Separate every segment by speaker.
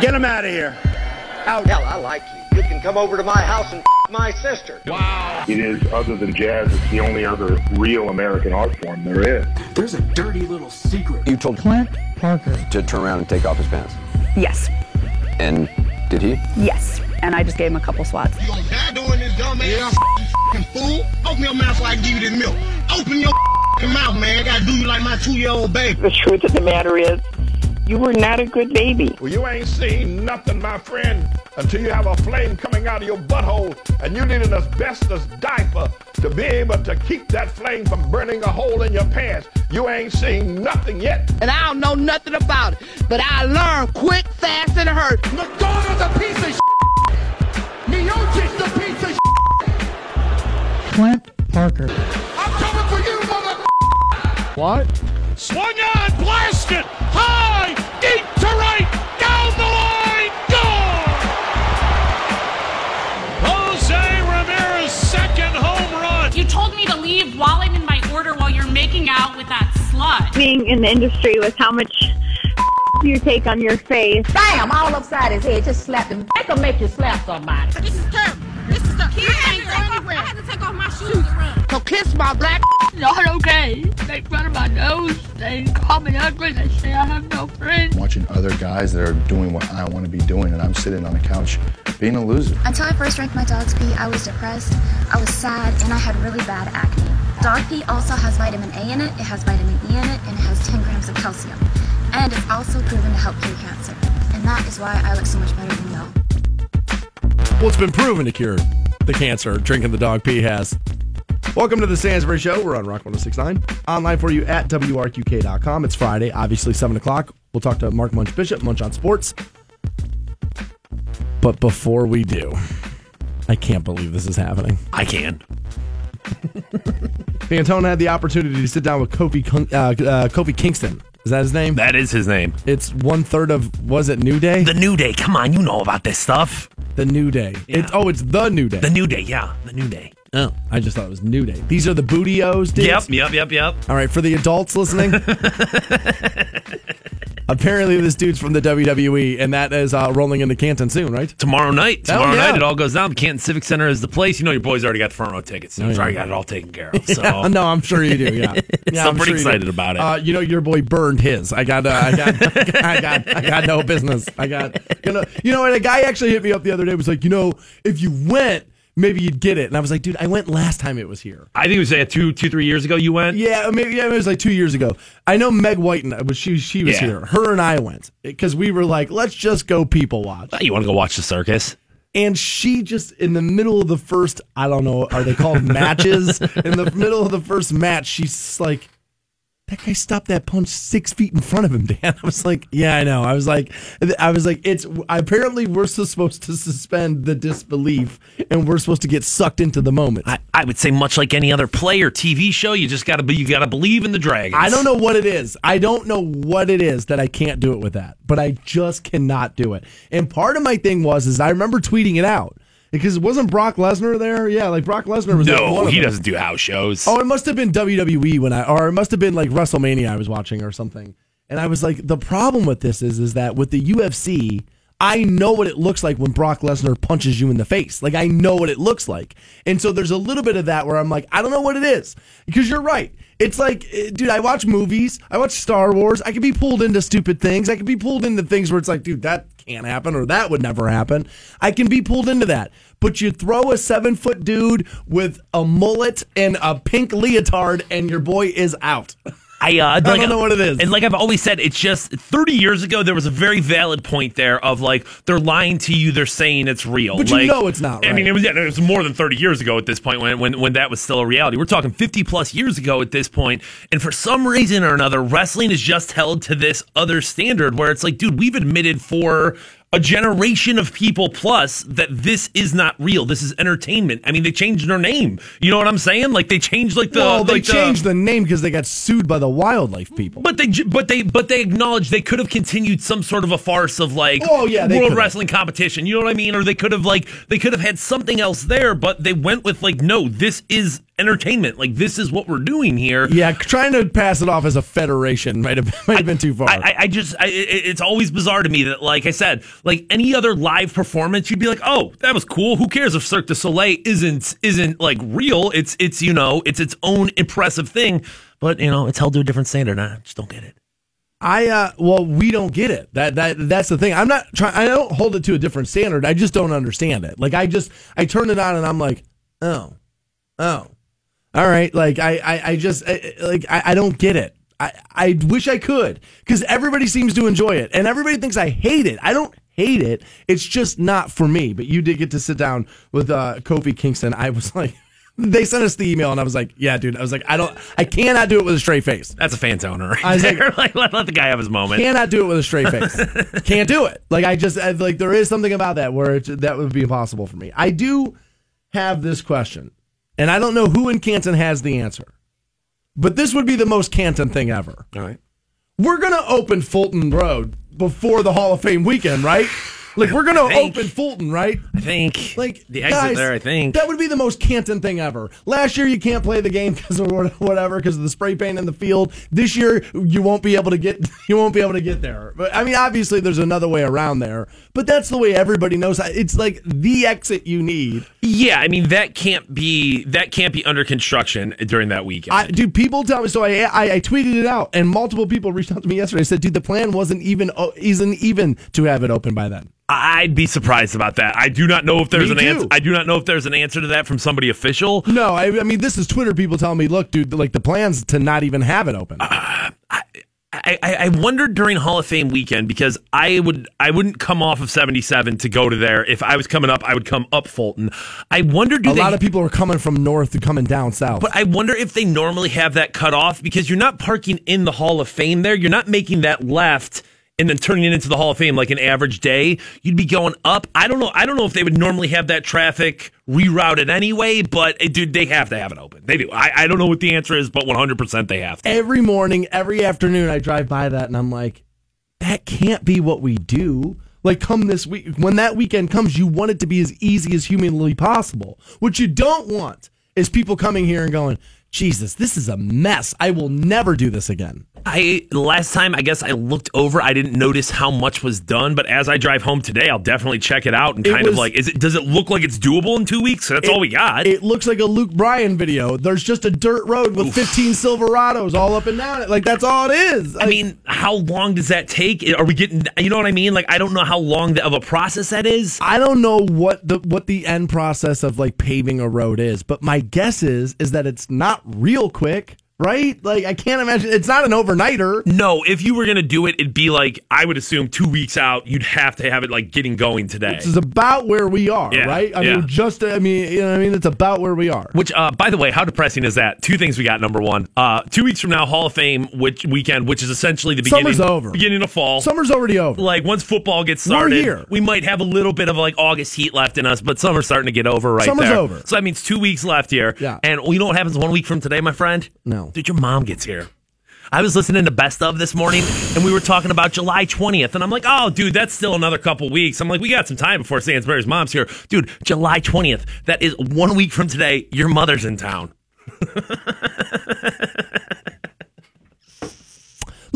Speaker 1: Get him out of here. Out.
Speaker 2: Hell, I like you. You can come over to my house and f- my sister. Wow.
Speaker 3: It is, other than jazz, it's the only other real American art form there is.
Speaker 1: There's a dirty little secret.
Speaker 4: You told
Speaker 5: Clint Parker.
Speaker 4: to turn around and take off his pants.
Speaker 6: Yes.
Speaker 4: And did he?
Speaker 6: Yes. And I just gave him a couple swats.
Speaker 7: You gonna die doing this dumb ass yeah. you fool? Open your mouth so I give you this milk. Open your mouth, man. I gotta do you like my two-year-old baby.
Speaker 8: The truth of the matter is, you were not a good baby.
Speaker 3: Well, you ain't seen nothing, my friend, until you have a flame coming out of your butthole, and you need an asbestos diaper to be able to keep that flame from burning a hole in your pants. You ain't seen nothing yet.
Speaker 9: And I don't know nothing about it, but I learned quick, fast, and hurt.
Speaker 1: McDonald's a piece of Miocic's a piece of
Speaker 5: Clint Parker.
Speaker 1: I'm coming for you, mother.
Speaker 5: What?
Speaker 1: Swung on, blasted, high, deep to right, down the line, goal! Jose Ramirez, second home run.
Speaker 10: You told me to leave while I'm in my order while you're making out with that slut.
Speaker 8: Being in the industry with how much you take on your face.
Speaker 9: Bam! All upside his head. Just slap him. They can make you slap somebody.
Speaker 10: This is terrible. This is terrible. I can't go anywhere. I had to take off my shoes to run.
Speaker 9: So kiss my black.
Speaker 10: Not okay. They run in my nose. They call me ugly. They say I have no friends.
Speaker 11: Watching other guys that are doing what I want to be doing, and I'm sitting on the couch being a loser.
Speaker 12: Until I first drank my dog's pee, I was depressed, I was sad, and I had really bad acne. Dog pee also has vitamin A in it, it has vitamin E in it, and it has 10 grams of calcium. And it's also proven to help cure cancer. And that is why I look so much better than y'all.
Speaker 13: Well, it's been proven to cure the cancer drinking the dog pee has. Welcome to the Stansbury Show. We're on Rock 1069. Online for you at WRQK.com. It's Friday, obviously 7 o'clock. We'll talk to Mark Munch Bishop, Munch on Sports. But before we do, I can't believe this is happening.
Speaker 14: I can.
Speaker 13: Fantone had the opportunity to sit down with Kofi, uh, uh, Kofi Kingston. Is that his name?
Speaker 14: That is his name.
Speaker 13: It's one third of, was it New Day?
Speaker 14: The New Day. Come on, you know about this stuff.
Speaker 13: The New Day.
Speaker 14: Yeah.
Speaker 13: It's, oh, it's the New Day.
Speaker 14: The New Day, yeah. The New Day.
Speaker 13: Oh, I just thought it was New Day. These are the Bootios, dudes?
Speaker 14: Yep, yep, yep, yep.
Speaker 13: All right, for the adults listening. Apparently, this dude's from the WWE, and that is uh, rolling into Canton soon, right?
Speaker 14: Tomorrow night. Tomorrow
Speaker 13: yeah.
Speaker 14: night, it all goes down. The Canton Civic Center is the place. You know, your boys already got the front row tickets. So
Speaker 13: Oh, yeah.
Speaker 14: already got it all taken care of. So
Speaker 13: Yeah, no, I'm sure you do. Yeah, yeah
Speaker 14: So
Speaker 13: I'm
Speaker 14: pretty
Speaker 13: sure
Speaker 14: excited about it.
Speaker 13: Uh, you know, your boy burned his. I got, uh, I got, I got, I got no business. I got, you know, you know, and a guy actually hit me up the other day. Was like, you know, if you went, maybe you'd get it. And I was like, dude, I went last time it was here.
Speaker 14: I think it was uh, two, two, three years ago you went.
Speaker 13: Yeah, maybe yeah, it was like two years ago. I know Meg Whiten was she she was
Speaker 14: Yeah.
Speaker 13: here. Her and I went because we were like, let's just go people watch.
Speaker 14: You want to go watch the circus?
Speaker 13: And she just in the middle of the first, I don't know, are they called matches? In the middle of the first match, she's like, that guy stopped that punch six feet in front of him, Dan. I was like, yeah, I know. I was like, I was like, it's apparently we're supposed to suspend the disbelief and we're supposed to get sucked into the moment.
Speaker 14: I, I would say much like any other play or TV show, you just gotta be you gotta believe in the dragons.
Speaker 13: I don't know what it is. I don't know what it is that I can't do it with that, but I just cannot do it. And part of my thing was is I remember tweeting it out because wasn't Brock Lesnar there? Yeah, like Brock Lesnar was.
Speaker 14: No, he doesn't do house shows.
Speaker 13: Oh, it must have been WWE when I, or it must have been like WrestleMania I was watching or something. And I was like, the problem with this is, is that with the UFC, I know what it looks like when Brock Lesnar punches you in the face. Like I know what it looks like, and so there's a little bit of that where I'm like, I don't know what it is because you're right. It's like, eh, dude, I watch movies, I watch Star Wars. I can be pulled into stupid things. I can be pulled into things where it's like, dude, that can't happen or that would never happen. I can be pulled into that. But you throw a seven foot dude with a mullet and a pink leotard, and your boy is out.
Speaker 14: I, uh,
Speaker 13: don't know what it is.
Speaker 14: And like I've always said, it's just 30 years ago, there was a very valid point there of like, they're lying to you, they're saying it's real.
Speaker 13: But you
Speaker 14: like,
Speaker 13: know it's not,
Speaker 14: I mean, it was, yeah, it was more than 30 years ago at this point when, when, when that was still a reality. We're talking 50 plus years ago at this point, And for some reason or another, wrestling is just held to this other standard where it's like, dude, we've admitted for a generation of people plus that this is not real. This is entertainment. I mean, they changed their name. You know what I'm saying? Like they changed like the
Speaker 13: well, they
Speaker 14: like
Speaker 13: changed the name because they got sued by the wildlife people.
Speaker 14: But they, but they, but they acknowledged they could have continued some sort of a farce of like,
Speaker 13: Oh, yeah,
Speaker 14: world
Speaker 13: could've.
Speaker 14: wrestling competition. You know what I mean? Or they could have like, they could have had something else there, but they went with like, no, this is entertainment. Like this is what we're doing here.
Speaker 13: Yeah, trying to pass it off as a federation might have might have been too far.
Speaker 14: I, I, I just, I, it's always bizarre to me that, like I said, like any other live performance, you'd be like, oh, that was cool. Who cares if Cirque du Soleil isn't isn't like real? It's it's you know, it's its own impressive thing, but you know, it's held to a different standard. I just don't get it.
Speaker 13: I uh well we don't get it. That that that's the thing. I'm not trying I don't hold it to a different standard. I just don't understand it. Like I just I turn it on and I'm like, "Oh. Oh. All right." Like I I, I just I, like I, I don't get it. I I wish I could cuz everybody seems to enjoy it and everybody thinks I hate it. I don't hate it. It's just not for me. But you did get to sit down with uh Kofi Kingston. I was like they sent us the email and I was like, yeah, dude. I was like, I don't, I cannot do it with a straight face.
Speaker 14: That's a fan toner. Right
Speaker 13: I was
Speaker 14: there. like, let, let the guy have his moment.
Speaker 13: Cannot do it with a straight face. Can't do it. Like I just I, like there is something about that where it, that would be impossible for me. I do have this question, and I don't know who in Canton has the answer, but this would be the most Canton thing ever.
Speaker 14: All right.
Speaker 13: We're gonna open Fulton Road before the Hall of Fame weekend, right? Like we're gonna
Speaker 14: think.
Speaker 13: open Fulton, right?
Speaker 14: I think.
Speaker 13: Like
Speaker 14: the exit
Speaker 13: guys,
Speaker 14: there, I think.
Speaker 13: that would be the most Canton thing ever. Last year you can't play the game because of whatever because of the spray paint in the field. This year you won't be able to get you won't be able to get there. But I mean, obviously there's another way around there. But that's the way everybody knows. It's like the exit you need.
Speaker 14: Yeah, I mean that can't be that can't be under construction during that weekend.
Speaker 13: I, dude, people tell me. So I, I I tweeted it out, and multiple people reached out to me yesterday. and Said, dude, the plan wasn't even oh, isn't even to have it open by then.
Speaker 14: I'd be surprised about that. I do not know if there's
Speaker 13: Me
Speaker 14: an
Speaker 13: too.
Speaker 14: answer. I do not know if there's an answer to that from somebody official.
Speaker 13: No, I, I mean this is Twitter people telling me, look, dude, like the plans to not even have it open.
Speaker 14: Uh, I, I, I wondered during Hall of Fame weekend because I would I wouldn't come off of 77 to go to there. If I was coming up, I would come up Fulton. I wonder do
Speaker 13: a
Speaker 14: they
Speaker 13: lot of people are coming from north and coming down south.
Speaker 14: But I wonder if they normally have that cut off because you're not parking in the Hall of Fame there. You're not making that left and then turning it into the Hall of Fame like an average day. You'd be going up. I don't know. I don't know if they would normally have that traffic rerouted anyway, but eh, dude, they have to have it open. They do. I, I don't know what the answer is, but 100% they have to.
Speaker 13: every morning, every afternoon, I drive by that and I'm like, that can't be what we do. Like, come this week, when that weekend comes, you want it to be as easy as humanly possible. What you don't want is people coming here and going, Jesus, this is a mess. I will never do this again.
Speaker 14: I last time I guess I looked over, I didn't notice how much was done, but as I drive home today, I'll definitely check it out and
Speaker 13: It
Speaker 14: kind of like, is it? Does it look like it's doable in two weeks? That's all we got.
Speaker 13: It looks like a Luke Bryan video. There's just a dirt road with 15 Silverados all up and down it. Like, that's all it is.
Speaker 14: I mean, how long does that take? Are we getting? You know what I mean? Like, I don't know how long of a process that is.
Speaker 13: I don't know what the what the end process of like paving a road is, but my guess is is that it's not real quick, right? Like I can't imagine it's not an overnighter.
Speaker 14: No, if you were gonna do it, it'd be like I would assume two weeks out. You'd have to have it like getting going today.
Speaker 13: This is about where we are,
Speaker 14: Yeah,
Speaker 13: right? I
Speaker 14: yeah.
Speaker 13: mean, just I mean, you know, what I mean, it's about where we are.
Speaker 14: Which, uh, by the way, how depressing is that? Two things we got. Number one, uh, two weeks from now, Hall of Fame which weekend, which is essentially the beginning.
Speaker 13: Summer's over.
Speaker 14: Beginning of fall.
Speaker 13: Summer's already over.
Speaker 14: like once football gets
Speaker 13: We're
Speaker 14: started,
Speaker 13: here.
Speaker 14: we might have a little bit of like August heat left in us, but summer's starting to get over right
Speaker 13: Summer's
Speaker 14: there.
Speaker 13: over.
Speaker 14: So that means two weeks left here.
Speaker 13: Yeah.
Speaker 14: And you know what happens one week from today, my friend?
Speaker 13: No.
Speaker 14: Dude, your mom gets here. I was listening to Best of this morning, and we were talking about July 20th, and I'm like, oh, dude, that's still another couple weeks. I'm like, we got some time before Stansbury's mom's here. Dude, July 20th, that is one week from today. Your mother's in town.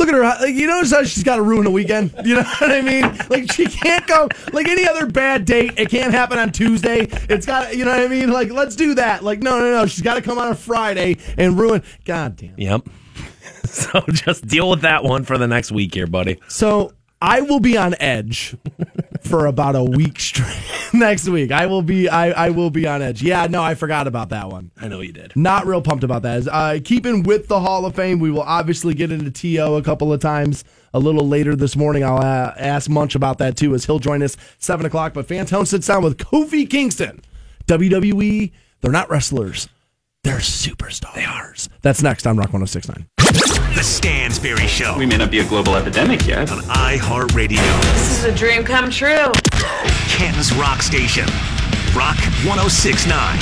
Speaker 13: Look at her. Like, you notice how she's got to ruin a weekend? You know what I mean? Like she can't go like any other bad date. It can't happen on Tuesday. It's got you know what I mean? Like let's do that. Like no, no, no. She's got to come on a Friday and ruin. God damn.
Speaker 14: Yep. so just deal with that one for the next week here, buddy.
Speaker 13: So I will be on edge for about a week straight next week. I will be. I, I will be on edge. Yeah. No, I forgot about that one.
Speaker 14: I know you did.
Speaker 13: Not real pumped about that. Uh, keeping with the Hall of Fame, we will obviously get into TO a couple of times a little later this morning. I'll uh, ask Munch about that too as he'll join us 7 o'clock. But Fantone sits down with Kofi Kingston. WWE, they're not wrestlers, they're superstars. They are. That's next on Rock 1069.
Speaker 15: The Stansberry Show
Speaker 16: We may not be a global epidemic yet.
Speaker 15: on iHeartRadio.
Speaker 17: This is a dream come true.
Speaker 15: Canton's Rock Station. Rock 1069.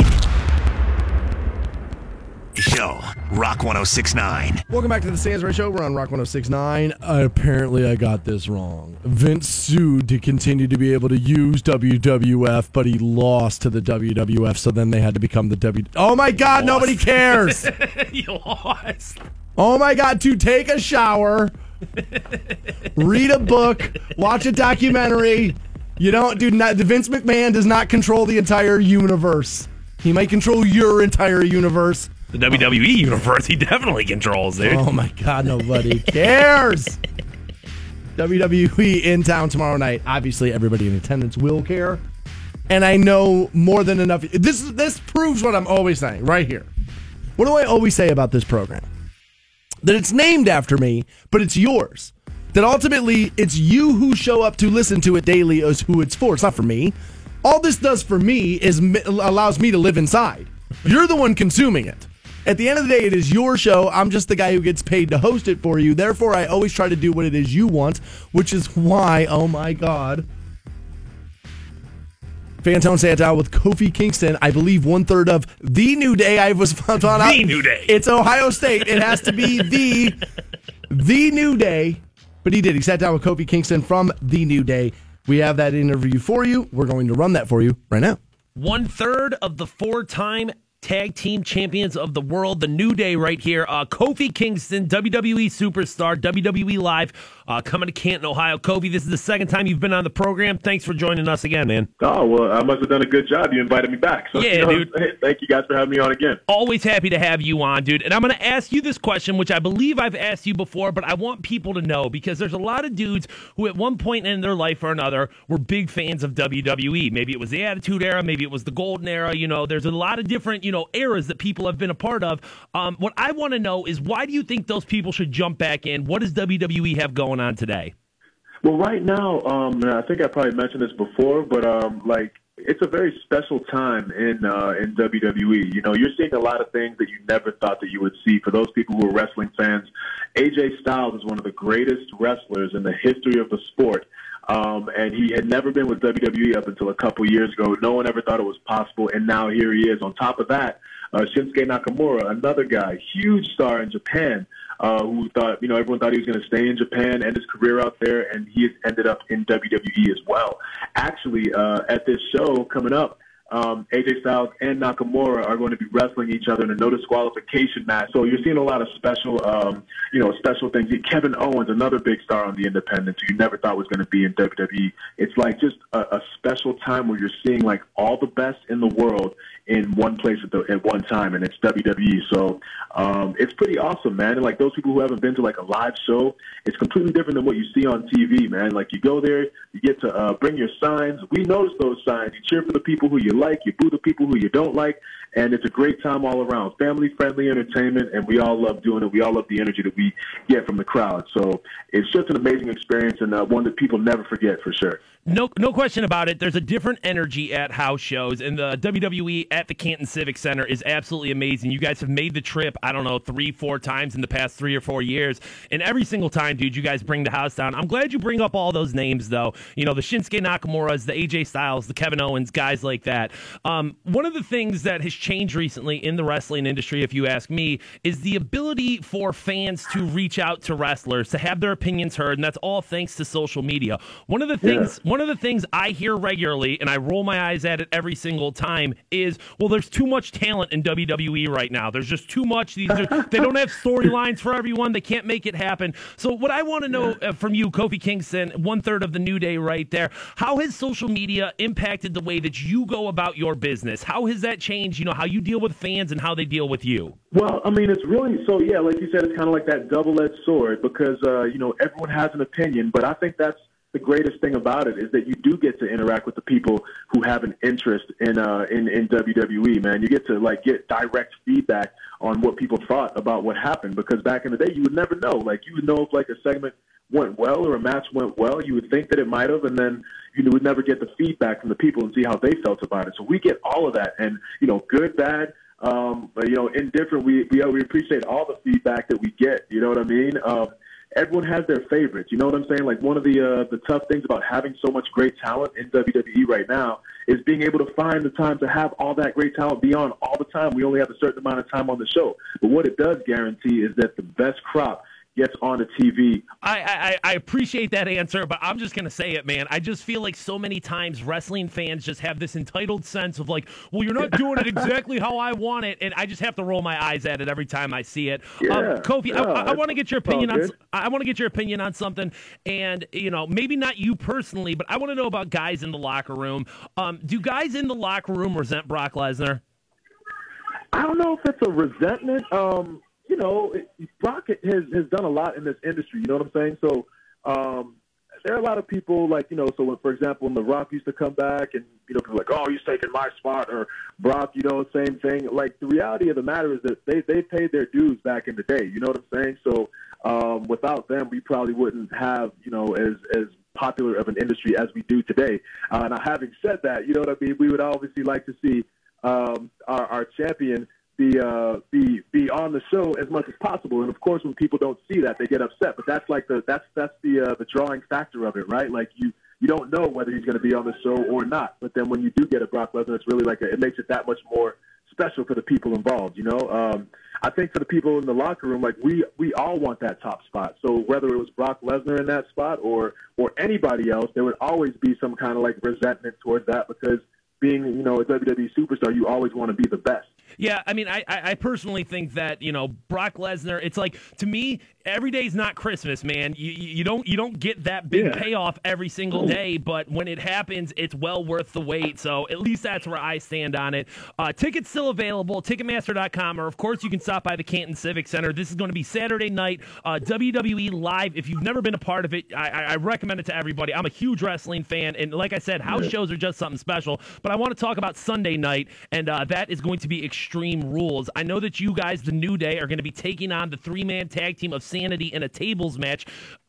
Speaker 15: Show. Rock 1069.
Speaker 13: Welcome back to the Stansbury Show. We're on Rock 1069. Uh, apparently, I got this wrong. Vince sued to continue to be able to use WWF, but he lost to the WWF, so then they had to become the W. Oh my God, nobody cares.
Speaker 14: you lost.
Speaker 13: Oh my God, to take a shower, read a book, watch a documentary. You don't do not. Vince McMahon does not control the entire universe. He might control your entire universe.
Speaker 14: The WWE universe, he definitely controls, dude.
Speaker 13: Oh my God, nobody cares. WWE in town tomorrow night. Obviously, everybody in attendance will care, and I know more than enough. This this proves what I'm always saying right here. What do I always say about this program? That it's named after me, but it's yours. That ultimately it's you who show up to listen to it daily as who it's for. It's not for me. All this does for me is allows me to live inside. You're the one consuming it. At the end of the day, it is your show. I'm just the guy who gets paid to host it for you. Therefore, I always try to do what it is you want, which is why, oh my God. Fantone Sandow with Kofi Kingston, I believe one third of the New Day. I was found out.
Speaker 14: The New Day.
Speaker 13: It's Ohio State. It has to be the the New Day. But he did. He sat down with Kofi Kingston from the New Day. We have that interview for you. We're going to run that for you right now.
Speaker 14: One third of the four time tag team champions of the world, the New Day, right here. Uh, Kofi Kingston, WWE superstar, WWE Live, uh, coming to Canton, Ohio. Kofi, this is the second time you've been on the program. Thanks for joining us again, man.
Speaker 18: Oh, well, I must have done a good job. You invited me back. So,
Speaker 14: Yeah,
Speaker 18: you know,
Speaker 14: dude.
Speaker 18: hey, Thank you guys for having me on again.
Speaker 14: Always happy to have you on, dude. And I'm going to ask you this question, which I believe I've asked you before, but I want people to know because there's a lot of dudes who, at one point in their life or another, were big fans of WWE. Maybe it was the Attitude Era, maybe it was the Golden Era. You know, there's a lot of different, you know, eras that people have been a part of. Um, what I want to know is why do you think those people should jump back in? What does WWE have going on today?
Speaker 18: Well, right now, um, I think I probably mentioned this before, but um, like it's a very special time in uh, in WWE. You know, you're seeing a lot of things that you never thought that you would see. For those people who are wrestling fans, AJ Styles is one of the greatest wrestlers in the history of the sport. Um, and he had never been with WWE up until a couple years ago. No one ever thought it was possible, and now here he is. On top of that, uh, Shinsuke Nakamura, another guy, huge star in Japan, uh, who thought, you know, everyone thought he was going to stay in Japan, end his career out there, and he has ended up in WWE as well. Actually, uh, at this show coming up, um, AJ Styles and Nakamura are going to be wrestling each other in a no disqualification match. So you're seeing a lot of special, um, you know, special things. Kevin Owens, another big star on the Independents, who you never thought was going to be in WWE. It's like just a, a special time where you're seeing like all the best in the world in one place at, the, at one time, and it's WWE. So um, it's pretty awesome, man. And like those people who haven't been to like a live show, it's completely different than what you see on TV, man. Like you go there, you get to uh, bring your signs. We notice those signs. You cheer for the people who you like, you boo the people who you don't like, and it's a great time all around. Family friendly entertainment, and we all love doing it. We all love the energy that we get from the crowd. So it's just an amazing experience and uh, one that people never forget for sure.
Speaker 14: No, no question about it. There's a different energy at house shows, and the WWE at the Canton Civic Center is absolutely amazing. You guys have made the trip, I don't know, three, four times in the past three or four years, and every single time, dude, you guys bring the house down. I'm glad you bring up all those names, though. You know, the Shinsuke Nakamura's, the AJ Styles, the Kevin Owens, guys like that. Um, one of the things that has changed recently in the wrestling industry, if you ask me, is the ability for fans to reach out to wrestlers, to have their opinions heard, and that's all thanks to social media. One of the things, one of the things I hear regularly, and I roll my eyes at it every single time, is well, there's too much talent in WWE right now. There's just too much. These are, they don't have storylines for everyone. They can't make it happen. So what I want to know uh, from you, Kofi Kingston, one third of the New Day, right there. How has social media impacted the way that you go about your business? How has that changed? You know how you deal with fans and how they deal with you.
Speaker 18: Well, I mean, it's really so. Yeah, like you said, it's kind of like that double-edged sword because uh, you know everyone has an opinion, but I think that's the greatest thing about it is that you do get to interact with the people who have an interest in uh in, in WWE, man. You get to like get direct feedback on what people thought about what happened because back in the day you would never know. Like you would know if like a segment went well or a match went well, you would think that it might have and then you would never get the feedback from the people and see how they felt about it. So we get all of that and you know, good, bad, um, you know, indifferent, we, we we appreciate all the feedback that we get. You know what I mean? Um, everyone has their favorites. You know what I'm saying? Like one of the uh, the tough things about having so much great talent in WWE right now is being able to find the time to have all that great talent be on all the time. We only have a certain amount of time on the show, but what it does guarantee is that the best crop gets on the TV.
Speaker 14: I, I, I appreciate that answer, but I'm just gonna say it, man. I just feel like so many times wrestling fans just have this entitled sense of like, well, you're not doing it exactly how I want it, and I just have to roll my eyes at it every time I see it.
Speaker 18: Yeah,
Speaker 14: um, Kofi,
Speaker 18: yeah,
Speaker 14: I, I want to get your opinion on. I want to get your opinion on something, and you know, maybe not you personally, but I want to know about guys in the locker room. Um, do guys in the locker room resent Brock Lesnar?
Speaker 18: I don't know if it's a resentment. Um, you know, Brock has has done a lot in this industry. You know what I'm saying? So um, there are a lot of people like you know. So when, for example, when The Rock used to come back, and you know, like, oh, he's taking my spot, or Brock, you know, same thing. Like the reality of the matter is that they they paid their dues back in the day. You know what I'm saying? So um, without them, we probably wouldn't have you know as as popular of an industry as we do today. Uh, now, having said that, you know what I mean. We would obviously like to see um, our, our champion be uh, be be on the show as much as possible. And of course, when people don't see that, they get upset. But that's like the that's that's the uh, the drawing factor of it, right? Like you you don't know whether he's going to be on the show or not. But then when you do get a Brock Lesnar, it's really like a, it makes it that much more special for the people involved. You know, um, I think for the people in the locker room, like we we all want that top spot. So whether it was Brock Lesnar in that spot or or anybody else, there would always be some kind of like resentment towards that because being you know a WWE superstar, you always want to be the best.
Speaker 14: Yeah, I mean, I, I personally think that you know Brock Lesnar. It's like to me, every day's not Christmas, man. You you don't you don't get that big
Speaker 18: Yeah.
Speaker 14: payoff every single day, but when it happens, it's well worth the wait. So at least that's where I stand on it. Uh, tickets still available, Ticketmaster.com, or of course you can stop by the Canton Civic Center. This is going to be Saturday night, uh, WWE live. If you've never been a part of it, I, I I recommend it to everybody. I'm a huge wrestling fan, and like I said, house
Speaker 18: Yeah.
Speaker 14: shows are just something special. But I want to talk about Sunday night, and uh, that is going to be Extreme Rules. I know that you guys, the New Day, are going to be taking on the three man tag team of Sanity in a tables match.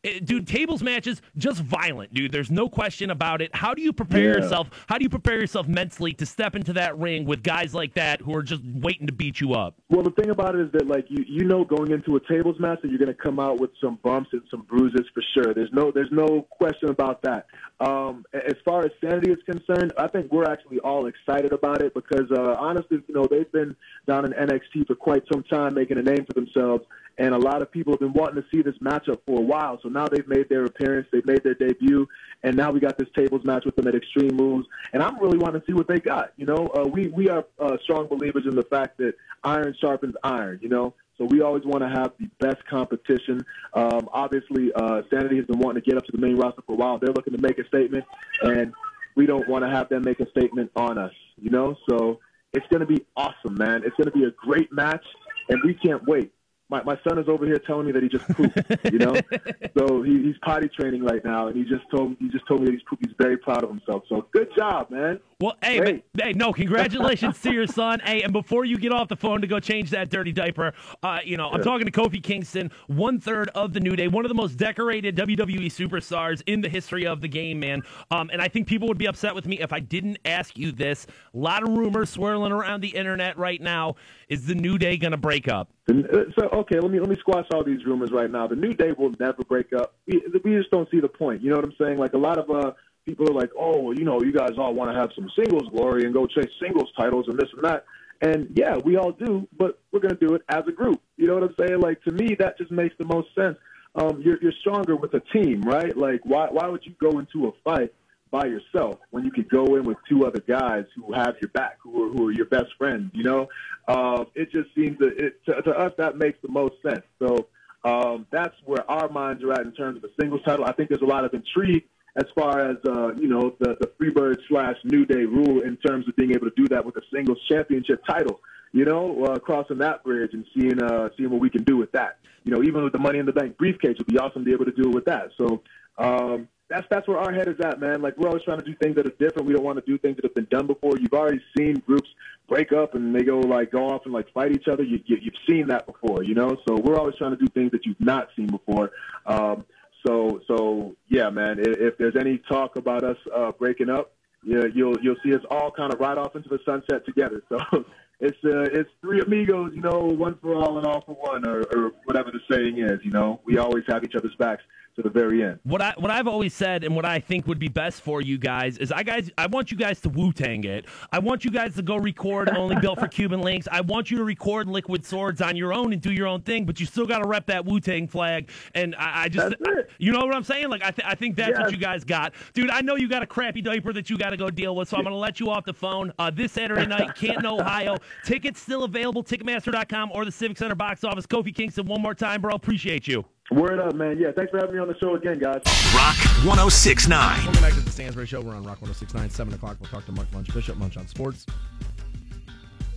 Speaker 14: Uh, Dude, tables matches just violent, dude. There's no question about it. How do you prepare
Speaker 18: Yeah.
Speaker 14: yourself? How do you prepare yourself mentally to step into that ring with guys like that who are just waiting to beat you up?
Speaker 18: Well, the thing about it is that like you you know going into a tables match that you're going to come out with some bumps and some bruises for sure. There's no there's no question about that. Um, as far as sanity is concerned, I think we're actually all excited about it because uh, honestly, you know, they've been down in NXT for quite some time, making a name for themselves. And a lot of people have been wanting to see this matchup for a while. So now they've made their appearance, they've made their debut, and now we got this tables match with them at Extreme Rules. And I'm really wanting to see what they got. You know, uh, we we are uh, strong believers in the fact that iron sharpens iron. You know, so we always want to have the best competition. Um, obviously, uh, Sanity has been wanting to get up to the main roster for a while. They're looking to make a statement, and we don't want to have them make a statement on us. You know, so it's going to be awesome, man. It's going to be a great match, and we can't wait. My my son is over here telling me that he just pooped. You know, so he, he's potty training right now, and he just told he just told me that he's pooped. He's very proud of himself. So good job, man.
Speaker 14: Well, hey, but, hey, no, congratulations to your son. Hey, and before you get off the phone to go change that dirty diaper, uh, you know, I'm talking to Kofi Kingston, one third of the New Day, one of the most decorated WWE superstars in the history of the game, man. Um, and I think people would be upset with me if I didn't ask you this. A lot of rumors swirling around the internet right now. Is the New Day going to break up?
Speaker 18: Uh, So okay, let me let me squash all these rumors right now. The New Day will never break up. We, we just don't see the point. You know what I'm saying? Like a lot of uh, people are like, oh, well, you know, you guys all want to have some singles glory and go chase singles titles and this and that. And yeah, we all do, but we're gonna do it as a group. You know what I'm saying? Like to me, that just makes the most sense. Um, you're you're stronger with a team, right? Like why why would you go into a fight by yourself when you could go in with two other guys who have your back, who are, who are your best friends, you know? Uh, it just seems that it, to, to us that makes the most sense. So um, that's where our minds are at in terms of the singles title. I think there's a lot of intrigue as far as, uh, you know, the, the Freebird slash New Day rule in terms of being able to do that with a singles championship title. You know, uh, crossing that bridge and seeing uh, seeing what we can do with that. You know, even with the Money in the Bank briefcase, it'd be awesome to be able to do it with that. So um, that's that's where our head is at, man. Like we're always trying to do things that are different. We don't want to do things that have been done before. You've already seen groups break up and they go like go off and like fight each other. You, you, you've seen that before, you know. So we're always trying to do things that you've not seen before. Um, so so yeah, man. If, if there's any talk about us uh, breaking up, yeah, you'll you'll see us all kind of ride off into the sunset together. So it's uh, it's three amigos, you know, one for all and all for one, or, or whatever the saying is. You know, we always have each other's backs to the very end.
Speaker 14: What I what I've always said and what I think would be best for you guys is I guys I want you guys to Wu Tang it. I want you guys to go record only built for Cuban Linx. I want you to record Liquid Swords on your own and do your own thing, but you still got to rep that Wu Tang flag. And I, I just you know what I'm saying? Like I th- I think that's
Speaker 18: Yes.
Speaker 14: what you guys got, dude. I know you got a crappy diaper that you got to go deal with, so I'm gonna let you off the phone uh, this Saturday night, Canton, Ohio. Tickets still available, Ticketmaster.com or the Civic Center box office. Kofi Kingston, one more time, bro. Appreciate you.
Speaker 18: Word up, man. Yeah, thanks for having me on the show again, guys.
Speaker 15: Rock 1069.
Speaker 13: Welcome back to the Stansbury Show. We're on Rock 1069, 7 o'clock. We'll talk to Mark Munch Bishop, Munch on Sports.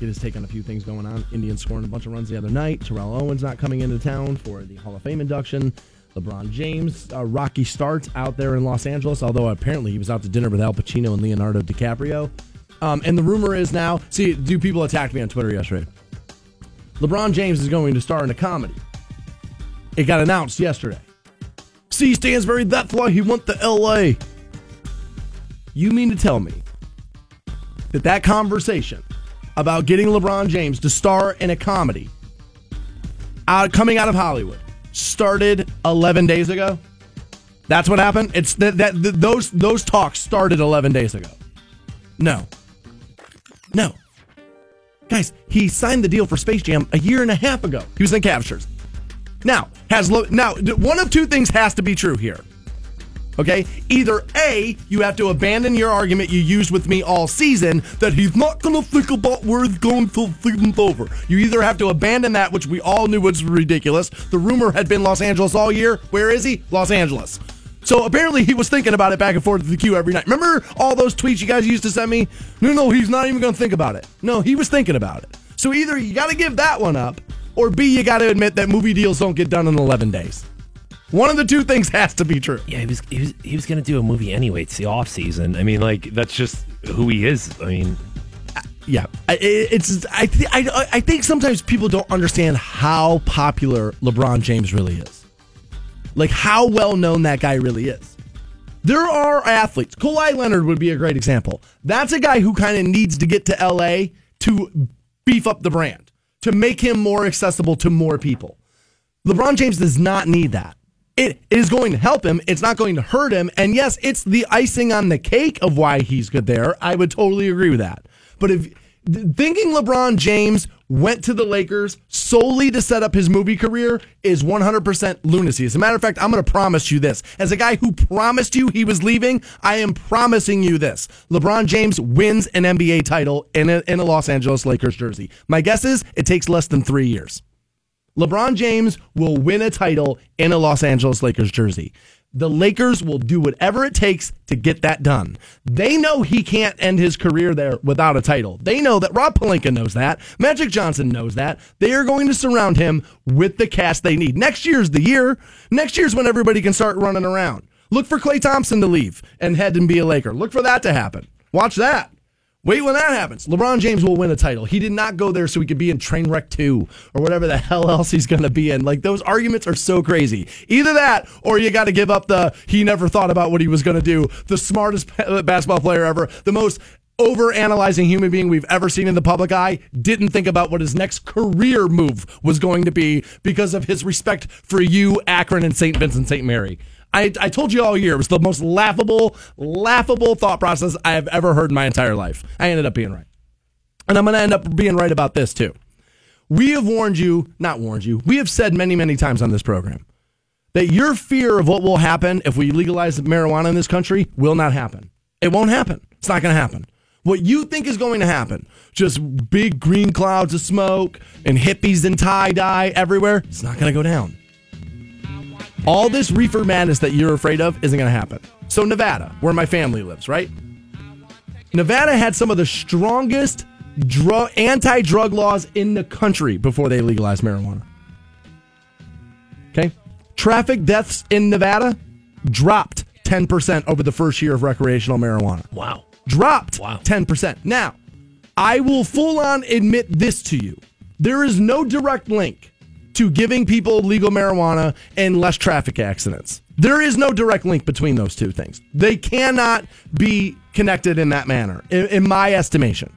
Speaker 13: Get his take on a few things going on. Indians scoring a bunch of runs the other night. Terrell Owens not coming into town for the Hall of Fame induction. LeBron James, a rocky start out there in Los Angeles, although apparently he was out to dinner with Al Pacino and Leonardo DiCaprio. Um, and the rumor is now, see, do people attacked me on Twitter yesterday? LeBron James is going to star in a comedy. It got announced yesterday. See, Stansbury, that's why he went to LA. You mean to tell me that that conversation about getting LeBron James to star in a comedy out, coming out of Hollywood started 11 days ago? That's what happened? It's that, that th- those those talks started 11 days ago. No. No. Guys, he signed the deal for Space Jam a year and a half ago. He was in captures. Now, has lo- now one of two things has to be true here. Okay? Either A, you have to abandon your argument you used with me all season that he's not going to think about where he's going till season's over. You either have to abandon that, which we all knew was ridiculous. The rumor had been Los Angeles all year. Where is he? Los Angeles. So apparently he was thinking about it back and forth to the queue every night. Remember all those tweets you guys used to send me? No, no, he's not even going to think about it. No, he was thinking about it. So either you got to give that one up, or B, you got to admit that movie deals don't get done in 11 days. One of the two things has to be true.
Speaker 14: Yeah, he was he was he was gonna do a movie anyway. It's the off season. I mean, like that's just who he is. I mean, uh,
Speaker 13: Yeah, I- I- it's I th- I I think sometimes people don't understand how popular LeBron James really is, like how well known that guy really is. There are athletes. Kawhi Leonard would be a great example. That's a guy who kind of needs to get to LA to beef up the brand, to make him more accessible to more people. LeBron James does not need that. It is going to help him. It's not going to hurt him. And yes, it's the icing on the cake of why he's good there. I would totally agree with that. But if thinking LeBron James went to the Lakers solely to set up his movie career is 100% lunacy. As a matter of fact, I'm going to promise you this. As a guy who promised you he was leaving, I am promising you this. LeBron James wins an NBA title in a, in a Los Angeles Lakers jersey. My guess is it takes less than three years. LeBron James will win a title in a Los Angeles Lakers jersey. The Lakers will do whatever it takes to get that done. They know he can't end his career there without a title. They know that Rob Pelinka knows that. Magic Johnson knows that. They are going to surround him with the cast they need. Next year's the year. Next year's when everybody can start running around. Look for Klay Thompson to leave and head and be a Laker. Look for that to happen. Watch that. Wait when that happens. LeBron James will win a title. He did not go there so he could be in Trainwreck 2 or whatever the hell else he's going to be in. Like, those arguments are so crazy. Either that or you got to give up the he never thought about what he was going to do. The smartest basketball player ever, the most over analyzing human being we've ever seen in the public eye, didn't think about what his next career move was going to be because of his respect for you, Akron, and St. Vincent St. Mary. I, I told you all year it was the most laughable, laughable thought process I have ever heard in my entire life. I ended up being right. And I'm going to end up being right about this too. We have warned you, not warned you, we have said many, many times on this program that your fear of what will happen if we legalize marijuana in this country will not happen. It won't happen. It's not going to happen. What you think is going to happen, just big green clouds of smoke and hippies and tie dye everywhere, it's not going to go down. All this reefer madness that you're afraid of isn't going to happen. So, Nevada, where my family lives, right? Nevada had some of the strongest drug, anti drug laws in the country before they legalized marijuana. Okay? Traffic deaths in Nevada dropped 10% over the first year of recreational marijuana.
Speaker 14: Wow.
Speaker 13: Dropped wow. 10%. Now, I will full on admit this to you. There is no direct link to giving people legal marijuana and less traffic accidents. There is no direct link between those two things. They cannot be connected in that manner, in, in my estimation.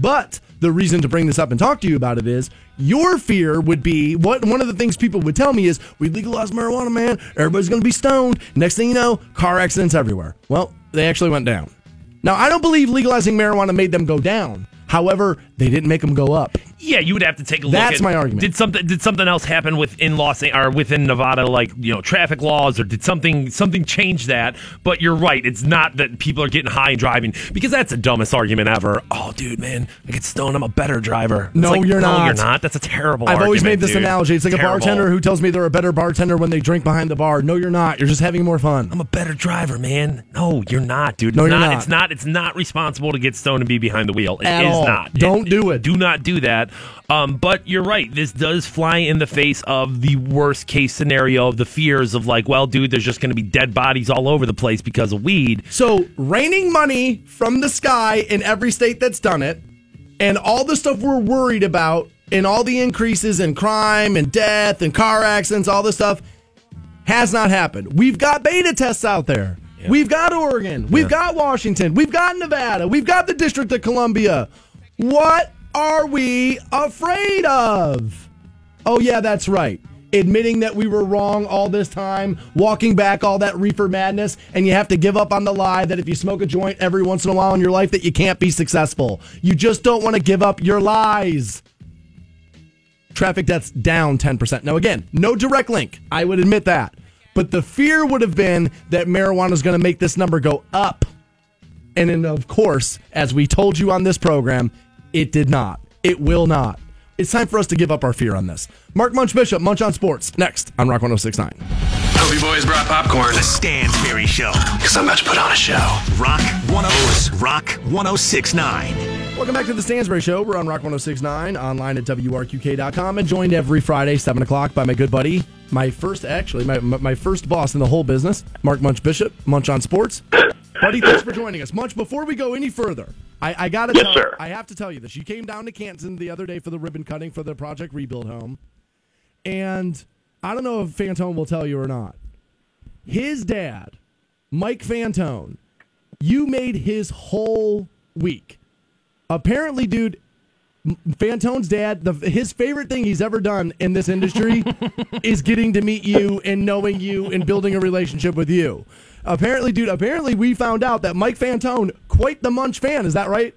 Speaker 13: But the reason to bring this up and talk to you about it is your fear would be what one of the things people would tell me is we legalized marijuana, man. Everybody's going to be stoned. Next thing you know, car accidents everywhere. Well, they actually went down. Now, I don't believe legalizing marijuana made them go down. However, they didn't make them go up.
Speaker 14: Yeah, you would have to take a look.
Speaker 13: That's
Speaker 14: at,
Speaker 13: my argument.
Speaker 14: Did something did something else happen within Los or within Nevada, like you know traffic laws, or did something something change that? But you're right. It's not that people are getting high and driving because that's the dumbest argument ever. Oh, dude, man, I get stoned. I'm a better driver.
Speaker 13: No,
Speaker 14: like,
Speaker 13: you're
Speaker 14: no,
Speaker 13: not.
Speaker 14: you're not. That's a terrible.
Speaker 13: I've always made this
Speaker 14: dude.
Speaker 13: analogy. It's like
Speaker 14: Terrible.
Speaker 13: a bartender who tells me they're a better bartender when they drink behind the bar. No, you're not. You're just having more fun.
Speaker 14: I'm a better driver, man. No, you're not, dude.
Speaker 13: No,
Speaker 14: it's
Speaker 13: you're
Speaker 14: not,
Speaker 13: not.
Speaker 14: It's not. It's not responsible to get stoned and be behind the wheel. It is
Speaker 13: At all.
Speaker 14: not.
Speaker 13: Don't do it.
Speaker 14: Do not do that. Um, but you're right. This does fly in the face of the worst case scenario of the fears of like, well, dude, there's just going to be dead bodies all over the place because of weed.
Speaker 13: So, raining money from the sky in every state that's done it, and all the stuff we're worried about, and all the increases in crime and death and car accidents, all this stuff has not happened. We've got beta tests out there. We've got Oregon. We've got Washington. We've got Nevada. We've got the District of Columbia. What are we afraid of? Oh, yeah, that's right. Admitting that we were wrong all this time, walking back all that reefer madness, and you have to give up on the lie that if you smoke a joint every once in a while in your life that you can't be successful. You just don't want to give up your lies. Traffic deaths down 10%. Now, again, no direct link. I would admit that. But the fear would have been that marijuana is going to make this number go up. And then, of course, as we told you on this program, it did not. It will not. It's time for us to give up our fear on this. Mark Munch Bishop, Munch on Sports, next on Rock 1069.
Speaker 15: Hope you boys brought popcorn. The Stansberry Show. Because I'm about to put on a show. Rock 10, Rock 1069.
Speaker 13: Welcome back to the Stansbury Show. We're on Rock 1069, online at WRQK.com, and joined every Friday, 7 o'clock, by my good buddy, my first, actually, my, my my first boss in the whole business, Mark Munch Bishop, Munch on Sports. buddy, thanks for joining us. Munch, before we go any further, I, I got to
Speaker 19: Yes,
Speaker 13: tell
Speaker 19: sir.
Speaker 13: I have to tell you this. You came down to Canton the other day for the ribbon cutting for the Project Rebuild home, and I don't know if Fantone will tell you or not. His dad, Mike Fantone, you made his whole week. Apparently, dude, Fantone's dad, the, his favorite thing he's ever done in this industry is getting to meet you and knowing you and building a relationship with you. Apparently, dude, apparently we found out that Mike Fantone, quite the Munch fan. Is that right?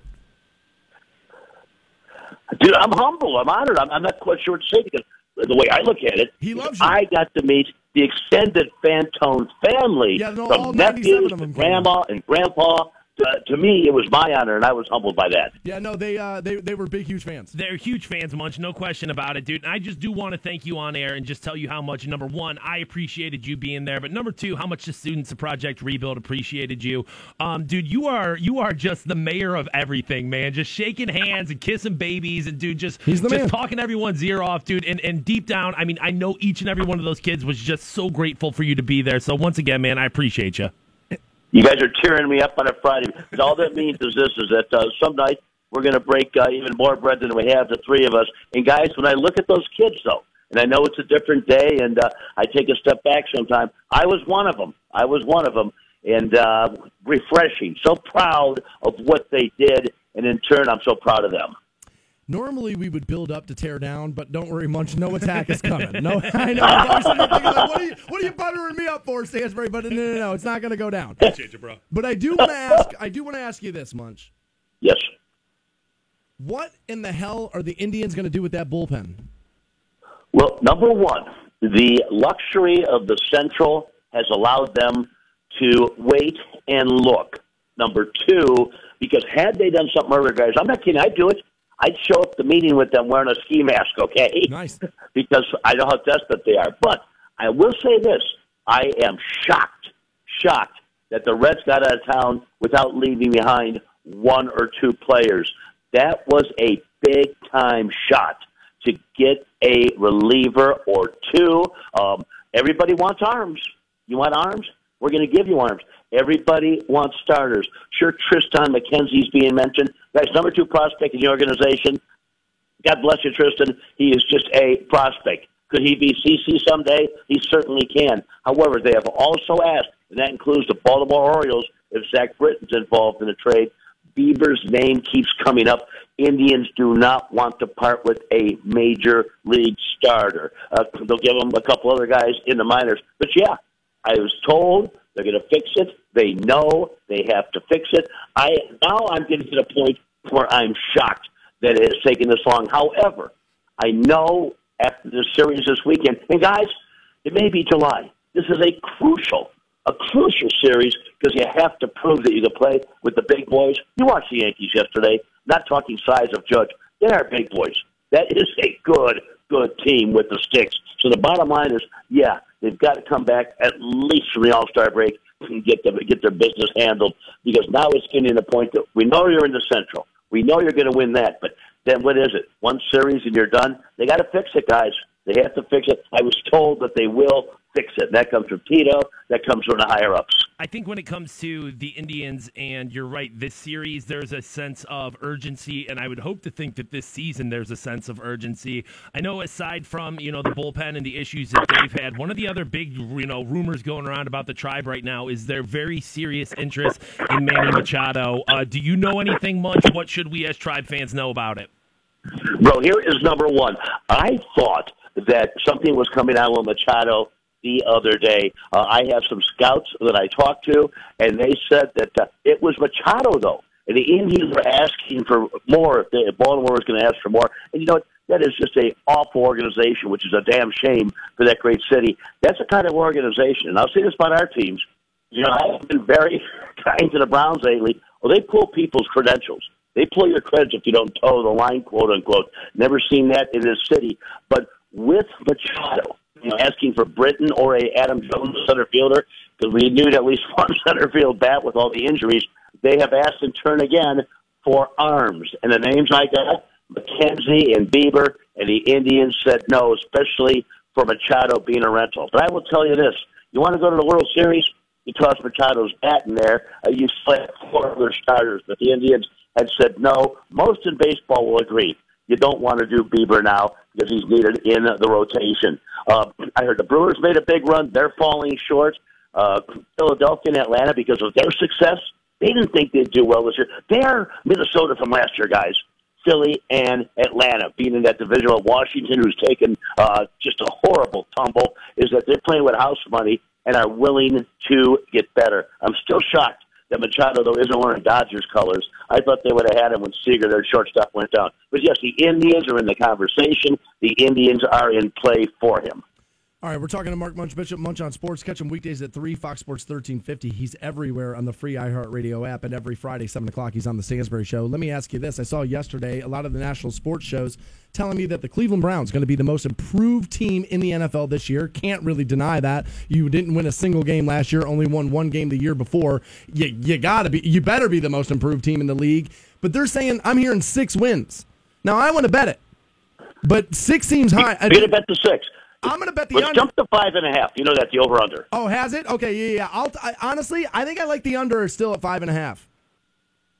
Speaker 19: Dude, I'm humble. I'm honored. I'm, I'm not quite sure what to say because the way I look at it,
Speaker 13: he loves
Speaker 19: you. I got to meet the extended Fantone family
Speaker 13: Yeah, no,
Speaker 19: from
Speaker 13: 97
Speaker 19: nephews
Speaker 13: of them
Speaker 19: grandma and grandpa. Uh, to me, it was my honor, and I was humbled by that.
Speaker 13: Yeah, no, they uh, they they were big, huge fans.
Speaker 14: They're huge fans, Munch, no question about it, dude. And I just do want to thank you on air and just tell you how much, number one, I appreciated you being there, but number two, how much the students of Project Rebuild appreciated you. Um, dude, you are you are just the mayor of everything, man. Just shaking hands and kissing babies and dude, just
Speaker 13: He's the
Speaker 14: just
Speaker 13: man.
Speaker 14: talking everyone's ear off, dude. And and deep down, I mean, I know each and every one of those kids was just so grateful for you to be there. So once again, man, I appreciate you.
Speaker 19: You guys are tearing me up on a Friday. Because all that means is this: is that uh, some night we're going to break uh, even more bread than we have, the three of us. And guys, when I look at those kids, though, and I know it's a different day, and uh, I take a step back sometime. I was one of them. I was one of them, and uh, refreshing. So proud of what they did, and in turn, I'm so proud of them.
Speaker 13: Normally we would build up to tear down, but don't worry, Munch. No attack is coming. No, I know. I'm always sitting there thinking, like, what, are you, what are you buttering me up for, Stansbury? But no, no, no, it's not going to go down.
Speaker 14: Appreciate you, bro.
Speaker 13: But I do want to ask. I do want to ask you this, Munch.
Speaker 19: Yes.
Speaker 13: What in the hell are the Indians going to do with that bullpen?
Speaker 19: Well, number one, the luxury of the Central has allowed them to wait and look. Number two, because had they done something earlier, guys, I'm not kidding, I'd do it. I'd show up the meeting with them wearing a ski mask, okay?
Speaker 13: Nice.
Speaker 19: because I know how desperate they are. But I will say this I am shocked, shocked that the Reds got out of town without leaving behind one or two players. That was a big time shot to get a reliever or two. Um, everybody wants arms. You want arms? We're going to give you arms. Everybody wants starters. Sure, Triston McKenzie's being mentioned. That's number two prospect in the organization. God bless you, Triston. He is just a prospect. Could he be CC someday? He certainly can. However, they have also asked, and that includes the Baltimore Orioles, if Zach Britton's involved in the trade. Bieber's name keeps coming up. Indians do not want to part with a major league starter. Uh, they'll give them a couple other guys in the minors. But yeah, I was told they're going to fix it. They know they have to fix it. I now I'm getting to the point where I'm shocked that it has taken this long. However, I know after the series this weekend, and guys, it may be July. This is a crucial, a crucial series because you have to prove that you can play with the big boys. You watched the Yankees yesterday. Not talking size of Judge. They are big boys. That is a good, good team with the sticks. So the bottom line is, yeah, they've got to come back at least from the All Star break and get them get their business handled because now it's getting to the point that we know you're in the Central. We know you're going to win that, but then what is it? One series and you're done. They got to fix it, guys. They have to fix it. I was told that they will fix it. That comes from Tito. That comes from the higher ups.
Speaker 14: I think when it comes to the Indians, and you're right, this series, there's a sense of urgency, and I would hope to think that this season there's a sense of urgency. I know aside from, you know, the bullpen and the issues that they've had, one of the other big, you know, rumors going around about the tribe right now is their very serious interest in Manny Machado. Uh, do you know anything much? What should we as tribe fans know about it?
Speaker 19: Bro, here is number one. I thought that something was coming out with Machado the other day. Uh, I have some scouts that I talked to, and they said that uh, it was Machado, though. And the Indians were asking for more. If, they, if Baltimore was going to ask for more, and you know what? That is just a awful organization, which is a damn shame for that great city. That's the kind of organization, and I'll say this about our teams. You know, I've been very kind to the Browns lately. Well, they pull people's credentials. They pull your credits if you don't toe the line, quote unquote. Never seen that in this city. But with Machado, you know, asking for Britton or a Adam Jones center fielder, because we need at least one center field bat with all the injuries. They have asked in turn again for arms. And the names I got, McKenzie and Bieber, and the Indians said no, especially for Machado being a rental. But I will tell you this. You want to go to the World Series? You toss Machado's bat in there. Uh, you select four other starters. But the Indians had said no. Most in baseball will agree. You don't want to do Bieber now because he's needed in the rotation. Uh, I heard the Brewers made a big run. They're falling short. Uh, Philadelphia and Atlanta, because of their success, they didn't think they'd do well this year. They're Minnesota from last year, guys. Philly and Atlanta being in that division of Washington, who's taken uh, just a horrible tumble, is that they're playing with house money and are willing to get better. I'm still shocked that Machado, though, isn't wearing Dodgers colors. I thought they would have had him when Seager, their shortstop, went down. But yes, the Indians are in the conversation. The Indians are in play for him.
Speaker 13: All right, we're talking to Mark Munch Bishop, Munch on Sports. Catch him weekdays at 3, Fox Sports 1350. He's everywhere on the free iHeartRadio app, and every Friday, 7 o'clock, he's on the Stansbury Show. Let me ask you this. I saw yesterday a lot of the national sports shows telling me that the Cleveland Browns going to be the most improved team in the NFL this year. Can't really deny that. You didn't win a single game last year, only won one game the year before. You, you got to be, you better be the most improved team in the league. But they're saying, I'm hearing six wins. Now, I want to bet it, but six seems high.
Speaker 19: You're going to bet the six.
Speaker 13: I'm going to bet the
Speaker 19: Let's
Speaker 13: under.
Speaker 19: jump to five and a half. You know that the over under.
Speaker 13: Oh, has it? Okay, yeah, yeah. I'll I, honestly, I think I like the under still at five and a half.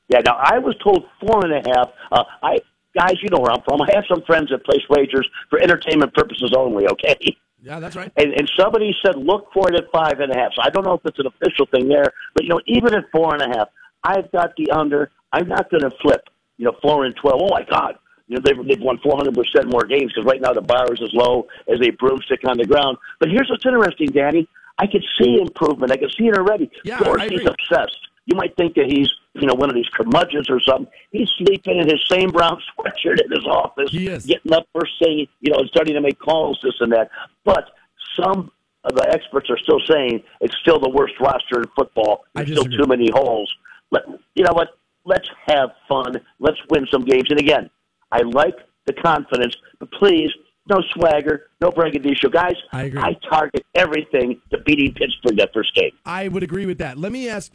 Speaker 19: Yeah. Now I was told four and a half. Uh, I guys, you know where I'm from. I have some friends that place wagers for entertainment purposes only. Okay.
Speaker 13: Yeah, that's right.
Speaker 19: And, and somebody said look for it at five and a half. So I don't know if it's an official thing there, but you know, even at four and a half, I've got the under. I'm not going to flip. You know, four and twelve. Oh my God. You know, they've, they've won 400% more games because right now the bar is as low as a broomstick on the ground. But here's what's interesting, Danny. I could see improvement. I could see it already.
Speaker 13: Yeah,
Speaker 19: of course,
Speaker 13: I
Speaker 19: he's obsessed. You might think that he's, you know, one of these curmudgeons or something. He's sleeping in his same brown sweatshirt in his office,
Speaker 13: He is.
Speaker 19: getting up first thing, you know, and starting to make calls, this and that. But some of the experts are still saying it's still the worst roster in football. There's still too many holes. Let, you know what? Let's have fun. Let's win some games. And again, I like the confidence, but please, no swagger, no braggadocio. Guys,
Speaker 13: I agree.
Speaker 19: I target everything to beating Pittsburgh that first game.
Speaker 13: I would agree with that. Let me ask.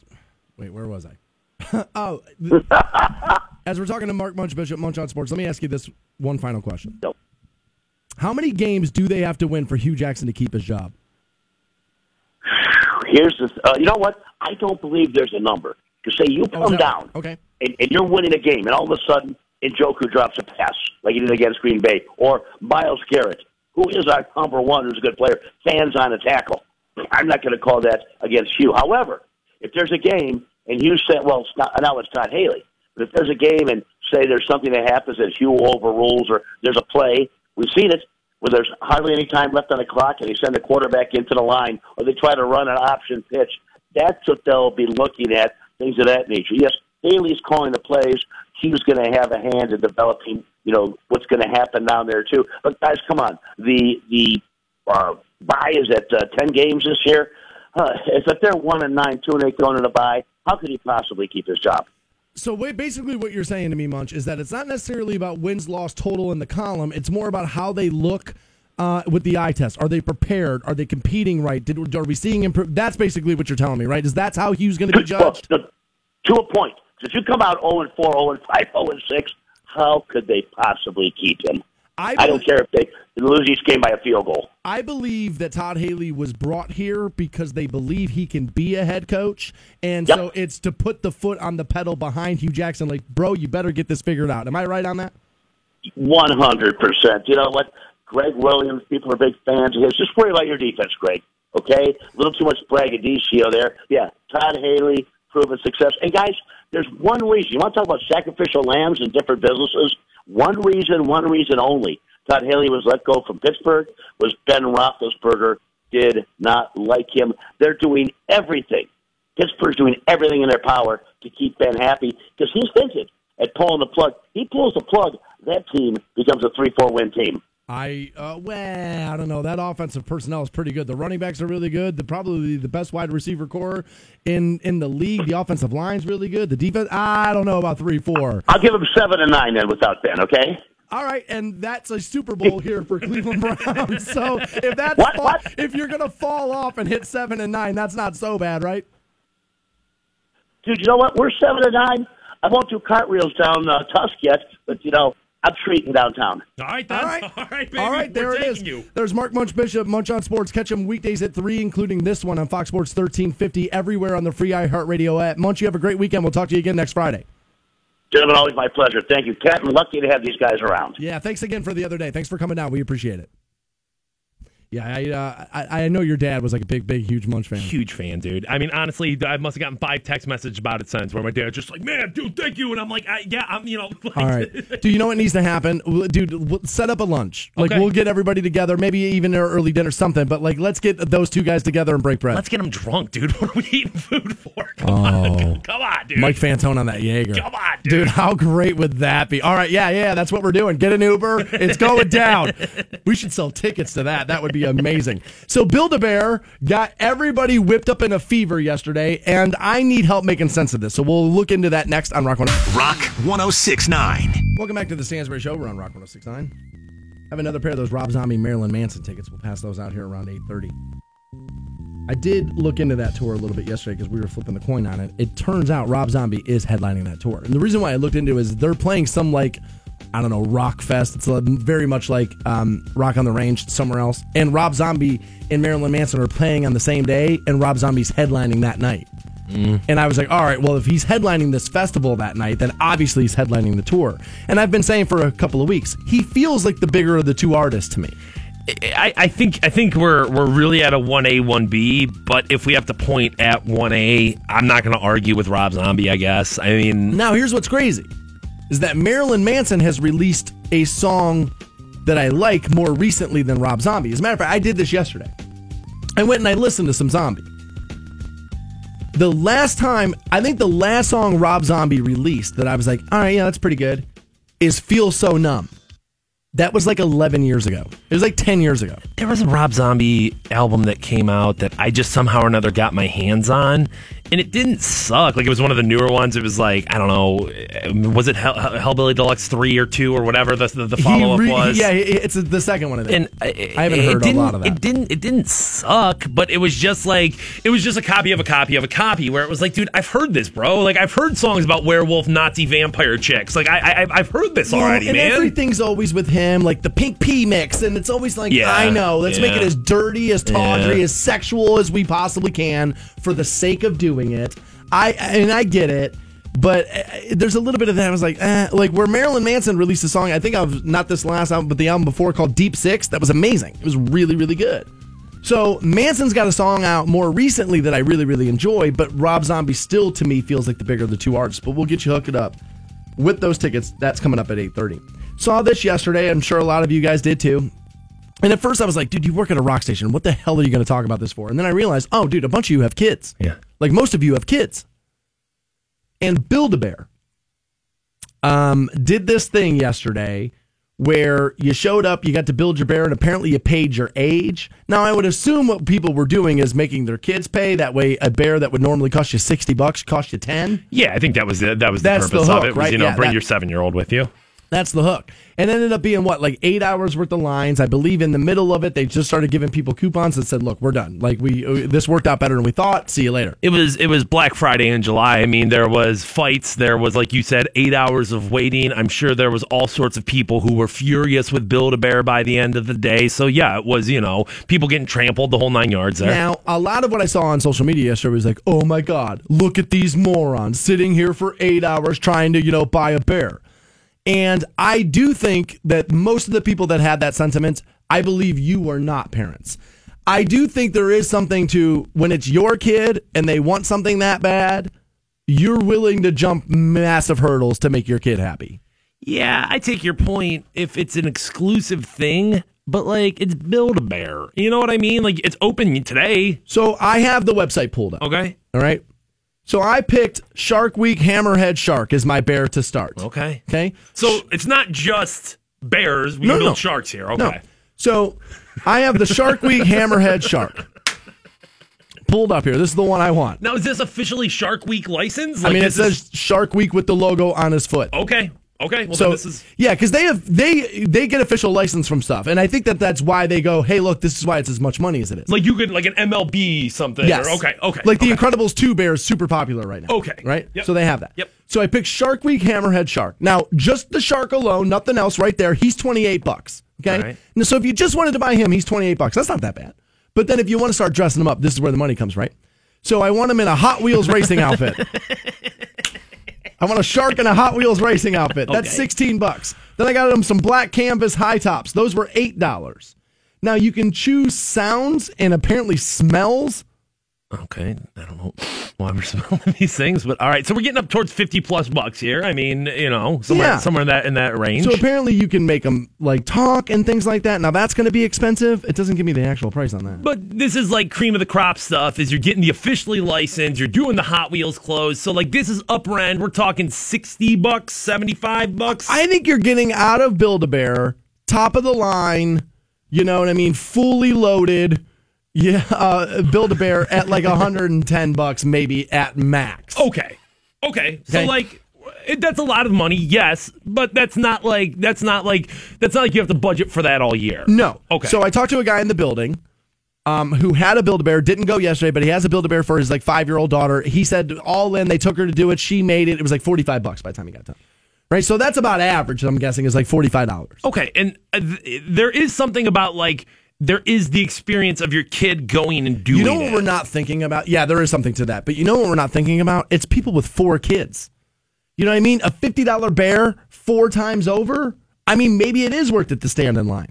Speaker 13: Wait, where was I? oh, th- as we're talking to Mark Munch Bishop, Munch on Sports, let me ask you this one final question.
Speaker 19: No.
Speaker 13: How many games do they have to win for Hue Jackson to keep his job?
Speaker 19: Here's the, uh, you know what? I don't believe there's a number. Because say you
Speaker 13: Oh,
Speaker 19: come
Speaker 13: no.
Speaker 19: down
Speaker 13: Okay.
Speaker 19: and, and you're winning a game, and all of a sudden, Njoku drops a pass like he did against Green Bay, or Myles Garrett, who is our number one, who's a good player, stands on a tackle. I'm not going to call that against Hue. However, if there's a game and Hue said, well, it's not, now it's not Haley, but if there's a game and say there's something that happens that Hue overrules or there's a play. We've seen it where there's hardly any time left on the clock and they send the quarterback into the line or they try to run an option pitch. That's what they'll be looking at, things of that nature. Yes, Haley's calling the plays. He was going to have a hand in developing, you know, what's going to happen down there too. But guys, come on, the the uh, bye is at uh, ten games this year. Uh, if they're one and nine, two and eight going in a bye, how could he possibly keep his job?
Speaker 13: So basically, what you're saying to me, Munch, is that it's not necessarily about wins loss total in the column. It's more about how they look uh, with the eye test. Are they prepared? Are they competing right? Did, are we seeing improve? That's basically what you're telling me, right? Is that's how Hue's going to be judged?
Speaker 19: Well, to a point. If you come out 0 and 4, 0 and 5, 0 and 6, how could they possibly keep him?
Speaker 13: I,
Speaker 19: I don't care if they lose each game by a field goal.
Speaker 13: I believe that Todd Haley was brought here because they believe he can be a head coach, and
Speaker 19: Yep.
Speaker 13: so it's to put the foot on the pedal behind Hue Jackson. Like, bro, you better get this figured out. Am I right on that?
Speaker 19: 100%. You know what? Gregg Williams, people are big fans of his. Just worry about your defense, Gregg. Okay? A little too much braggadocio there. Yeah, Todd Haley, proven success. And guys, there's one reason. You want to talk about sacrificial lambs in different businesses? One reason, one reason only. Todd Haley was let go from Pittsburgh was Ben Roethlisberger did not like him. They're doing everything. Pittsburgh's doing everything in their power to keep Ben happy because he's hinted at pulling the plug. He pulls the plug, that team becomes a three-four win team.
Speaker 13: I uh, well, I don't know. That offensive personnel is pretty good. The running backs are really good. The probably the best wide receiver core in in the league. The offensive line's really good. The defense, I don't know about three four.
Speaker 19: I'll give them seven and nine then without Ben. Okay.
Speaker 13: All right, and that's a Super Bowl here for Cleveland Browns. So if that's
Speaker 19: What?
Speaker 13: fall-
Speaker 19: What?
Speaker 13: if you're gonna fall off and hit seven and nine, that's not so bad, right?
Speaker 19: Dude, you know what? We're seven and nine. I won't do cartwheels down uh, Tusk yet, but you know I'm treating downtown.
Speaker 14: All right, then.
Speaker 13: All right.
Speaker 14: All right, baby.
Speaker 13: All right, there
Speaker 14: We're
Speaker 13: it is.
Speaker 14: You.
Speaker 13: There's Mark Munch Bishop, Munch on Sports. Catch him weekdays at 3, including this one on Fox Sports 1350, everywhere on the free iHeartRadio app. Munch, you have a great weekend. We'll talk to you again next Friday.
Speaker 19: Gentlemen, always my pleasure. Thank you, Cat. and lucky to have these guys around.
Speaker 13: Yeah, thanks again for the other day. Thanks for coming down. We appreciate it. Yeah, I, uh, I I know your dad was like a big, big, huge Munch fan.
Speaker 14: Huge fan, dude. I mean, honestly, I must have gotten five text messages about it since where my dad's just like, man, dude, thank you. And I'm like, I, yeah, I'm, you know. Like,
Speaker 13: All right, do you know what needs to happen, dude? Set up a lunch. Like
Speaker 14: Okay.
Speaker 13: we'll get everybody together, maybe even an early dinner, something. But like, let's get those two guys together and break bread.
Speaker 14: Let's get them drunk, dude. What are we eating food for? Come
Speaker 13: Oh.
Speaker 14: on. Come on, dude.
Speaker 13: Mike Fantone on that Jaeger.
Speaker 14: Come on,
Speaker 13: dude. How great would that be? All right, yeah, yeah, that's what we're doing. Get an Uber. It's going down. we should sell tickets to that. That would be amazing. So Build a Bear got everybody whipped up in a fever yesterday, and I need help making sense of this. So we'll look into that next on Rock One.
Speaker 15: Oh Rock 1069.
Speaker 13: Welcome back to the Stansbury Show. We're on Rock 1069. I Have another pair of those Rob Zombie Marilyn Manson tickets. We'll pass those out here around 8:30. I did look into that tour a little bit yesterday because we were flipping the coin on it. It turns out Rob Zombie is headlining that tour, and the reason why I looked into it is they're playing some like I don't know rock fest. It's very much like um, Rock on the Range somewhere else, and Rob Zombie and Marilyn Manson are playing on the same day, and Rob Zombie's headlining that night. And I was like, all right, well, if he's headlining this festival that night, then obviously he's headlining the tour. And I've been saying for a couple of weeks, he feels like the bigger of the two artists to me.
Speaker 14: I, I think I think we're we're really at a one A one B, but if we have to point at one A, I'm not going to argue with Rob Zombie. I guess. I mean,
Speaker 13: Now, here's what's crazy is that Marilyn Manson has released a song that I like more recently than Rob Zombie. As a matter of fact, I did this yesterday. I went and I listened to some Zombie. The last time, I think the last song Rob Zombie released that I was like, all right, yeah, that's pretty good, is Feel So Numb. That was like 11 years ago. It was like 10 years ago.
Speaker 14: there was a Rob Zombie album that came out that I just somehow or another got my hands on, and it didn't suck. Like it was one of the newer ones. It was like I don't know, was it Hell, Hellbilly Deluxe three or two or whatever the the, the follow up
Speaker 13: re-
Speaker 14: was?
Speaker 13: Yeah, it's the second one of it.
Speaker 14: and uh,
Speaker 13: I haven't heard a lot of that.
Speaker 14: It didn't. It didn't suck, but it was just like it was just a copy of a copy of a copy. Where it was like, dude, I've heard this, bro. Like I've heard songs about werewolf, Nazi, vampire chicks. Like I, I I've heard this
Speaker 13: Well,
Speaker 14: already,
Speaker 13: and
Speaker 14: man.
Speaker 13: everything's always with him, like the pink pea mix, and it's always like,
Speaker 14: Yeah,
Speaker 13: I know, let's make it as dirty, as tawdry,
Speaker 14: Yeah.
Speaker 13: as sexual as we possibly can for the sake of doing it. I and I get it, but uh, there's a little bit of that. I was like, eh, like where Marilyn Manson released a song. I think of not this last album, but the album before called Deep Six. That was amazing. It was really, really good. So Manson's got a song out more recently that I really, really enjoy, but Rob Zombie still to me feels like the bigger of the two artists. But we'll get you hooked up with those tickets. That's coming up at 8:30. Saw this yesterday. I'm sure a lot of you guys did too. And at first I was like, dude, you work at a rock station. What the hell are you going to talk about this for? And then I realized, oh, dude, a bunch of you have kids.
Speaker 14: Yeah.
Speaker 13: Like most of you have kids. And Build a Bear um, did this thing yesterday where you showed up, you got to build your bear, and apparently you paid your age. Now, I would assume what people were doing is making their kids pay. That way, a bear that would normally cost you sixty bucks cost you ten.
Speaker 14: Yeah, I think that was the, that was the
Speaker 13: That's
Speaker 14: purpose
Speaker 13: the
Speaker 14: of it. Was
Speaker 13: right?
Speaker 14: you know
Speaker 13: Yeah,
Speaker 14: bring
Speaker 13: that-
Speaker 14: your seven year old with you.
Speaker 13: That's the hook. And it ended up being what, like eight hours worth of lines. I believe in the middle of it, they just started giving people coupons and said, "Look, we're done. Like we, uh, this worked out better than we thought. See you later."
Speaker 14: It was it was Black Friday in July. I mean, there was fights. There was, like you said, eight hours of waiting. I'm sure there was all sorts of people who were furious with Build a Bear by the end of the day. So yeah, it was you know people getting trampled the whole nine yards there.
Speaker 13: Now, a lot of what I saw on social media yesterday was like, "Oh my god, look at these morons sitting here for eight hours trying to, you know, buy a bear." And I do think that most of the people that had that sentiment, I believe you are not parents. I do think there is something to when it's your kid and they want something that bad, you're willing to jump massive hurdles to make your kid happy.
Speaker 14: Yeah, I take your point if it's an exclusive thing, but like it's Build a Bear. You know what I mean? Like it's open today.
Speaker 13: So I have the website pulled up.
Speaker 14: Okay.
Speaker 13: All right. So I picked Shark Week Hammerhead Shark as my bear to start.
Speaker 14: Okay.
Speaker 13: Okay.
Speaker 14: So it's not just bears. We
Speaker 13: No,
Speaker 14: build
Speaker 13: no.
Speaker 14: sharks here.
Speaker 13: No.
Speaker 14: Okay.
Speaker 13: So I have the Shark Week Hammerhead Shark pulled up here. This is the one I want.
Speaker 14: Now is this officially Shark Week license?
Speaker 13: I mean, it
Speaker 14: this is-
Speaker 13: says Shark Week with the logo on his foot.
Speaker 14: okay. Okay. Well,
Speaker 13: so
Speaker 14: this is
Speaker 13: yeah, because they have they they get official license from stuff, and I think that that's why they go, hey, look, this is why it's as much money as it is.
Speaker 14: like you could like an MLB something.
Speaker 13: Yes.
Speaker 14: Or, okay. Okay.
Speaker 13: Like
Speaker 14: okay.
Speaker 13: the Incredibles 2 bear is super popular right now.
Speaker 14: Okay.
Speaker 13: Right?
Speaker 14: Yep.
Speaker 13: So they have that.
Speaker 14: Yep.
Speaker 13: So I picked Shark Week Hammerhead Shark. Now, just the shark alone, nothing else right there, he's 28 bucks. Okay?
Speaker 14: Right.
Speaker 13: Now, so if you just wanted to buy him, he's 28 bucks. That's not that bad. But then if you want to start dressing him up, this is where the money comes, right? So I want him in a Hot Wheels racing outfit. I want a shark in a Hot Wheels racing outfit. That's
Speaker 14: Okay.
Speaker 13: 16 bucks. Then I got him some black canvas high tops. Those were $8. Now you can choose sounds and apparently smells.
Speaker 14: Okay, I don't know why we're smelling these things, but all right. So we're getting up towards fifty plus bucks here. I mean, you know, somewhere
Speaker 13: Yeah.
Speaker 14: somewhere in that in that range.
Speaker 13: So apparently you can make them like talk and things like that. Now that's going to be expensive. It doesn't give me the actual price on that.
Speaker 14: but this is like cream of the crop stuff. Is you're getting the officially licensed. You're doing the Hot Wheels clothes. So like this is upper end. We're talking sixty bucks, seventy five bucks.
Speaker 13: I think you're getting out of Build a Bear, top of the line. You know what I mean? Fully loaded. Yeah, uh, Build a Bear at like 110 bucks, maybe at max.
Speaker 14: okay, okay. So
Speaker 13: Okay.
Speaker 14: like. It, that's a lot of money, yes, but that's not like that's not like that's not like you have to budget for that all year.
Speaker 13: No.
Speaker 14: Okay.
Speaker 13: So I talked to a guy in the building um, who had a Build a Bear, didn't go yesterday, but he has a Build a Bear for his like five year old daughter. He said all in, they took her to do it. She made it. It was like 45 bucks by the time he got done. Right. So that's about average, I'm guessing, is like $45.
Speaker 14: Okay, and uh, th- there is something about like there is the experience of your kid going and doing
Speaker 13: You know what
Speaker 14: it.
Speaker 13: we're not thinking about? Yeah, there is something to that. But you know what we're not thinking about? It's people with four kids. You know what I mean? A $50 bear four times over? I mean, maybe it is worth it to stand in line.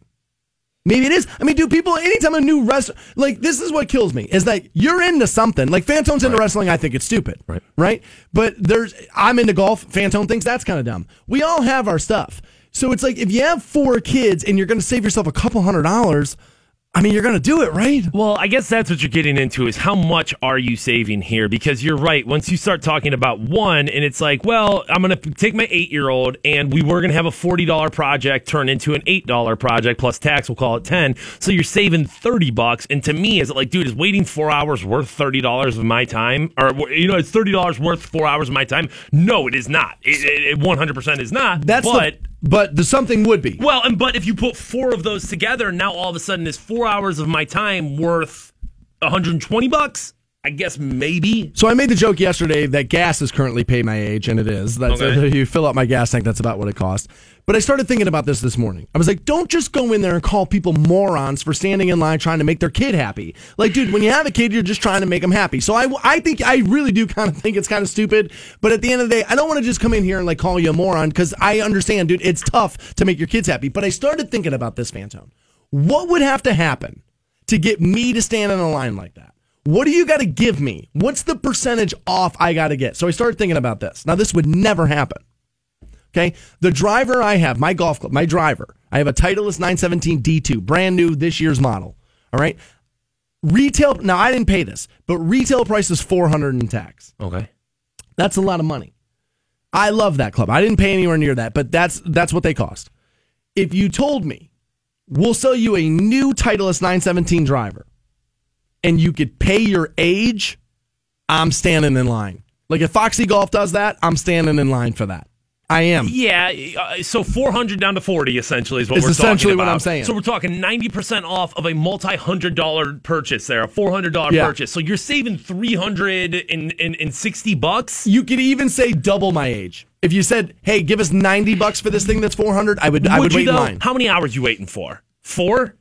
Speaker 13: Maybe it is. I mean, do people, anytime a new wrestler, like, this is what kills me, is that you're into something. Like, Fantone's into wrestling, I think it's stupid.
Speaker 14: Right.
Speaker 13: Right? But there's, I'm into golf. Fantone thinks that's kind of dumb. We all have our stuff. So it's like, if you have four kids and you're going to save yourself a couple hundred dollars, I mean, you're going to do it, right?
Speaker 14: Well, I guess that's what you're getting into is how much are you saving here? Because you're right. Once you start talking about one, and it's like, well, I'm going to take my eight year old, and we were going to have a $40 project turn into an $8 project plus tax. We'll call it 10. So you're saving 30 bucks. And to me, is it like, dude, is waiting four hours worth $30 of my time? Or, you know, it's $30 worth four hours of my time? No, it is not. It, it, it 100% is not.
Speaker 13: That's
Speaker 14: but.
Speaker 13: the, but the something would be.
Speaker 14: Well, and but if you put four of those together, now all of a sudden is four hours of my time worth 120 bucks? I guess maybe.
Speaker 13: So I made the joke yesterday that gas is currently pay my age, and it is. That's
Speaker 14: Okay.
Speaker 13: you fill up my gas tank. That's about what it costs. But I started thinking about this this morning. I was like, don't just go in there and call people morons for standing in line trying to make their kid happy. Like, dude, when you have a kid, you're just trying to make them happy. So I, I think I really do kind of think it's kind of stupid. But at the end of the day, I don't want to just come in here and like call you a moron because I understand, dude. It's tough to make your kids happy. But I started thinking about this, Fantone. What would have to happen to get me to stand in a line like that? What do you got to give me? What's the percentage off I got to get? So I started thinking about this. Now, this would never happen. Okay. The driver I have, my golf club, my driver, I have a Titleist 917 D2, brand new this year's model. All right. Retail, now I didn't pay this, but retail price is 400 in tax.
Speaker 14: Okay.
Speaker 13: That's a lot of money. I love that club. I didn't pay anywhere near that, but that's that's what they cost. If you told me we'll sell you a new Titleist 917 driver and you could pay your age, I'm standing in line. Like if Foxy Golf does that, I'm standing in line for that. I am.
Speaker 14: Yeah, uh, so 400 down to 40 essentially is what
Speaker 13: It's
Speaker 14: we're
Speaker 13: essentially
Speaker 14: talking
Speaker 13: what
Speaker 14: about.
Speaker 13: I'm saying.
Speaker 14: So we're talking 90% off of a multi-hundred dollar purchase there, a $400
Speaker 13: Yeah.
Speaker 14: purchase. So you're saving 360 bucks.
Speaker 13: You could even say double my age. If you said, "Hey, give us 90 bucks for this thing that's 400," I would I would wait in line.
Speaker 14: How many hours you waiting for? 4?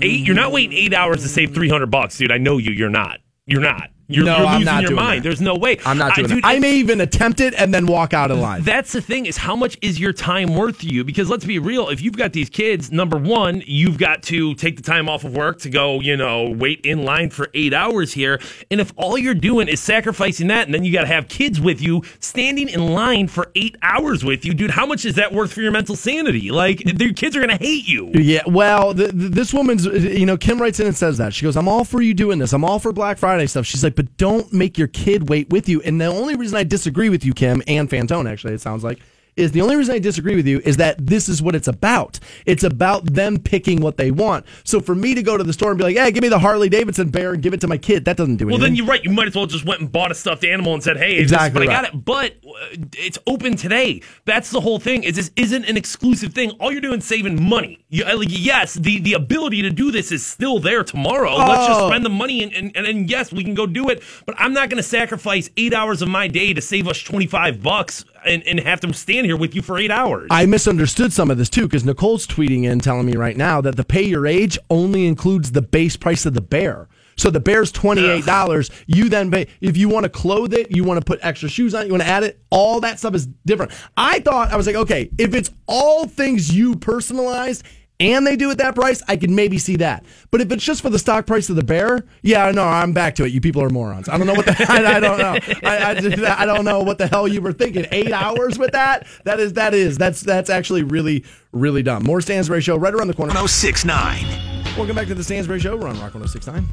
Speaker 14: 8? You're not waiting 8 hours to save 300 bucks, dude. I know you. You're not. You're not. You're,
Speaker 13: no,
Speaker 14: you're
Speaker 13: I'm not
Speaker 14: your
Speaker 13: doing
Speaker 14: mind.
Speaker 13: that.
Speaker 14: There's no way.
Speaker 13: I'm not
Speaker 14: I-
Speaker 13: doing
Speaker 14: dude,
Speaker 13: that. I may even attempt it and then walk out of line.
Speaker 14: That's the thing is how much is your time worth to you? Because let's be real, if you've got these kids, number one, you've got to take the time off of work to go, you know, wait in line for eight hours here. And if all you're doing is sacrificing that, and then you got to have kids with you standing in line for eight hours with you, dude, how much is that worth for your mental sanity? Like, your kids are going to hate you.
Speaker 13: Yeah, well, th th this woman's, you know, Kim writes in and says that. She goes, I'm all for you doing this. I'm all for Black Friday stuff. She's like, but don't make your kid wait with you. And the only reason I disagree with you, Kim, and Fantone, actually, it sounds like, is the only reason I disagree with you is that this is what it's about. It's about them picking what they want. So for me to go to the store and be like, hey, give me the Harley Davidson bear and give it to my kid, that doesn't do anything.
Speaker 14: Well, then you're right. You might as well just went and bought a stuffed animal and said, "Hey, this-
Speaker 13: Exactly
Speaker 14: but I got it." But uh, it's open today. That's the whole thing. Is this isn't an exclusive thing? All you're doing is saving money. You, uh, yes, the the ability to do this is still there tomorrow. Let's just
Speaker 13: Oh.
Speaker 14: spend the money and, and, and, and yes, we can go do it. But I'm not going to sacrifice eight hours of my day to save us 25 bucks and, and have to stand here with you for eight hours.
Speaker 13: I misunderstood some of this too because Nicole's tweeting in telling me right now that the pay your age only includes the base price of the bear. So the bear's twenty eight dollars. You then pay if you want to clothe it, you want to put extra shoes on it, you want to add it. All that stuff is different. I thought I was like, okay, if it's all things you personalized and they do it that price, I could maybe see that. But if it's just for the stock price of the bear, yeah, no, I'm back to it. You people are morons. I don't know what the I, I don't know. I, I, just- I don't know what the hell you were thinking. Eight hours with that? That is that is that's that's actually really really dumb. More Stansbury Show right around the corner.
Speaker 15: 1069.
Speaker 13: Welcome back to the Stansbury Show. We're on Rock 1069.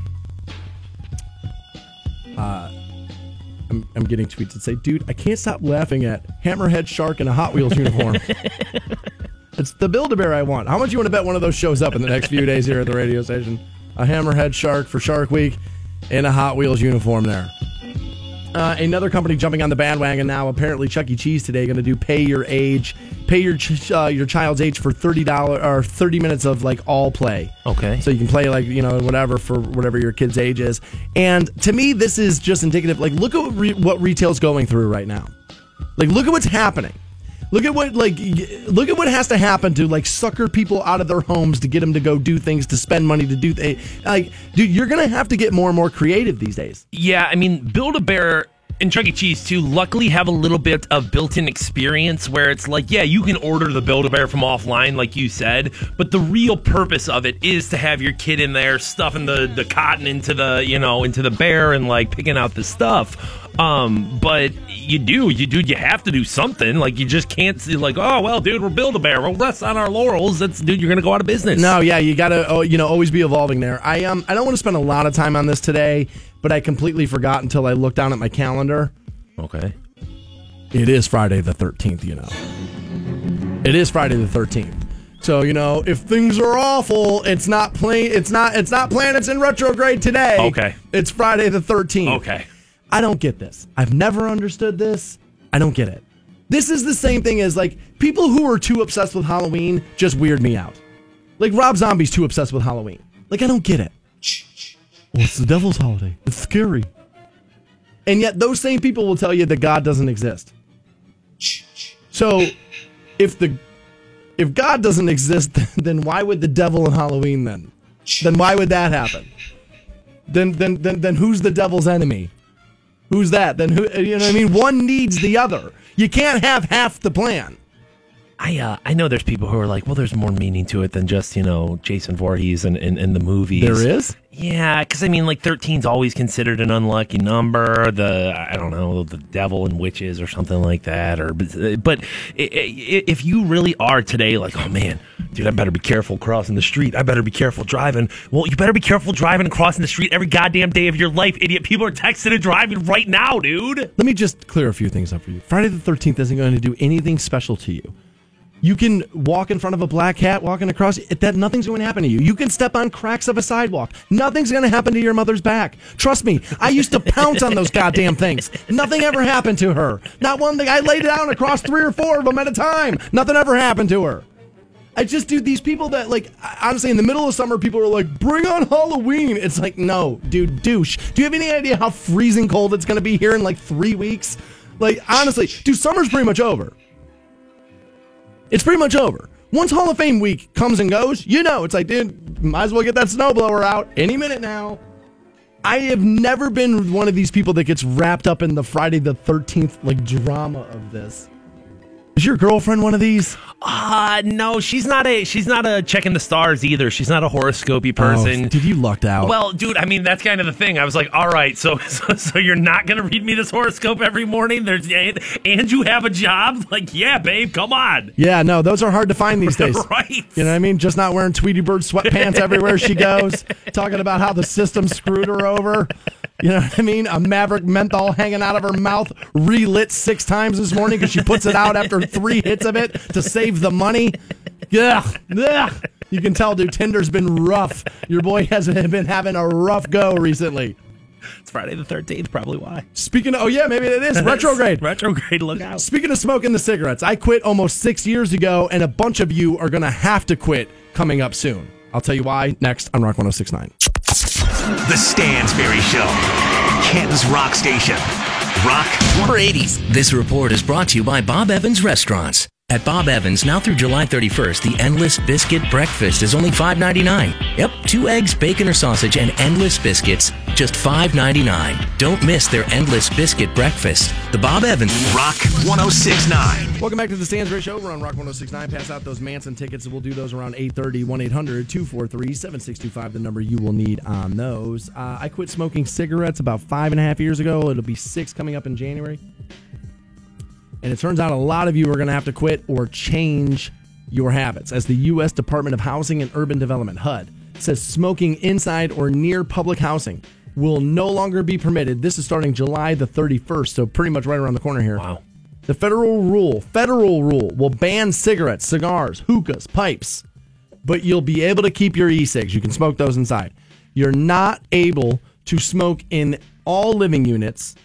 Speaker 13: Uh, I'm, I'm getting tweets that say, dude, I can't stop laughing at Hammerhead Shark in a Hot Wheels uniform. it's the Build a Bear I want. How much you want to bet one of those shows up in the next few days here at the radio station? A Hammerhead Shark for Shark Week in a Hot Wheels uniform there. Uh, another company jumping on the bandwagon now. Apparently, Chuck E. Cheese today going to do pay your age, pay your ch- uh, your child's age for thirty dollars or thirty minutes of like all play.
Speaker 14: Okay.
Speaker 13: So you can play like you know whatever for whatever your kid's age is. And to me, this is just indicative. Like, look at what, re- what retail's going through right now. Like, look at what's happening. Look at what like look at what has to happen to like sucker people out of their homes to get them to go do things to spend money to do th- like dude you're gonna have to get more and more creative these days.
Speaker 14: Yeah, I mean, Build a Bear and Chuck E. Cheese too. Luckily, have a little bit of built-in experience where it's like, yeah, you can order the Build a Bear from offline, like you said, but the real purpose of it is to have your kid in there stuffing the the cotton into the you know into the bear and like picking out the stuff. Um, but you do, you dude, you have to do something. Like you just can't see like, oh well, dude, we're Build a Bear, we'll rest on our laurels. That's dude, you're gonna go out of business.
Speaker 13: No, yeah, you gotta, oh, you know, always be evolving there. I um, I don't want to spend a lot of time on this today, but I completely forgot until I looked down at my calendar.
Speaker 14: Okay.
Speaker 13: It is Friday the thirteenth. You know, it is Friday the thirteenth. So you know, if things are awful, it's not plain. It's not. It's not planets in retrograde today.
Speaker 14: Okay.
Speaker 13: It's Friday the thirteenth.
Speaker 14: Okay.
Speaker 13: I don't get this. I've never understood this. I don't get it. This is the same thing as like people who are too obsessed with Halloween just weird me out. Like Rob Zombie's too obsessed with Halloween. Like I don't get it. Well, it's the devil's holiday. It's scary. And yet those same people will tell you that God doesn't exist. So if the if God doesn't exist, then why would the devil and Halloween then? Then why would that happen? Then then then then who's the devil's enemy? Who's that? Then who? You know what I mean? One needs the other. You can't have half the plan.
Speaker 14: I uh, I know there's people who are like, well, there's more meaning to it than just you know Jason Voorhees and in, in, the movies.
Speaker 13: There is.
Speaker 14: Yeah, because I mean, like 13's always considered an unlucky number. The I don't know, the devil and witches or something like that. Or but if you really are today, like, oh man, dude, I better be careful crossing the street. I better be careful driving. Well, you better be careful driving and crossing the street every goddamn day of your life, idiot. People are texting and driving right now, dude.
Speaker 13: Let me just clear a few things up for you. Friday the 13th isn't going to do anything special to you. You can walk in front of a black cat walking across. That nothing's going to happen to you. You can step on cracks of a sidewalk. Nothing's going to happen to your mother's back. Trust me. I used to pounce on those goddamn things. Nothing ever happened to her. Not one thing. I laid down across three or four of them at a time. Nothing ever happened to her. I just do these people that like honestly in the middle of summer people are like bring on Halloween. It's like no, dude, douche. Do you have any idea how freezing cold it's going to be here in like 3 weeks? Like honestly, dude, summer's pretty much over. It's pretty much over. Once Hall of Fame week comes and goes, you know, it's like, dude, might as well get that snowblower out any minute now. I have never been one of these people that gets wrapped up in the Friday the 13th like drama of this. Is your girlfriend one of these?
Speaker 14: Uh no, she's not a she's not a checking the stars either. She's not a horoscopy person.
Speaker 13: Oh, dude, you lucked out.
Speaker 14: Well, dude, I mean that's kind of the thing. I was like, all right, so so, so you're not gonna read me this horoscope every morning. There's and, and you have a job. Like, yeah, babe, come on.
Speaker 13: Yeah, no, those are hard to find these days.
Speaker 14: right.
Speaker 13: You know what I mean? Just not wearing Tweety Bird sweatpants everywhere she goes. Talking about how the system screwed her over. You know what I mean? A Maverick menthol hanging out of her mouth, relit six times this morning because she puts it out after three hits of it to save the money. Yeah, yeah. You can tell, dude. Tinder's been rough. Your boy has been having a rough go recently.
Speaker 14: It's Friday the 13th, probably why.
Speaker 13: Speaking of, oh yeah, maybe it is retrograde.
Speaker 14: retrograde, look out.
Speaker 13: Speaking of smoking the cigarettes, I quit almost six years ago, and a bunch of you are going to have to quit coming up soon. I'll tell you why next on Rock 1069.
Speaker 15: The Stansberry Show, Ken's Rock Station. Rock
Speaker 20: 80s. This report is brought to you by Bob Evans Restaurants. At Bob Evans, now through July 31st, the Endless Biscuit Breakfast is only $5.99. Yep, two eggs, bacon or sausage, and endless biscuits, just $5.99. Don't miss their Endless Biscuit Breakfast. The Bob Evans
Speaker 15: Rock 1069.
Speaker 13: Welcome back to the Stansberry Show. We're on Rock 1069. Pass out those Manson tickets. We'll do those around 830 1 800 243 7625, the number you will need on those. Uh, I quit smoking cigarettes about five and a half years ago. It'll be six coming up in January. And it turns out a lot of you are going to have to quit or change your habits. As the U.S. Department of Housing and Urban Development, HUD, says smoking inside or near public housing will no longer be permitted. This is starting July the 31st, so pretty much right around the corner here.
Speaker 14: Wow.
Speaker 13: The federal rule, federal rule will ban cigarettes, cigars, hookahs, pipes, but you'll be able to keep your e-cigs. You can smoke those inside. You're not able to smoke in all living units,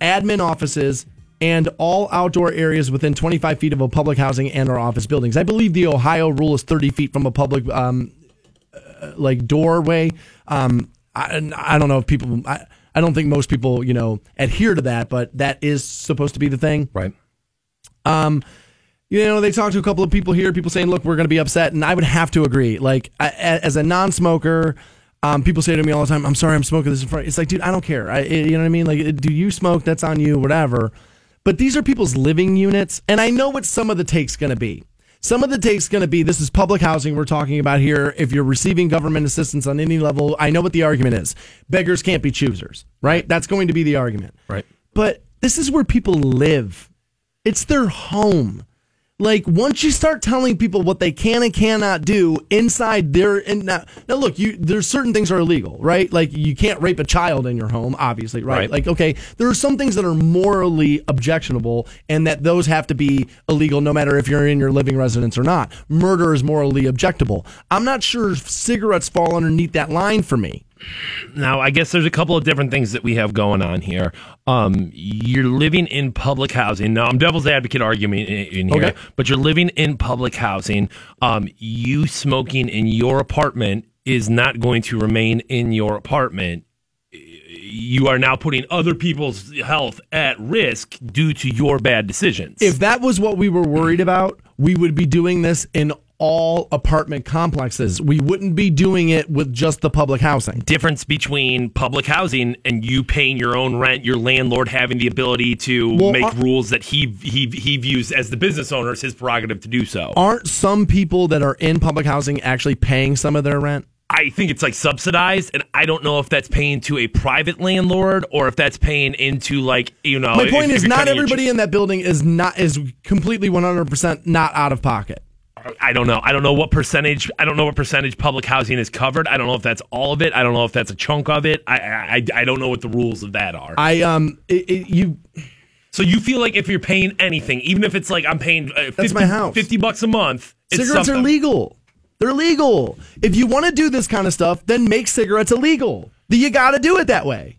Speaker 13: admin offices, and all outdoor areas within 25 feet of a public housing and or office buildings. I believe the Ohio rule is 30 feet from a public um, uh, like doorway. Um, I, I don't know if people. I, I don't think most people you know adhere to that, but that is supposed to be the thing,
Speaker 14: right?
Speaker 13: Um, you know, they talked to a couple of people here. People saying, "Look, we're going to be upset," and I would have to agree. Like I, as a non-smoker. Um, people say to me all the time, "I'm sorry, I'm smoking this in front." It's like, dude, I don't care. I, you know what I mean? Like, do you smoke? That's on you. Whatever. But these are people's living units, and I know what some of the take's going to be. Some of the take's going to be this is public housing we're talking about here. If you're receiving government assistance on any level, I know what the argument is. Beggars can't be choosers, right? That's going to be the argument.
Speaker 14: Right.
Speaker 13: But this is where people live. It's their home like once you start telling people what they can and cannot do inside their and now, now look you there's certain things are illegal right like you can't rape a child in your home obviously right?
Speaker 14: Right.
Speaker 13: like okay there are some things that are morally objectionable and that those have to be illegal no matter if you're in your living residence or not murder is morally objectable i'm not sure if cigarettes fall underneath that line for me
Speaker 14: Now, I guess there's a couple of different things that we have going on here. Um, you're living in public housing. Now, I'm devil's advocate argument in, in here,
Speaker 13: Okay.
Speaker 14: but you're living in public housing. Um, you smoking in your apartment is not going to remain in your apartment. You are now putting other people's health at risk due to your bad decisions.
Speaker 13: if that was what we were worried about we would be doing this in all apartment complexes. We wouldn't be doing it with just the public housing.
Speaker 14: Difference between public housing and you paying your own rent, your landlord having the ability to
Speaker 13: Well,
Speaker 14: make rules that he he he views as the business owner is his prerogative to do so.
Speaker 13: Aren't some people that are in public housing actually paying some of their rent?
Speaker 14: I think it's like subsidized, and I don't know if that's paying to a private landlord or if that's paying into like you know.
Speaker 13: My point
Speaker 14: if
Speaker 13: is,
Speaker 14: you're
Speaker 13: not everybody in that building is not is completely one hundred percent not out of pocket.
Speaker 14: I don't know. I don't know what percentage. I don't know what percentage public housing is covered. I don't know if that's all of it. I don't know if that's a chunk of it. I I, I don't know what the rules of that are.
Speaker 13: I um, it, it, you.
Speaker 14: So you feel like if you're paying anything, even if it's like I'm paying uh, 50,
Speaker 13: my house.
Speaker 14: 50 bucks a month, it's
Speaker 13: Cigarettes are legal. They're legal. If you want to do this kind of stuff, then make cigarettes illegal. You got to do it that way.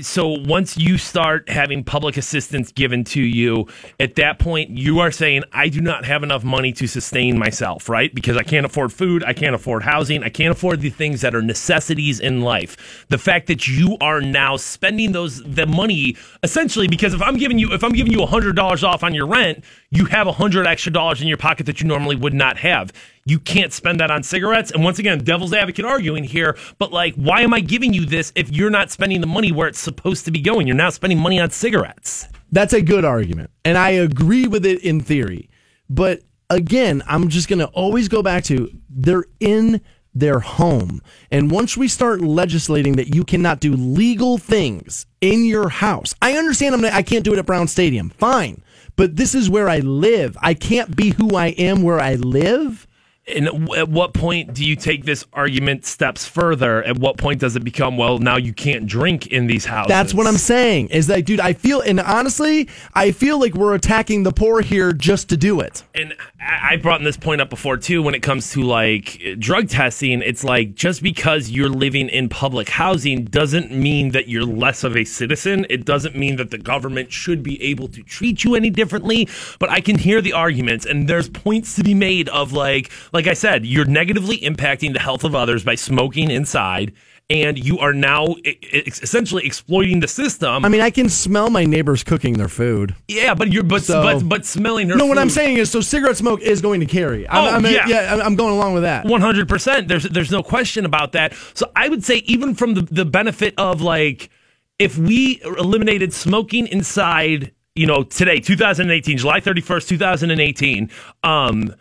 Speaker 14: So once you start having public assistance given to you, at that point you are saying, I do not have enough money to sustain myself, right? Because I can't afford food, I can't afford housing, I can't afford the things that are necessities in life. The fact that you are now spending those the money essentially because if I'm giving you if I'm giving you hundred dollars off on your rent, you have a hundred extra dollars in your pocket that you normally would not have. You can't spend that on cigarettes. And once again, devil's advocate arguing here, but like, why am I giving you this if you're not spending the money where it's supposed to be going? You're now spending money on cigarettes.
Speaker 13: That's a good argument. And I agree with it in theory. But again, I'm just going to always go back to they're in their home. And once we start legislating that you cannot do legal things in your house, I understand I'm I can't do it at Brown Stadium. Fine. But this is where I live. I can't be who I am where I live.
Speaker 14: And at what point do you take this argument steps further? At what point does it become, well, now you can't drink in these houses?
Speaker 13: That's what I'm saying. Is that, dude, I feel, and honestly, I feel like we're attacking the poor here just to do it.
Speaker 14: and I I brought this point up before too when it comes to like drug testing. It's like just because you're living in public housing doesn't mean that you're less of a citizen. It doesn't mean that the government should be able to treat you any differently. But I can hear the arguments, and there's points to be made of like, like I said, you're negatively impacting the health of others by smoking inside. And you are now essentially exploiting the system.
Speaker 13: I mean, I can smell my neighbors cooking their food.
Speaker 14: yeah, but you're but
Speaker 13: So-
Speaker 14: but but smelling her.
Speaker 13: No, what I'm saying is, so cigarette smoke is going to carry. I'm,
Speaker 14: Oh,
Speaker 13: I'm,
Speaker 14: yeah.
Speaker 13: yeah, I'm- I'm going along with that.
Speaker 14: One hundred percent. There's there's no question about that. So I would say even from the the benefit of like if we eliminated smoking inside, you know, today, 2018, July 31st, 2018, um.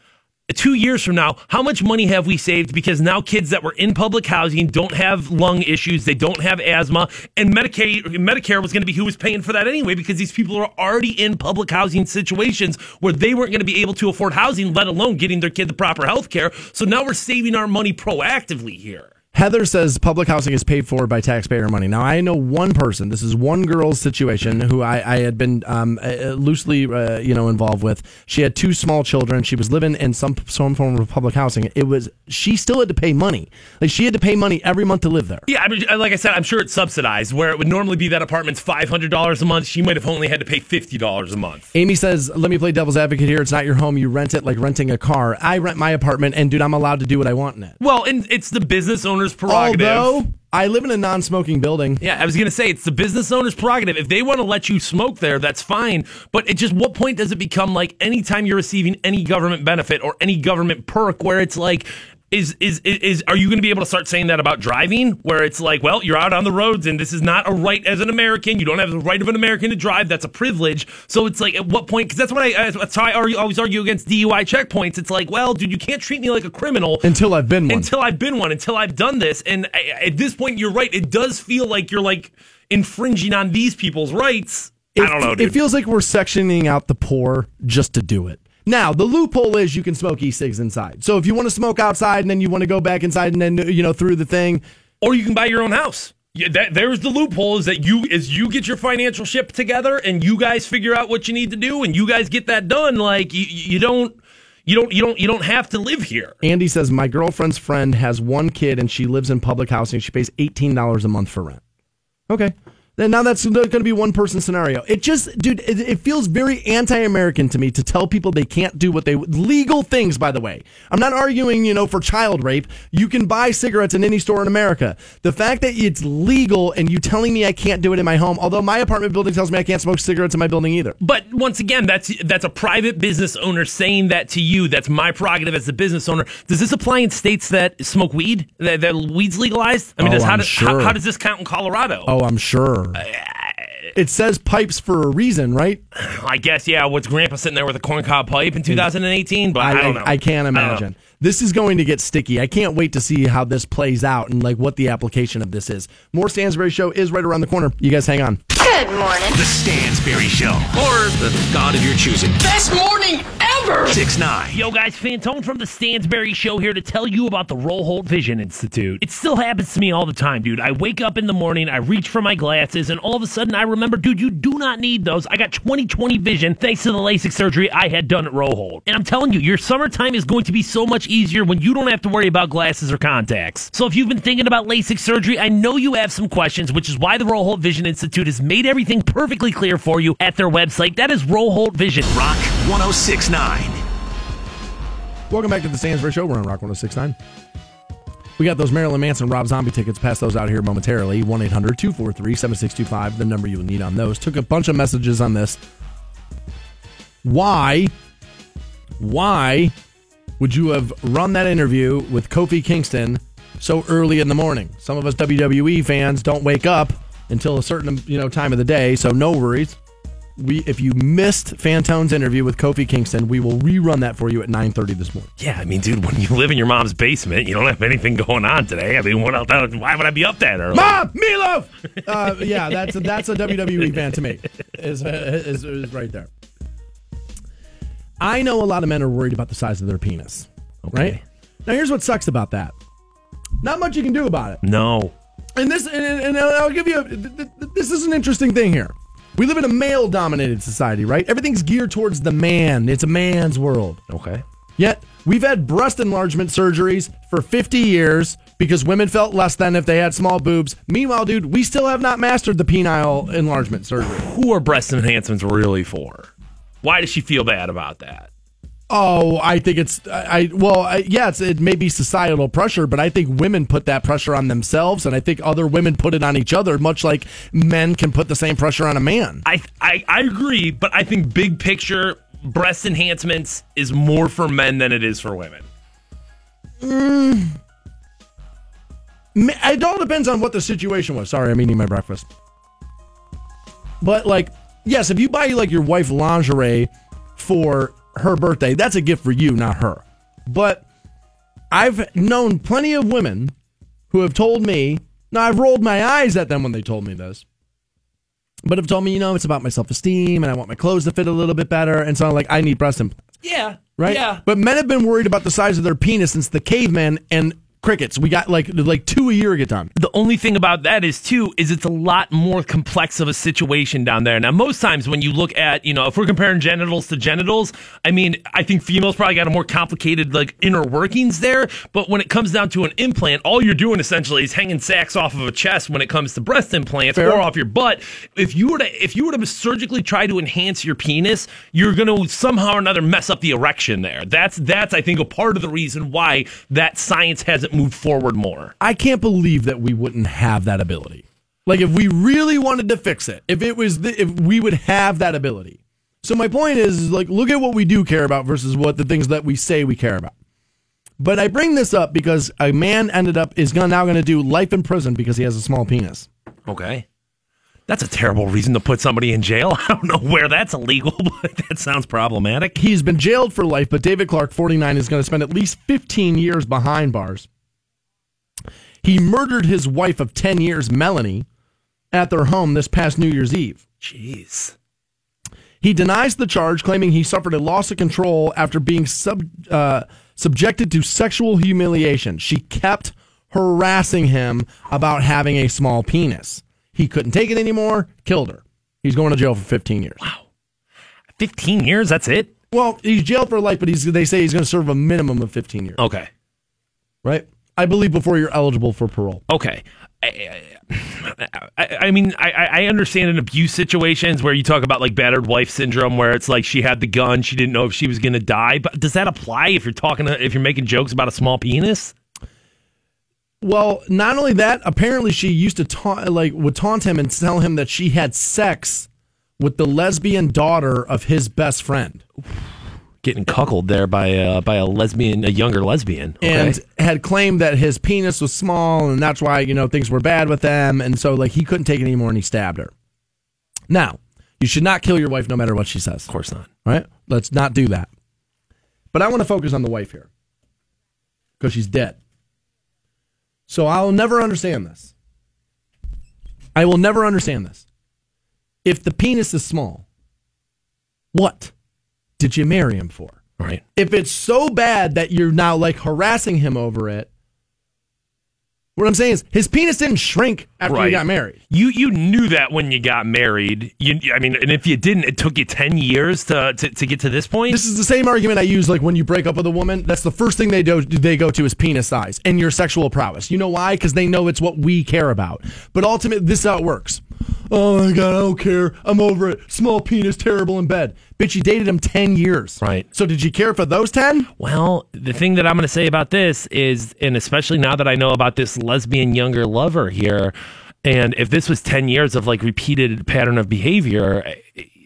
Speaker 14: Two years from now, how much money have we saved because now kids that were in public housing don't have lung issues, they don't have asthma, and Medicaid, Medicare was going to be who was paying for that anyway because these people are already in public housing situations where they weren't going to be able to afford housing, let alone getting their kid the proper health care. So now we're saving our money proactively here.
Speaker 13: Heather says public housing is paid for by taxpayer money. Now, I know one person. This is one girl's situation who I, I had been um, uh, loosely, uh, you know, involved with. She had two small children. She was living in some some form of public housing. It was she still had to pay money. Like she had to pay money every month to live there.
Speaker 14: Yeah, I mean, like I said, I'm sure it's subsidized where it would normally be that apartment's $500 a month. She might have only had to pay $50 a month.
Speaker 13: Amy says, "Let me play devil's advocate here. It's not your home. You rent it like renting a car. I rent my apartment, and dude, I'm allowed to do what I want in it.
Speaker 14: Well, and it's the business owner's prerogative.
Speaker 13: Although I live in a non-smoking building.
Speaker 14: Yeah, I was going to say it's the business owner's prerogative. If they want to let you smoke there, that's fine. But at just what point does it become like anytime you're receiving any government benefit or any government perk where it's like, is is is, is are you going to be able to start saying that about driving? Where it's like, well, you're out on the roads and this is not a right as an American. You don't have the right of an American to drive. That's a privilege. So it's like, at what point? Because that's what I that's how I always argue against DUI checkpoints. It's like, well, dude, you can't treat me like a criminal
Speaker 13: Until I've been one.
Speaker 14: until I've been one, until I've done this. And I, at this point, you're right. It does feel like you're like infringing on these people's rights. I don't know, dude.
Speaker 13: It feels like we're sectioning out the poor just to do it. Now, the loophole is you can smoke e-cigs inside. So if you want to smoke outside and then you want to go back inside and then you know through the thing,
Speaker 14: or you can buy your own house. Yeah, that, there's the loophole is that you as you get your financial ship together and you guys figure out what you need to do and you guys get that done. Like you, you don't, you don't, you don't, you don't have to live here.
Speaker 13: Andy says my girlfriend's friend has one kid and she lives in public housing. She pays eighteen dollars a month for rent. Okay, then now that's going to be one person scenario. It just, dude, it, it feels very anti-American to me to tell people they can't do what they legal things. By the way, I'm not arguing, you know, for child rape. You can buy cigarettes in any store in America. The fact that it's legal and you telling me I can't do it in my home, although my apartment building tells me I can't smoke cigarettes in my building either.
Speaker 14: But once again, that's that's a private business owner saying that to you. That's my prerogative as a business owner. Does this apply in states that smoke weed? That, that weed's legalized? I mean,
Speaker 13: Oh,
Speaker 14: does, how, does,
Speaker 13: sure.
Speaker 14: how, how does this count in Colorado?
Speaker 13: Oh, I'm sure. Uh, it says pipes for a reason, right?
Speaker 14: I guess yeah. What's Grandpa sitting there with a corncob pipe in 2018? But I, don't know.
Speaker 13: I can't
Speaker 14: don't
Speaker 13: imagine. This is going to get sticky. I can't wait to see how this plays out and like what the application of this is. More Stansbury Show is right around the corner. You guys hang on.
Speaker 15: Good morning. The Stansberry Show. Or the God of your choosing.
Speaker 10: Best morning ever!
Speaker 15: 6 9.
Speaker 14: Yo, guys, Fantone from the Stansberry Show here to tell you about the Roll Holt Vision Institute. It still happens to me all the time, dude. I wake up in the morning, I reach for my glasses, and all of a sudden I remember, dude, you do not need those. I got 20/20 vision thanks to the LASIK surgery I had done at Roll Holt. And I'm telling you, your summertime is going to be so much easier when you don't have to worry about glasses or contacts. So if you've been thinking about LASIK surgery, I know you have some questions, which is why the Roll Holt Vision Institute has made everything perfectly clear for you at their website. That is Roll Holt Vision.
Speaker 15: Rock 1069.
Speaker 13: Welcome back to the Stansbury Show. We're on Rock 1069. We got those Marilyn Manson Rob Zombie tickets. Pass those out here momentarily. 1 800 243 7625, the number you'll need on those. Took a bunch of messages on this. Why, why would you have run that interview with Kofi Kingston so early in the morning? Some of us WWE fans don't wake up until a certain you know time of the day, so no worries. We, if you missed Fantone's interview with Kofi Kingston, we will rerun that for you at 9:30 this morning.
Speaker 14: Yeah, I mean, dude, when you live in your mom's basement, you don't have anything going on today. I mean, what else? Why would I be up that early?
Speaker 13: Mom, Meatloaf. Uh, yeah, that's a, that's a WWE fan to me. Is, is is right there. I know a lot of men are worried about the size of their penis. Right now, here's what sucks about that. Not much you can do about it.
Speaker 14: No.
Speaker 13: And this, and, and I'll give you. A, th- th- this is an interesting thing here. We live in a male-dominated society, right? Everything's geared towards the man. It's a man's world.
Speaker 14: Okay.
Speaker 13: Yet we've had breast enlargement surgeries for 50 years because women felt less than if they had small boobs. Meanwhile, dude, we still have not mastered the penile enlargement surgery.
Speaker 14: Who are breast enhancements really for? Why does she feel bad about that?
Speaker 13: Oh, I think it's I, well, I, yeah, it may be societal pressure, but I think women put that pressure on themselves, and I think other women put it on each other, much like men can put the same pressure on a man.
Speaker 14: I, I I agree, but I think big picture breast enhancements is more for men than it is for women.
Speaker 13: Mm. It all depends on what the situation was. Sorry, I'm eating my breakfast. But like, yes, if you buy like your wife lingerie for her birthday, that's a gift for you, not her. But I've known plenty of women who have told me, now I've rolled my eyes at them when they told me this, but have told me, you know, it's about my self esteem and I want my clothes to fit a little bit better. And so I'm like, I need breast implants.
Speaker 14: Yeah.
Speaker 13: Right?
Speaker 14: Yeah.
Speaker 13: But men have been worried about the size of their penis since the cavemen and crickets. We got like like two a year get done.
Speaker 14: The only thing about that is too is it's a lot more complex of a situation down there. Now, most times when you look at you know if we're comparing genitals to genitals, I mean I think females probably got a more complicated like inner workings there. But when it comes down to an implant, all you're doing essentially is hanging sacks off of a chest when it comes to breast implants
Speaker 13: Fair.
Speaker 14: or off your butt. If you were to if you were to surgically try to enhance your penis, you're going to somehow or another mess up the erection there. That's that's I think a part of the reason why that science hasn't moved forward more.
Speaker 13: I can't believe that we wouldn't have that ability. Like if we really wanted to fix it, if it was the, if we would have that ability. So my point is, is like look at what we do care about versus what the things that we say we care about. But I bring this up because a man ended up is gonna, now going to do life in prison because he has a small penis.
Speaker 14: Okay. That's a terrible reason to put somebody in jail. I don't know where that's illegal, but that sounds problematic.
Speaker 13: He's been jailed for life, but David Clark, 49, is going to spend at least 15 years behind bars. He murdered his wife of 10 years, Melanie, at their home this past New Year's Eve.
Speaker 14: Jeez.
Speaker 13: He denies the charge, claiming he suffered a loss of control after being sub, uh, subjected to sexual humiliation. She kept harassing him about having a small penis. He couldn't take it anymore, killed her. He's going to jail for 15 years.
Speaker 14: Wow. 15 years? That's it?
Speaker 13: Well, he's jailed for life, but he's, they say he's going to serve a minimum of 15 years.
Speaker 14: Okay.
Speaker 13: Right? I believe before you're eligible for parole.
Speaker 14: Okay. I, I mean, I, I understand in abuse situations where you talk about like battered wife syndrome, where it's like she had the gun, she didn't know if she was going to die. But does that apply if you're talking, if you're making jokes about a small penis?
Speaker 13: Well, not only that, apparently she used to taunt, like would taunt him and tell him that she had sex with the lesbian daughter of his best friend.
Speaker 14: Getting cuckolded there by a, by a lesbian, a younger lesbian, okay.
Speaker 13: and had claimed that his penis was small and that's why you know things were bad with them, and so like he couldn't take it anymore and he stabbed her. Now, you should not kill your wife no matter what she says.
Speaker 14: Of course not.
Speaker 13: Right? Let's not do that. But I want to focus on the wife here because she's dead. So I'll never understand this. I will never understand this. If the penis is small, what did you marry him for?
Speaker 14: Right.
Speaker 13: If it's so bad that you're now like harassing him over it, what I'm saying is his penis didn't shrink after
Speaker 14: Right.
Speaker 13: you got married.
Speaker 14: You you knew that when you got married. You, I mean, and if you didn't, it took you ten years to, to, to get to this point.
Speaker 13: This is the same argument I use like when you break up with a woman. That's the first thing they do. They go to is penis size and your sexual prowess. You know why? Because they know it's what we care about. But ultimately, this is how it works. Oh my god, I don't care. I'm over it. Small penis, terrible in bed. Bitch, you dated him ten years.
Speaker 14: Right.
Speaker 13: So did you care for those ten?
Speaker 14: Well, the thing that I'm going to say about this is, and especially now that I know about this lesbian younger lover here, and if this was 10 years of like repeated pattern of behavior,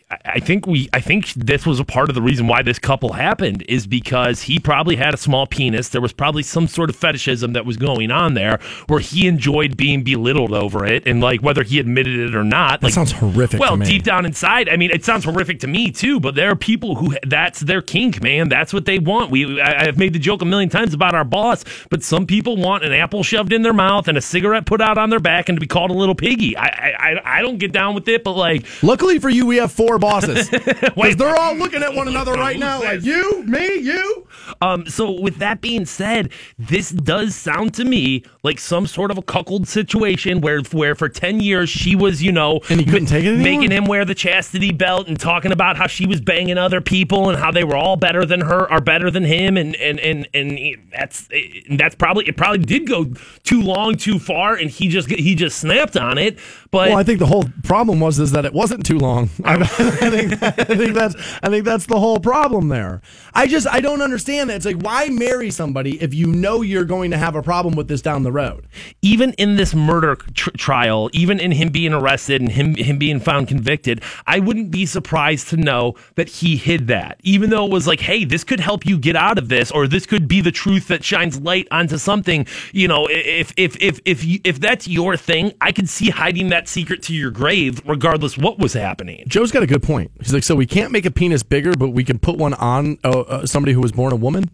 Speaker 14: I, think we, I think this was a part of the reason why this couple happened is because he probably had a small penis. There was probably some sort of fetishism that was going on there where he enjoyed being belittled over it, and like whether he admitted it or not.
Speaker 13: That
Speaker 14: like,
Speaker 13: sounds horrific.
Speaker 14: well,
Speaker 13: to me.
Speaker 14: deep down inside, I mean, it sounds horrific to me too. But there are people who that's their kink, man. That's what they want. We I, I've made the joke a million times about our boss, but some people want an apple shoved in their mouth and a cigarette put out on their back and to be called a little piggy. I, I- I don't get down with it, but like,
Speaker 13: Luckily for you, we have four bosses because they're all looking at one another right now. Like you, me, you.
Speaker 14: Um, so with that being said, this does sound to me like some sort of a cuckold situation where where for ten years she was, you know,
Speaker 13: And he couldn't take it anymore?
Speaker 14: making him wear the chastity belt and talking about how she was banging other people and how they were all better than her or better than him, and and and and that's and that's probably it probably did go too long, too far, and he just he just snapped on it. But
Speaker 13: well, I think the whole problem was is that it wasn't too long. I, I think I think that's I think that's the whole problem there. I just I don't understand that. It's like why marry somebody if you know you're going to have a problem with this down the road?
Speaker 14: even in this murder tr- trial, even in him being arrested and him him being found convicted, I wouldn't be surprised to know that he hid that. Even though it was like, hey, this could help you get out of this, or this could be the truth that shines light onto something. You know, if if if if you, if that's your thing, I could see hiding that secret to your grave, regardless what was happening.
Speaker 13: Joe's got a good point. He's like, so we can't make a penis bigger, but we can put one on uh, uh, somebody who was born a woman.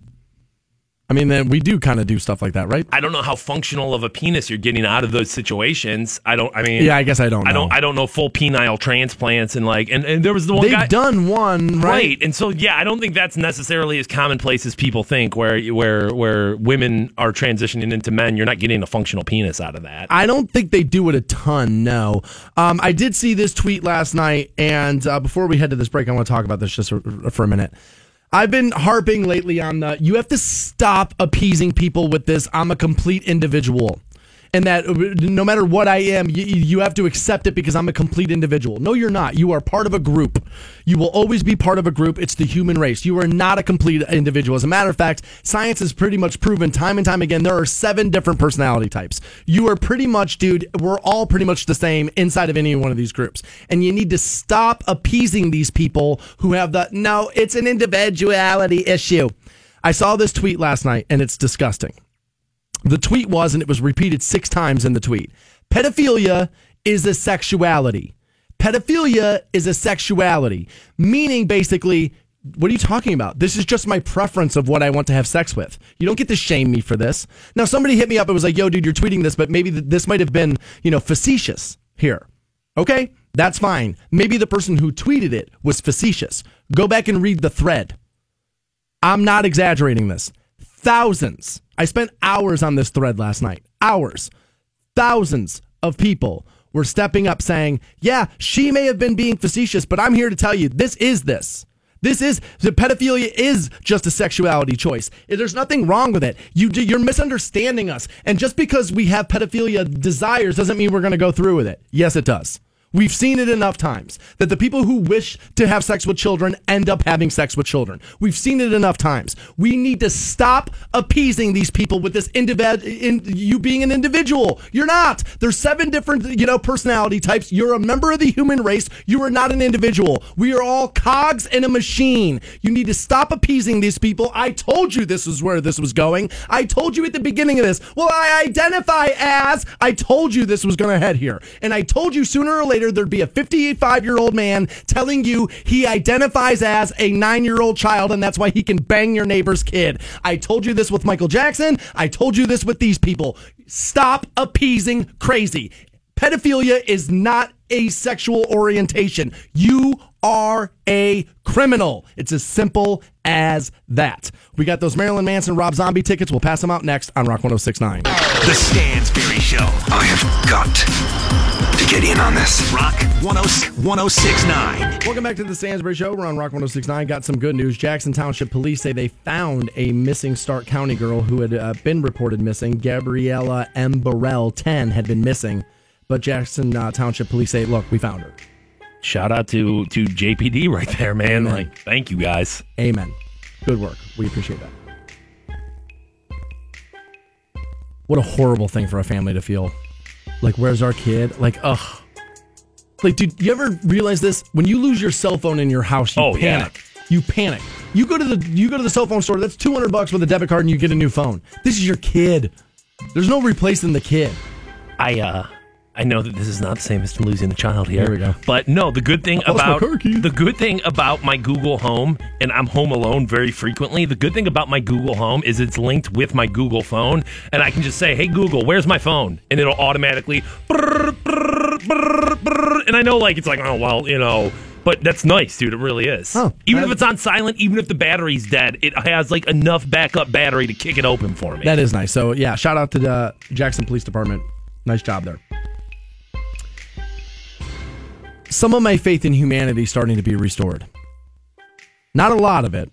Speaker 13: I mean, then we do kind of do stuff like that, right?
Speaker 14: I don't know how functional of a penis you're getting out of those situations. I don't. I mean,
Speaker 13: Yeah, I guess I don't
Speaker 14: I don't.
Speaker 13: know.
Speaker 14: I don't know full penile transplants and like. And, and there was the one
Speaker 13: They've
Speaker 14: guy.
Speaker 13: done one, right?
Speaker 14: Right, and so yeah, I don't think that's necessarily as commonplace as people think. Where where where women are transitioning into men, you're not getting a functional penis out of that.
Speaker 13: I don't think they do it a ton. No, um, I did see this tweet last night, and uh, before we head to this break, I want to talk about this just for, for a minute. I've been harping lately on the you have to stop appeasing people with this. I'm a complete individual. And that no matter what I am, you, you have to accept it because I'm a complete individual. No, you're not. You are part of a group. You will always be part of a group. It's the human race. You are not a complete individual. As a matter of fact, science has pretty much proven time and time again there are seven different personality types. You are pretty much, dude, we're all pretty much the same inside of any one of these groups. And you need to stop appeasing these people who have the no, it's an individuality issue. I saw this tweet last night and it's disgusting. The tweet was, and it was repeated six times in the tweet pedophilia is a sexuality. Pedophilia is a sexuality, meaning basically, what are you talking about? This is just my preference of what I want to have sex with. You don't get to shame me for this. Now, somebody hit me up and was like, yo, dude, you're tweeting this, but maybe th- this might have been, you know, facetious here. Okay, that's fine. Maybe the person who tweeted it was facetious. Go back and read the thread. I'm not exaggerating this. Thousands. I spent hours on this thread last night. Hours. Thousands of people were stepping up saying, Yeah, she may have been being facetious, but I'm here to tell you this is this. This is the pedophilia is just a sexuality choice. There's nothing wrong with it. You do- you're misunderstanding us. And just because we have pedophilia desires doesn't mean we're going to go through with it. Yes, it does. We've seen it enough times that the people who wish to have sex with children end up having sex with children. We've seen it enough times. We need to stop appeasing these people with this individual. in you being an individual. You're not. There's seven different, you know, personality types. You're a member of the human race. You are not an individual. We are all cogs in a machine. You need to stop appeasing these people. I told you this is where this was going. I told you at the beginning of this. Well, I identify as. I told you this was going to head here. And I told you sooner or later there'd be a 55 year old man telling you he identifies as a nine year old child and that's why he can bang your neighbor's kid. I told you this with Michael Jackson. I told you this with these people. Stop appeasing crazy. Pedophilia is not a sexual orientation. You are a criminal. It's as simple as that. We got those Marilyn Manson Rob Zombie tickets. We'll pass them out next on Rock 1069.
Speaker 15: The Stansberry Show.
Speaker 21: I have got to get in on this.
Speaker 15: Rock 10- 1069.
Speaker 13: Welcome back to the Stansbury Show. We're on Rock 1069. Got some good news. Jackson Township Police say they found a missing Stark County girl who had uh, been reported missing. Gabriella M. Burrell, 10, had been missing. But Jackson uh, Township Police say, look, we found her.
Speaker 14: Shout out to to JPD right there, man.
Speaker 13: Amen.
Speaker 14: Like, thank you guys.
Speaker 13: Amen. Good work. We appreciate that. What a horrible thing for a family to feel. Like, where's our kid? Like, ugh. Like, dude, you ever realize this? When you lose your cell phone in your house, you
Speaker 14: Oh, yeah.
Speaker 13: panic. You panic. You go to the you go to the cell phone store. That's two hundred bucks with a debit card, and you get a new phone. This is your kid. There's no replacing the kid.
Speaker 14: I uh I know that this is not the same as losing the child here.
Speaker 13: There we go.
Speaker 14: But no, the good thing
Speaker 13: I lost my
Speaker 14: about the good thing about my Google Home, and I'm home alone very frequently. The good thing about my Google Home is it's linked with my Google phone, and I can just say, "Hey Google, where's my phone?" and it'll automatically. And I know, like it's like, oh well, you know. But that's nice, dude. It really is.
Speaker 13: Oh,
Speaker 14: even if it's on silent, even if the battery's dead, it has like enough backup battery to kick it open for me.
Speaker 13: That is nice. So yeah, shout out to the Jackson Police Department. Nice job there. Some of my faith in humanity starting to be restored. Not a lot of it,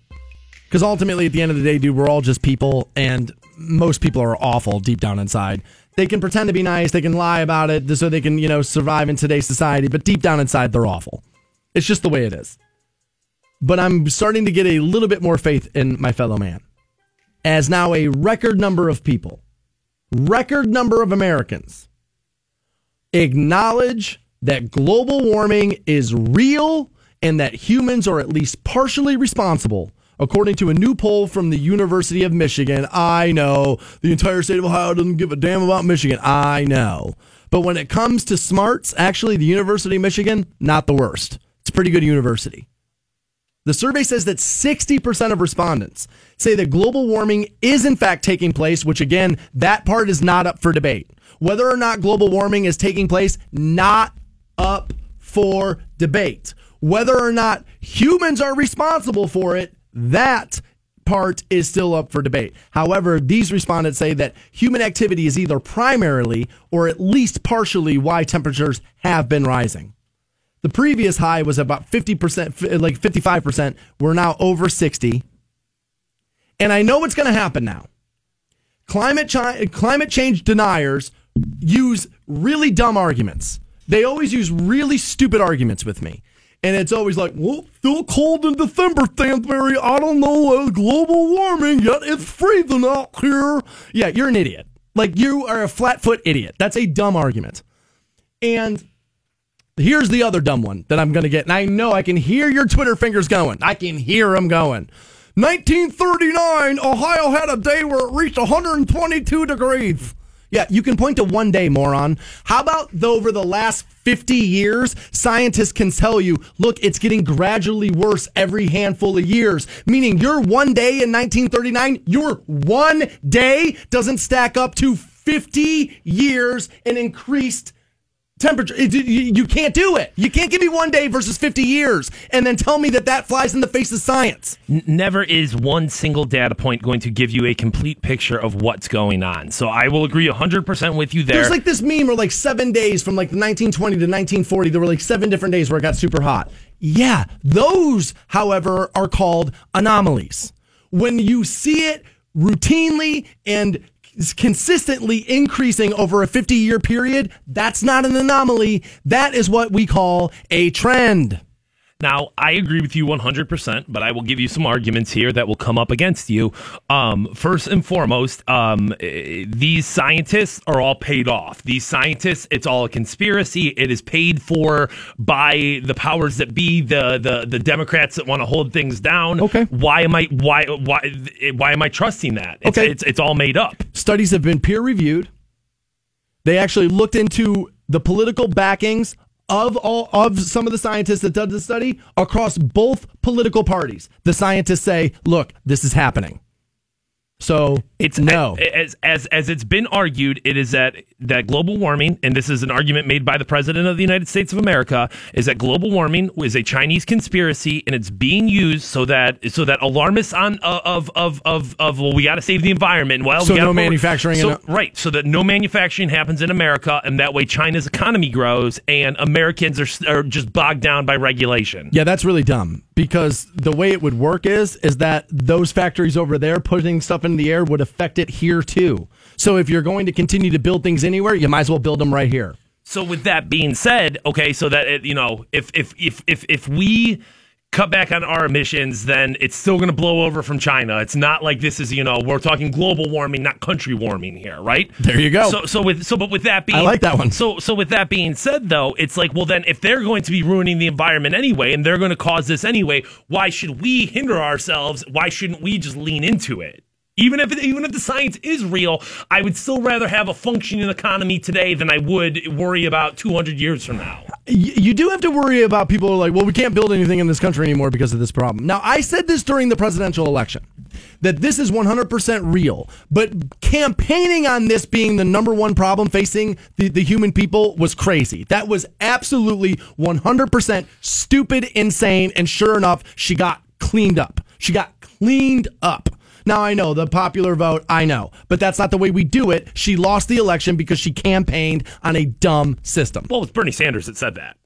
Speaker 13: because ultimately, at the end of the day, dude, we're all just people, and most people are awful deep down inside. They can pretend to be nice, they can lie about it, so they can you know survive in today's society, but deep down inside, they're awful. It's just the way it is. But I'm starting to get a little bit more faith in my fellow man as now a record number of people, record number of Americans acknowledge that global warming is real and that humans are at least partially responsible. According to a new poll from the University of Michigan, I know the entire state of Ohio doesn't give a damn about Michigan. I know. But when it comes to smarts, actually, the University of Michigan, not the worst. It's a pretty good university. The survey says that 60% of respondents say that global warming is in fact taking place, which again, that part is not up for debate. Whether or not global warming is taking place, not for debate. Whether or not humans are responsible for it, that part is still up for debate. However, these respondents say that human activity is either primarily or at least partially why temperatures have been rising. The previous high was about 50%, like 55%. We're now over 60. And I know what's going to happen now. Climate, chi- climate change deniers use really dumb arguments. They always use really stupid arguments with me. And it's always like, well, still cold in December, Stansbury. I don't know uh, global warming yet. It's freezing out here. Yeah, you're an idiot. Like, you are a flat foot idiot. That's a dumb argument. And Here's the other dumb one that I'm going to get. And I know I can hear your Twitter fingers going. I can hear them going. 1939, Ohio had a day where it reached 122 degrees. Yeah, you can point to one day, moron. How about though over the last 50 years, scientists can tell you, look, it's getting gradually worse every handful of years. Meaning your one day in 1939, your one day doesn't stack up to 50 years in increased temperature. You, can't do it. You can't give me one day versus 50 years and then tell me that that flies in the face of science.
Speaker 14: Never is one single data point going to give you a complete picture of what's going on. So I will agree 100% with you there.
Speaker 13: There's like this meme where like seven days from like 1920 to 1940, there were like seven different days where it got super hot. Yeah, those, however, are called anomalies. When you see it routinely and consistently increasing over a 50 year period, that's not an anomaly. That is what we call a trend.
Speaker 14: Now, I agree with you 100%, but I will give you some arguments here that will come up against you. Um, first and foremost, um, eh, these scientists are all paid off. These scientists, it's all a conspiracy. It is paid for by the powers that be, the the, the Democrats that want to hold things down. Okay. Why am I why why why am I trusting that? It's,
Speaker 13: Okay.
Speaker 14: it's it's all made up.
Speaker 13: Studies have been peer reviewed. They actually looked into the political backings of all of some of the scientists that did the study across both political parties. The scientists say, "Look, this is happening." So
Speaker 14: It's
Speaker 13: no.
Speaker 14: as as as it's been argued, it is that that global warming, and this is an argument made by the president of the United States of America, is that global warming is a Chinese conspiracy, and it's being used so that so that alarmists on uh, of of of of well, we got to save the environment. Well,
Speaker 13: So
Speaker 14: we gotta
Speaker 13: no manufacturing
Speaker 14: So,
Speaker 13: in a-
Speaker 14: right, so that no manufacturing happens in America, and that way China's economy grows, and Americans are are just bogged down by regulation.
Speaker 13: Yeah, that's really dumb because the way it would work is is that those factories over there putting stuff in the air would affect it here too. So if you're going to continue to build things anywhere, you might as well build them right here.
Speaker 14: So with that being said, okay, so that it, you know, if if if if if we cut back on our emissions, then it's still going to blow over from China. It's not like this is you know we're talking global warming, not country warming here, right?
Speaker 13: There you go.
Speaker 14: So so with so but with that being,
Speaker 13: I like that one.
Speaker 14: So so with that being said, though, it's like well then if they're going to be ruining the environment anyway, and they're going to cause this anyway, why should we hinder ourselves? Why shouldn't we just lean into it? Even if it, even if the science is real, I would still rather have a functioning economy today than I would worry about 200 years from now.
Speaker 13: You do have to worry about people are like, well, we can't build anything in this country anymore because of this problem. Now, I said this during the presidential election that this is 100% real, but campaigning on this being the number one problem facing the, the human people was crazy. That was absolutely 100% stupid, insane, and sure enough, she got cleaned up. She got cleaned up. Now I know the popular vote, I know, but that's not the way we do it. She lost the election because she campaigned on a dumb system.
Speaker 14: Well, it's Bernie Sanders that said that.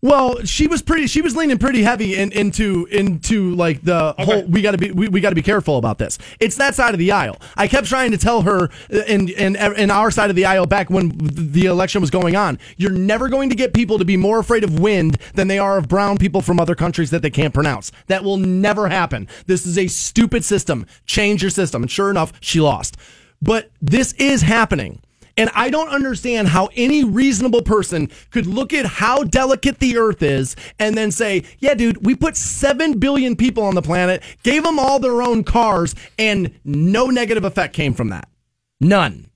Speaker 13: Well, she was pretty. She was leaning pretty heavy in, into into like the whole. We got to be we, we got to be careful about this. It's that side of the aisle. I kept trying to tell her uh, in in in our side of the aisle back when the election was going on. You're never going to get people to be more afraid of wind than they are of brown people from other countries that they can't pronounce. That will never happen. This is a stupid system. Change your system. And sure enough, she lost. But this is happening. And I don't understand how any reasonable person could look at how delicate the earth is and then say, yeah, dude, we put 7 billion people on the planet, gave them all their own cars, and no negative effect came from that. None.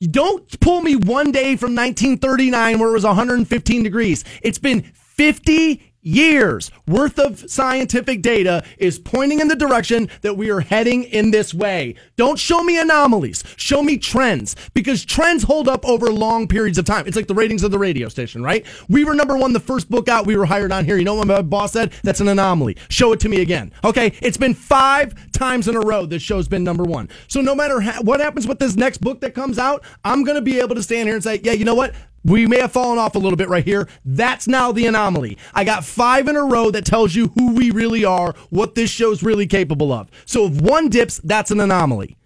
Speaker 13: Don't pull me one day from 1939 where it was 115 degrees. It's been 50 years worth of scientific data is pointing in the direction that we are heading in this way. Don't show me anomalies. Show me trends because trends hold up over long periods of time. It's like the ratings of the radio station, right? We were number one the first book out. We were hired on here. You know what my boss said? That's an anomaly. Show it to me again. Okay. It's been five times in a row this show's been number one. So no matter ha- what happens with this next book that comes out, I'm going to be able to stand here and say, yeah, you know what? We may have fallen off a little bit right here. That's now the anomaly. I got five in a row that tells you who we really are, what this show's really capable of. So if one dips, that's an anomaly.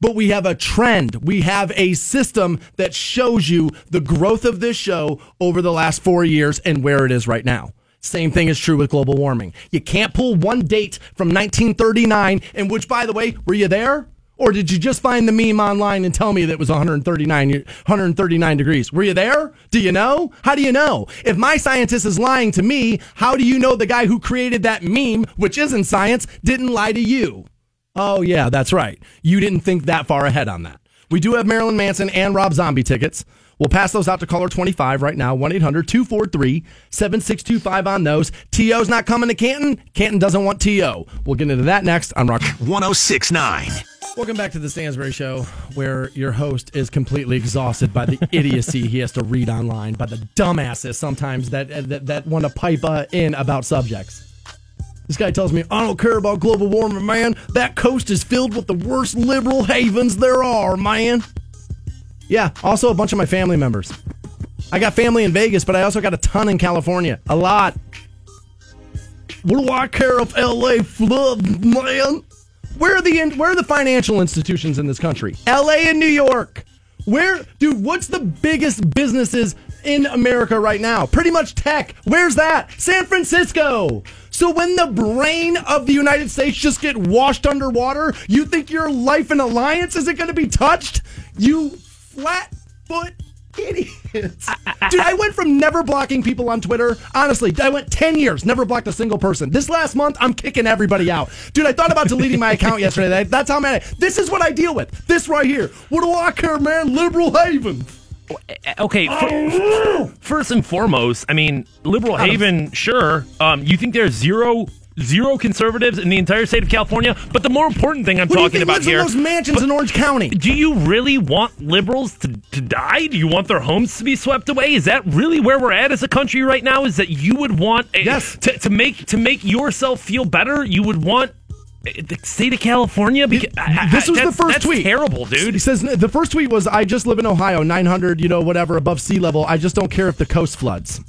Speaker 13: But we have a trend. We have a system that shows you the growth of this show over the last four years and where it is right now. Same thing is true with global warming. You can't pull one date from 1939, and which, by the way, were you there? Or did you just find the meme online and tell me that it was 139, 139 degrees? Were you there? Do you know? How do you know? If my scientist is lying to me, how do you know the guy who created that meme, which isn't science, didn't lie to you? Oh, yeah, that's right. You didn't think that far ahead on that. We do have Marilyn Manson and Rob Zombie tickets. We'll pass those out to caller 25 right now, 1 800 243 7625 on those. T.O.'s not coming to Canton. Canton doesn't want T.O. We'll get into that next on Rock
Speaker 15: 1069.
Speaker 13: Welcome back to the Stansbury Show, where your host is completely exhausted by the idiocy he has to read online, by the dumbasses sometimes that that, that want to pipe uh, in about subjects. This guy tells me, I don't care about global warming, man. That coast is filled with the worst liberal havens there are, man. Yeah, also a bunch of my family members. I got family in Vegas, but I also got a ton in California. A lot. What do I care if LA flood, man? Where are the in- where are the financial institutions in this country? LA and New York. Where, dude? What's the biggest businesses in America right now? Pretty much tech. Where's that? San Francisco. So when the brain of the United States just get washed underwater, you think your life and Alliance isn't going to be touched? You flat foot idiots. Dude, I went from never blocking people on Twitter. Honestly, I went 10 years, never blocked a single person. This last month, I'm kicking everybody out. Dude, I thought about deleting my account yesterday. That's how mad I This is what I deal with. This right here. What do I care, man? Liberal haven.
Speaker 14: Okay, fir- first and foremost, I mean, Liberal Haven, sure. Um, you think there's zero zero conservatives in the entire state of California? But the more important thing I'm
Speaker 13: Who do you
Speaker 14: talking
Speaker 13: think
Speaker 14: about here,
Speaker 13: those mansions in Orange County?
Speaker 14: do you really want liberals to, to die? Do you want their homes to be swept away? Is that really where we're at as a country right now? Is that you would want a,
Speaker 13: Yes.
Speaker 14: to, to make to make yourself feel better? You would want uh, the state of California? Because,
Speaker 13: This was the first
Speaker 14: that's
Speaker 13: tweet.
Speaker 14: Terrible, dude.
Speaker 13: He says the first tweet was, "I just live in Ohio, 900, you know, whatever above sea level. I just don't care if the coast floods."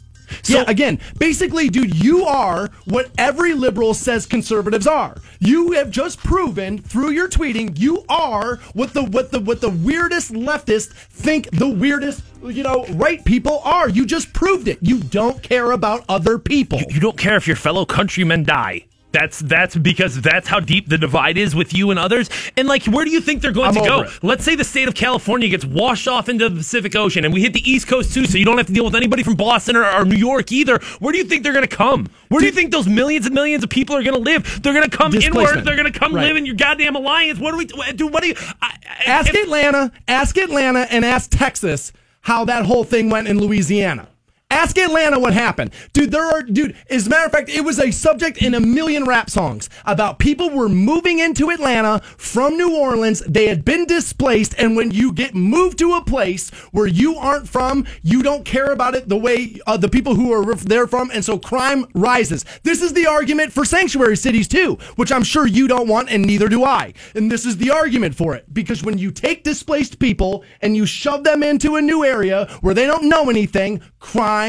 Speaker 13: So again, basically, dude, you are what every liberal says conservatives are. You have just proven through your tweeting you are what the what the what the weirdest leftists think the weirdest you know right people are. You just proved it. You don't care about other people.
Speaker 14: You don't care if your fellow countrymen die. That's that's because that's how deep the divide is with you and others. And like, where do you think they're going
Speaker 13: I'm
Speaker 14: to go?
Speaker 13: it.
Speaker 14: Let's say the state of California gets washed off into the Pacific Ocean, and we hit the East Coast too, so you don't have to deal with anybody from Boston or, or New York either. Where do you think they're going to come? Where do you think those millions and millions of people are going to live? They're going to come inward. They're going to come
Speaker 13: Right.
Speaker 14: live in your goddamn Alliance. What do we do? What do you? I,
Speaker 13: Ask
Speaker 14: if-
Speaker 13: Atlanta, ask Atlanta, and ask Texas how that whole thing went in Louisiana. Ask Atlanta what happened. Dude, there are, dude, as a matter of fact, it was a subject in a million rap songs about people were moving into Atlanta from New Orleans. They had been displaced. And when you get moved to a place where you aren't from, you don't care about it the way uh, the people who are there from. And so crime rises. This is the argument for sanctuary cities, too, which I'm sure you don't want, and neither do I. And this is the argument for it. Because when you take displaced people and you shove them into a new area where they don't know anything, crime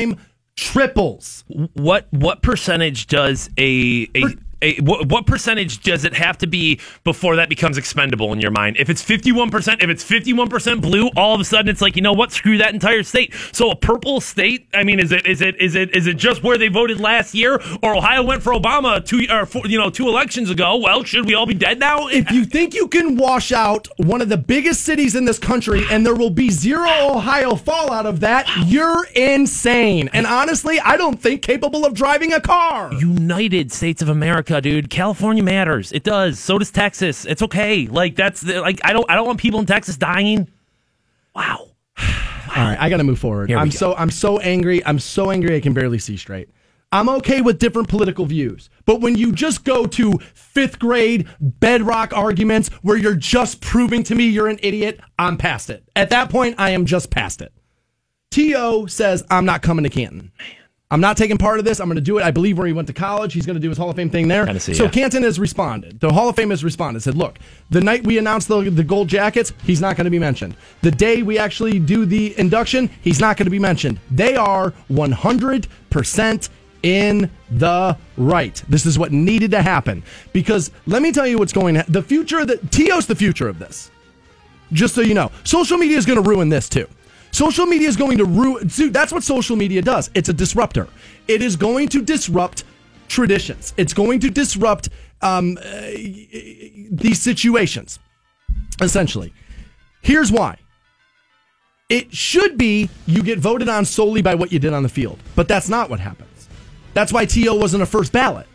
Speaker 13: triples.
Speaker 14: what what percentage does a a, a what, what percentage does it have to be before that becomes expendable in your mind? If it's fifty one percent, if it's fifty one percent blue, all of a sudden it's like you know what? Screw that entire state. So a purple state. I mean, is it is it is it is it just where they voted last year, or Ohio went for Obama two or four, you know two elections ago? Well, should we all be dead now?
Speaker 13: If you think you can wash out one of the biggest cities in this country and there will be zero Ohio fallout of that, you're insane. And honestly, I don't think capable of driving a car.
Speaker 14: United States of America, dude. California matters. It does. So does Texas. It's okay. Like that's the, like I don't I don't want people in Texas dying. Wow.
Speaker 13: All right, I got to move forward. I'm
Speaker 14: go.
Speaker 13: so I'm so angry. I'm so angry I can barely see straight. I'm okay with different political views, but when you just go to fifth grade bedrock arguments where you're just proving to me you're an idiot, I'm past it. At that point, I am just past it. T.O. says, I'm not coming to Canton. I'm not taking part of this. I'm going to do it. I believe where he went to college. He's going to do his Hall of Fame thing there.
Speaker 14: Tennessee,
Speaker 13: so
Speaker 14: yeah.
Speaker 13: Canton has responded. The Hall of Fame has responded. Said, look, the night we announced the, the gold jackets, he's not going to be mentioned. The day we actually do the induction, he's not going to be mentioned. They are 100% in the right. This is what needed to happen. Because let me tell you what's going to The future, the, T.O.'s the future of this. Just so you know, social media is going to ruin this too. Social media is going to ruin. Dude, that's what social media does. It's a disruptor. It is going to disrupt traditions. It's going to disrupt um, uh, these situations. Essentially, here's why. It should be you get voted on solely by what you did on the field, but that's not what happens. That's why T.O. wasn't a first ballot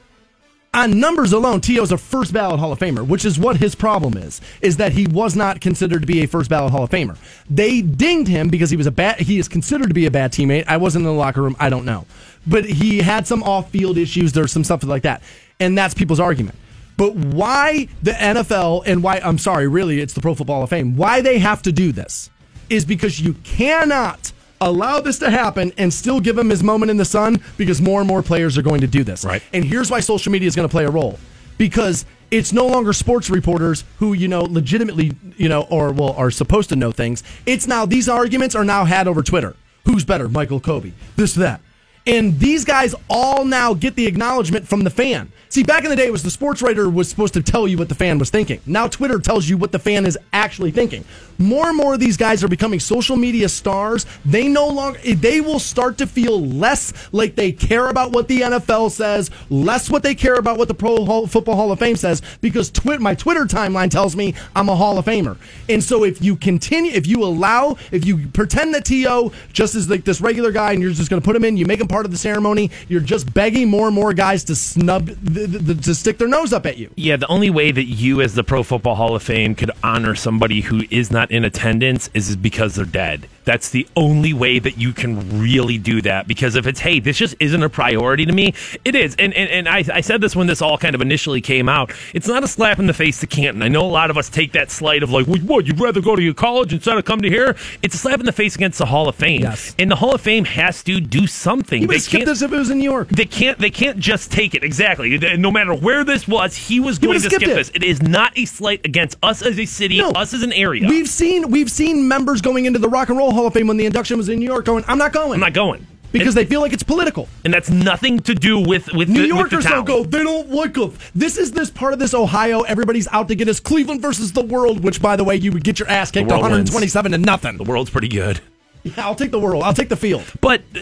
Speaker 13: on numbers alone, T.O.'s a first ballot Hall of Famer, which is what his problem is, is that he was not considered to be a first ballot Hall of Famer. They dinged him because he was a bad, he is considered to be a bad teammate. I wasn't in the locker room. I don't know. But he had some off field issues. There's some stuff like that. And that's people's argument. But why the NFL and why, I'm sorry, really, it's the Pro Football Hall of Fame, why they have to do this is because you cannot allow this to happen and still give him his moment in the sun because more and more players are going to do this. Right. And here's why social media is going to play a role because it's no longer sports reporters who you know legitimately you know or well are supposed to know things. It's now these arguments are now had over Twitter. Who's better, Michael Kobe? This that. And these guys all now get the acknowledgement from the fan. See, back in the day, it was the sports writer was supposed to tell you what the fan was thinking. Now Twitter tells you what the fan is actually thinking. More and more of these guys are becoming social media stars. They no longer they will start to feel less like they care about what the NFL says, less what they care about what the Pro Hall, Football Hall of Fame says, because twi- my Twitter timeline tells me I'm a Hall of Famer. And so if you continue, if you allow, if you pretend that T.O. just is like this regular guy, and you're just going to put him in, you make him part of the ceremony, you're just begging more and more guys to snub to stick their nose up at you.
Speaker 14: Yeah, the only way that you, as the Pro Football Hall of Fame, could honor somebody who is not in attendance is because they're dead. That's the only way that you can really do that. Because if it's, hey, this just isn't a priority to me, it is. And and, and I, I said this when this all kind of initially came out. It's not a slap in the face to Canton. I know a lot of us take that slight of like, well, what, you'd rather go to your college instead of come to here? It's a slap in the face against the Hall of Fame.
Speaker 13: Yes.
Speaker 14: And the Hall of Fame has to do something.
Speaker 13: Would have skipped this if it was in New York.
Speaker 14: They can't. They can't just take it. Exactly. No matter where this was, he was going to skip
Speaker 13: it.
Speaker 14: this. It is not a slight against us as a city, no. us as an area.
Speaker 13: We've seen we've seen members going into the Rock and Roll Hall of Fame when the induction was in New York going, I'm not going. I'm
Speaker 14: not going.
Speaker 13: Because they feel like it's political.
Speaker 14: and that's nothing to do with with
Speaker 13: New
Speaker 14: the,
Speaker 13: Yorkers
Speaker 14: with the town.
Speaker 13: don't go. They don't like us. This is this part of this Ohio. Everybody's out to get us. Cleveland versus the world. Which, by the way, you would get your ass kicked
Speaker 14: The world
Speaker 13: 127 to nothing.
Speaker 14: The world's pretty good.
Speaker 13: Yeah, I'll take the world. I'll take the field.
Speaker 14: But uh,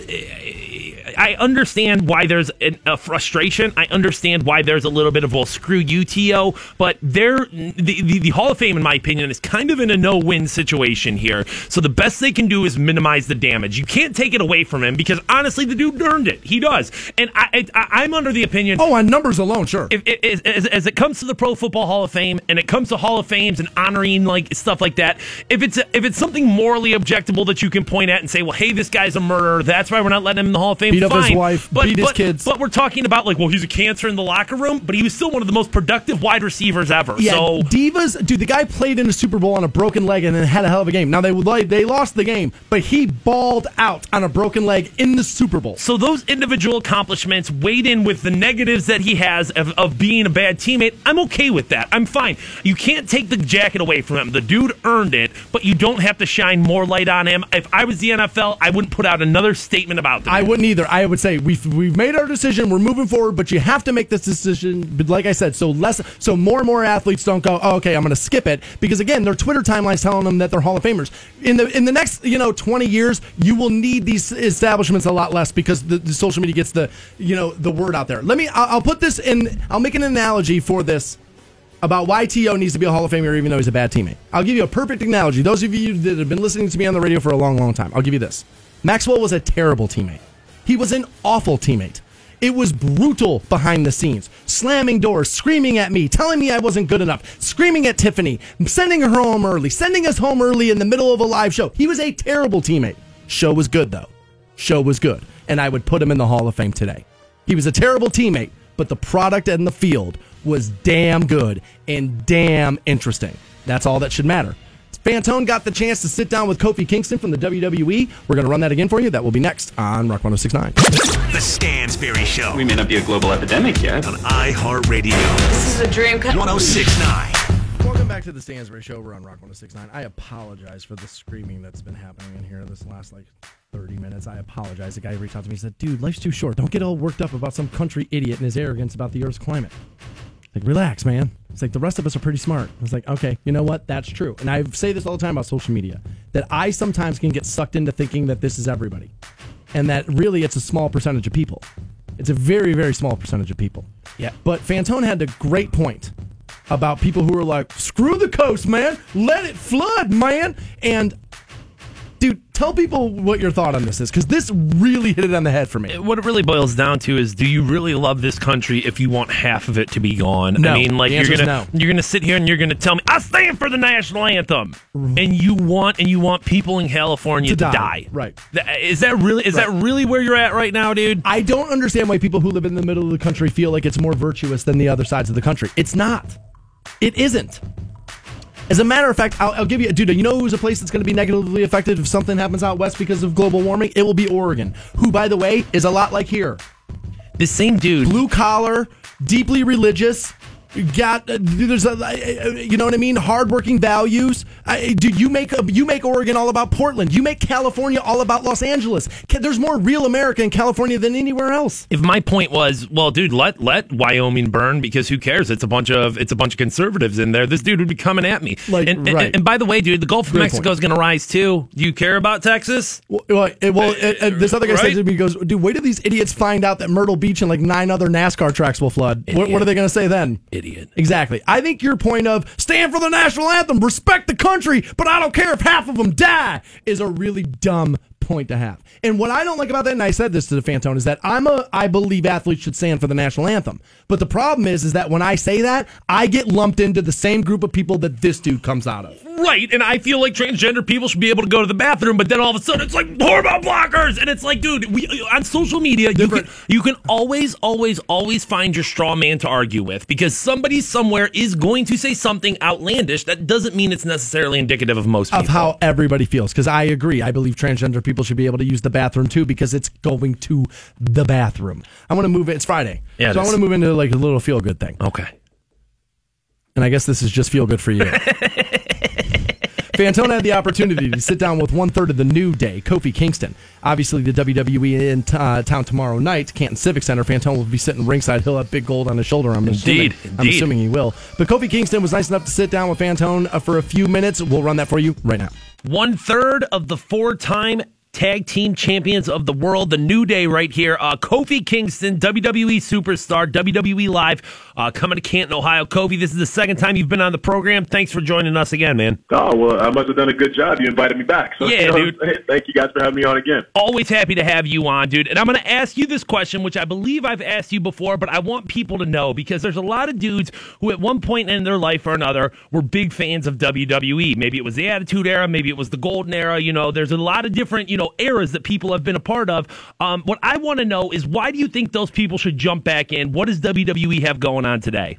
Speaker 14: I understand why there's an, a frustration. I understand why there's a little bit of well, screw you, To. But there, the, the the Hall of Fame, in my opinion, is kind of in a no-win situation here. So the best they can do is minimize the damage. You can't take it away from him because honestly, the dude earned it. He does, and I, I I'm under the opinion.
Speaker 13: Oh, on numbers alone, sure.
Speaker 14: If, if, as, as it comes to the Pro Football Hall of Fame and it comes to Hall of Fames and honoring like stuff like that, if it's if it's something morally objectable that you can point at and say, well, hey, this guy's a murderer, that's why we're not letting him in the Hall of Fame.
Speaker 13: Beat up his wife,
Speaker 14: but,
Speaker 13: beat his
Speaker 14: but-
Speaker 13: kids.
Speaker 14: But we're talking about like, well, he's a cancer in the locker room, but he was still one of the most productive wide receivers ever.
Speaker 13: Yeah,
Speaker 14: So
Speaker 13: divas, dude. The guy played in a Super Bowl on a broken leg and then had a hell of a game. Now they would like they lost the game, but he balled out on a broken leg in the Super Bowl.
Speaker 14: So those individual accomplishments weighed in with the negatives that he has of, of being a bad teammate. I'm okay with that. I'm fine. You can't take the jacket away from him. The dude earned it, but you don't have to shine more light on him. If I was the NFL, I wouldn't put out another statement about the
Speaker 13: I wouldn't either. I would say we've we've made our decision. We're moving forward, but you have to make this decision. But like I said, so less, so more and more athletes don't go. Oh, okay, I'm going to skip it because again, their Twitter timeline's telling them that they're Hall of Famers. In the in the next you know 20 years, you will need these establishments a lot less because the, the social media gets the you know the word out there. Let me. I'll, I'll put this in. I'll make an analogy for this about why T.O. needs to be a Hall of Famer even though he's a bad teammate. I'll give you a perfect analogy. Those of you that have been listening to me on the radio for a long, long time, I'll give you this. Maxwell was a terrible teammate. He was an awful teammate. It was brutal behind the scenes, slamming doors, screaming at me, telling me I wasn't good enough, screaming at Tiffany, sending her home early, sending us home early in the middle of a live show. He was a terrible teammate. Show was good though. Show was good, and I would put him in the Hall of Fame today. He was a terrible teammate, but the product and the field was damn good and damn interesting. That's all that should matter. Fantone got the chance to sit down with Kofi Kingston from the WWE. We're going to run that again for you. That will be next on Rock 1069.
Speaker 15: The Stansberry Show
Speaker 16: We may not be a global epidemic yet.
Speaker 15: on iHeartRadio.
Speaker 17: This is a dream come
Speaker 15: 1069.
Speaker 13: Welcome back to the Stansbury Show. We're on Rock 1069. I apologize for the screaming that's been happening in here this last like 30 minutes. I apologize. The guy reached out to me and said, Dude, life's too short. Don't get all worked up about some country idiot and his arrogance about the Earth's climate. Like, relax, man. It's like the rest of us are pretty smart. I was like, okay, you know what? That's true. And I say this all the time about social media that I sometimes can get sucked into thinking that this is everybody and that really it's a small percentage of people. It's a very, very small percentage of people.
Speaker 14: Yeah.
Speaker 13: But Fantone had a great point about people who are like, screw the coast, man. Let it flood, man. And dude, tell people what your thought on this is because this really hit it on the head for me.
Speaker 14: What it really boils down to is, do you really love this country if you want half of it to be gone?
Speaker 13: No.
Speaker 14: I mean, like you're gonna
Speaker 13: no.
Speaker 14: you're gonna sit here and you're gonna tell me I stand for the national anthem, mm-hmm. and you want and you want people in California
Speaker 13: To
Speaker 14: to,
Speaker 13: die.
Speaker 14: die.
Speaker 13: Right.
Speaker 14: Is that really is that really where you're at right now, dude?
Speaker 13: I don't understand why people who live in the middle of the country feel like it's more virtuous than the other sides of the country. It's not. It isn't. As a matter of fact, I'll, I'll give you, a dude. You know who's a place that's going to be negatively affected if something happens out west because of global warming? It will be Oregon, who, by the way, is a lot like here.
Speaker 14: The same dude,
Speaker 13: blue collar, deeply religious. Got uh, there's a you know what I mean hardworking values. I, dude, you make uh, you make Oregon all about Portland. You make California all about Los Angeles. There's more real America in California than anywhere else.
Speaker 14: If my point was, well, dude, let let Wyoming burn because who cares? It's a bunch of it's a bunch of conservatives in there. This dude would be coming at me.
Speaker 13: Like,
Speaker 14: and, and-
Speaker 13: right.
Speaker 14: and by the way, dude, the Gulf of Mexico
Speaker 13: point.
Speaker 14: is going to rise too. Do you care about Texas?
Speaker 13: Well, well, it- well it- this other guy
Speaker 14: Right?
Speaker 13: says to me, he goes, dude, wait till these idiots find out that Myrtle Beach and like nine other NASCAR tracks will flood. What, what are they going to say then?
Speaker 14: Idiot.
Speaker 13: Exactly. I think your point of stand for the national anthem, respect the country, but I don't care if half of them die is a really dumb point to have. And what I don't like about that, and I said this to the Fantone, is that I'm a I believe athletes should stand for the national anthem. But the problem is, is that when I say that, I get lumped into the same group of people that this dude comes out of.
Speaker 14: Right, and I feel like transgender people should be able to go to the bathroom, but then all of a sudden it's like hormone blockers, and it's like, dude, we uh, on social media you can you can always, always, always find your straw man to argue with because somebody somewhere is going to say something outlandish. That doesn't mean it's necessarily indicative of most people.
Speaker 13: of how everybody feels. Because I agree. I believe transgender people should be able to use the bathroom too because it's going to the bathroom. I want to move it. It's Friday.
Speaker 14: Yeah,
Speaker 13: so I want to move into like a little feel good thing.
Speaker 14: Okay.
Speaker 13: And I guess this is just feel good for you. Fantone had the opportunity to sit down with one third of the new day, Kofi Kingston. Obviously, the WWE in t- uh, town tomorrow night, Canton Civic Center. Fantone will be sitting ringside. He'll have big gold on his shoulder. I'm assuming.
Speaker 14: Indeed,
Speaker 13: I'm assuming he will. But Kofi Kingston was nice enough to sit down with Fantone uh, for a few minutes. We'll run that for you right now.
Speaker 14: One third of the four time tag team champions of the world, the New Day right here. Uh, Kofi Kingston, WWE superstar, WWE Live, uh, coming to Canton, Ohio. Kofi, this is the second time you've been on the program. Thanks for joining us again, man.
Speaker 18: Oh well, I must have done a good job. You invited me back. So,
Speaker 14: Yeah,
Speaker 18: you know
Speaker 14: dude.
Speaker 18: saying? Thank you guys for having me on again.
Speaker 14: Always happy to have you on, dude. And I'm going to ask you this question, which I believe I've asked you before, but I want people to know because there's a lot of dudes who, at one point in their life or another, were big fans of WWE. Maybe it was the Attitude Era, maybe it was the Golden Era. You know, there's a lot of different, you know, eras that people have been a part of. Um, what I want to know is why do you think those people should jump back in? What does WWE have going on today?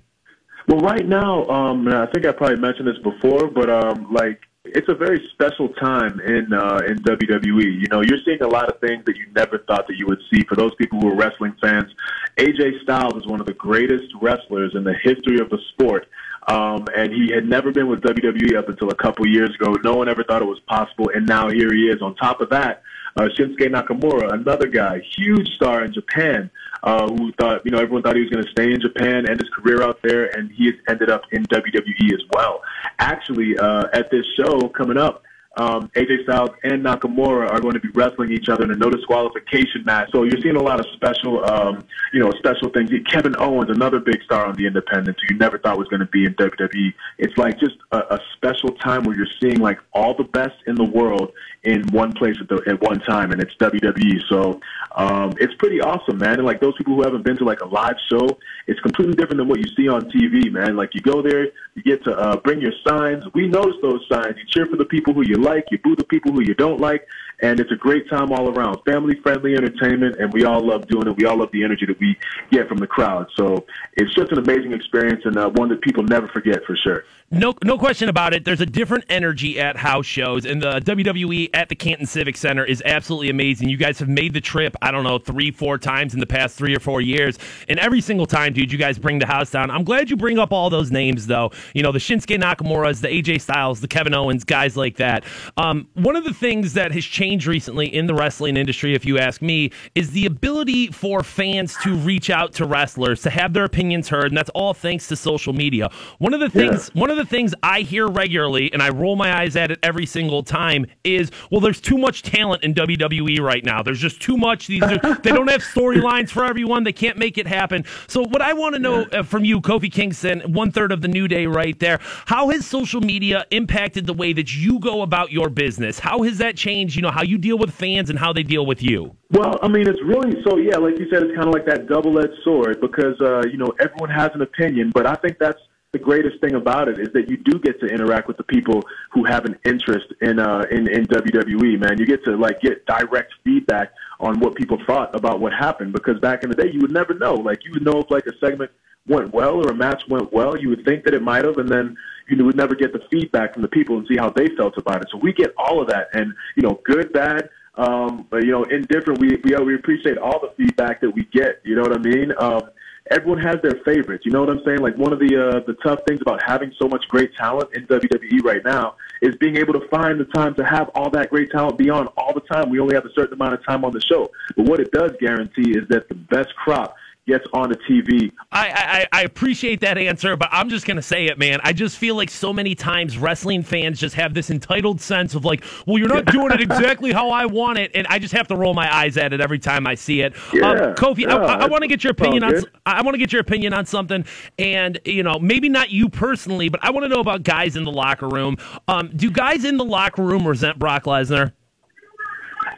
Speaker 18: Well, right now, um, I think I probably mentioned this before, but um, like it's a very special time in uh, in WWE. You know, you're seeing a lot of things that you never thought that you would see. For those people who are wrestling fans, AJ Styles is one of the greatest wrestlers in the history of the sport. Um, and he had never been with WWE up until a couple years ago. No one ever thought it was possible, and now here he is. On top of that, uh, Shinsuke Nakamura, another guy, huge star in Japan, uh, who thought, you know, everyone thought he was going to stay in Japan, end his career out there, and he has ended up in WWE as well. Actually, uh, at this show coming up, um, AJ Styles and Nakamura are going to be wrestling each other in a no disqualification match. So you're seeing a lot of special, um, you know, special things. Kevin Owens, another big star on the Independents, who you never thought was going to be in WWE. It's like just a, a special time where you're seeing like all the best in the world in one place at, the, at one time, and it's WWE. So um, it's pretty awesome, man. And like those people who haven't been to like a live show, it's completely different than what you see on TV, man. Like you go there, you get to uh, bring your signs. We notice those signs. You cheer for the people who you like, you boo the people who you don't like, and it's a great time all around. Family friendly entertainment, and we all love doing it. We all love the energy that we get from the crowd. So it's just an amazing experience and uh, one that people never forget for sure.
Speaker 14: No, no question about it. There's a different energy at house shows, and the WWE at the Canton Civic Center is absolutely amazing. You guys have made the trip, I don't know, three, four times in the past three or four years, and every single time, dude, you guys bring the house down. I'm glad you bring up all those names, though. You know, the Shinsuke Nakamura's, the AJ Styles, the Kevin Owens, guys like that. Um, one of the things that has changed recently in the wrestling industry, if you ask me, is the ability for fans to reach out to wrestlers to have their opinions heard, and that's all thanks to social media. One of the things, one of the things I hear regularly, and I roll my eyes at it every single time, is well, there's too much talent in WWE right now. There's just too much. These are, they don't have storylines for everyone. They can't make it happen. So what I want to know uh, from you, Kofi Kingston, one third of the New Day, right there. How has social media impacted the way that you go about your business? How has that changed? You know how you deal with fans and how they deal with you.
Speaker 18: Well, I mean, it's really so. Yeah, like you said, it's kind of like that double-edged sword because uh, you know everyone has an opinion, but I think that's the greatest thing about it is that you do get to interact with the people who have an interest in uh in, in WWE, man. You get to like get direct feedback on what people thought about what happened because back in the day you would never know. Like you would know if like a segment went well or a match went well, you would think that it might have and then you would never get the feedback from the people and see how they felt about it. So we get all of that and you know, good, bad, um, but you know, indifferent, we we we appreciate all the feedback that we get. You know what I mean? Um, everyone has their favorites. You know what I'm saying? Like one of the uh, the tough things about having so much great talent in WWE right now is being able to find the time to have all that great talent be on all the time. We only have a certain amount of time on the show, but what it does guarantee is that the best crop gets on the TV.
Speaker 14: I, I, I appreciate that answer, but I'm just gonna say it, man. I just feel like so many times wrestling fans just have this entitled sense of like, well, you're not doing it exactly how I want it, and I just have to roll my eyes at it every time I see it.
Speaker 18: Yeah,
Speaker 14: um, Kofi,
Speaker 18: yeah,
Speaker 14: I, I want to get your opinion on. I want to get your opinion on something, and you know, maybe not you personally, but I want to know about guys in the locker room. Um, do guys in the locker room resent Brock Lesnar?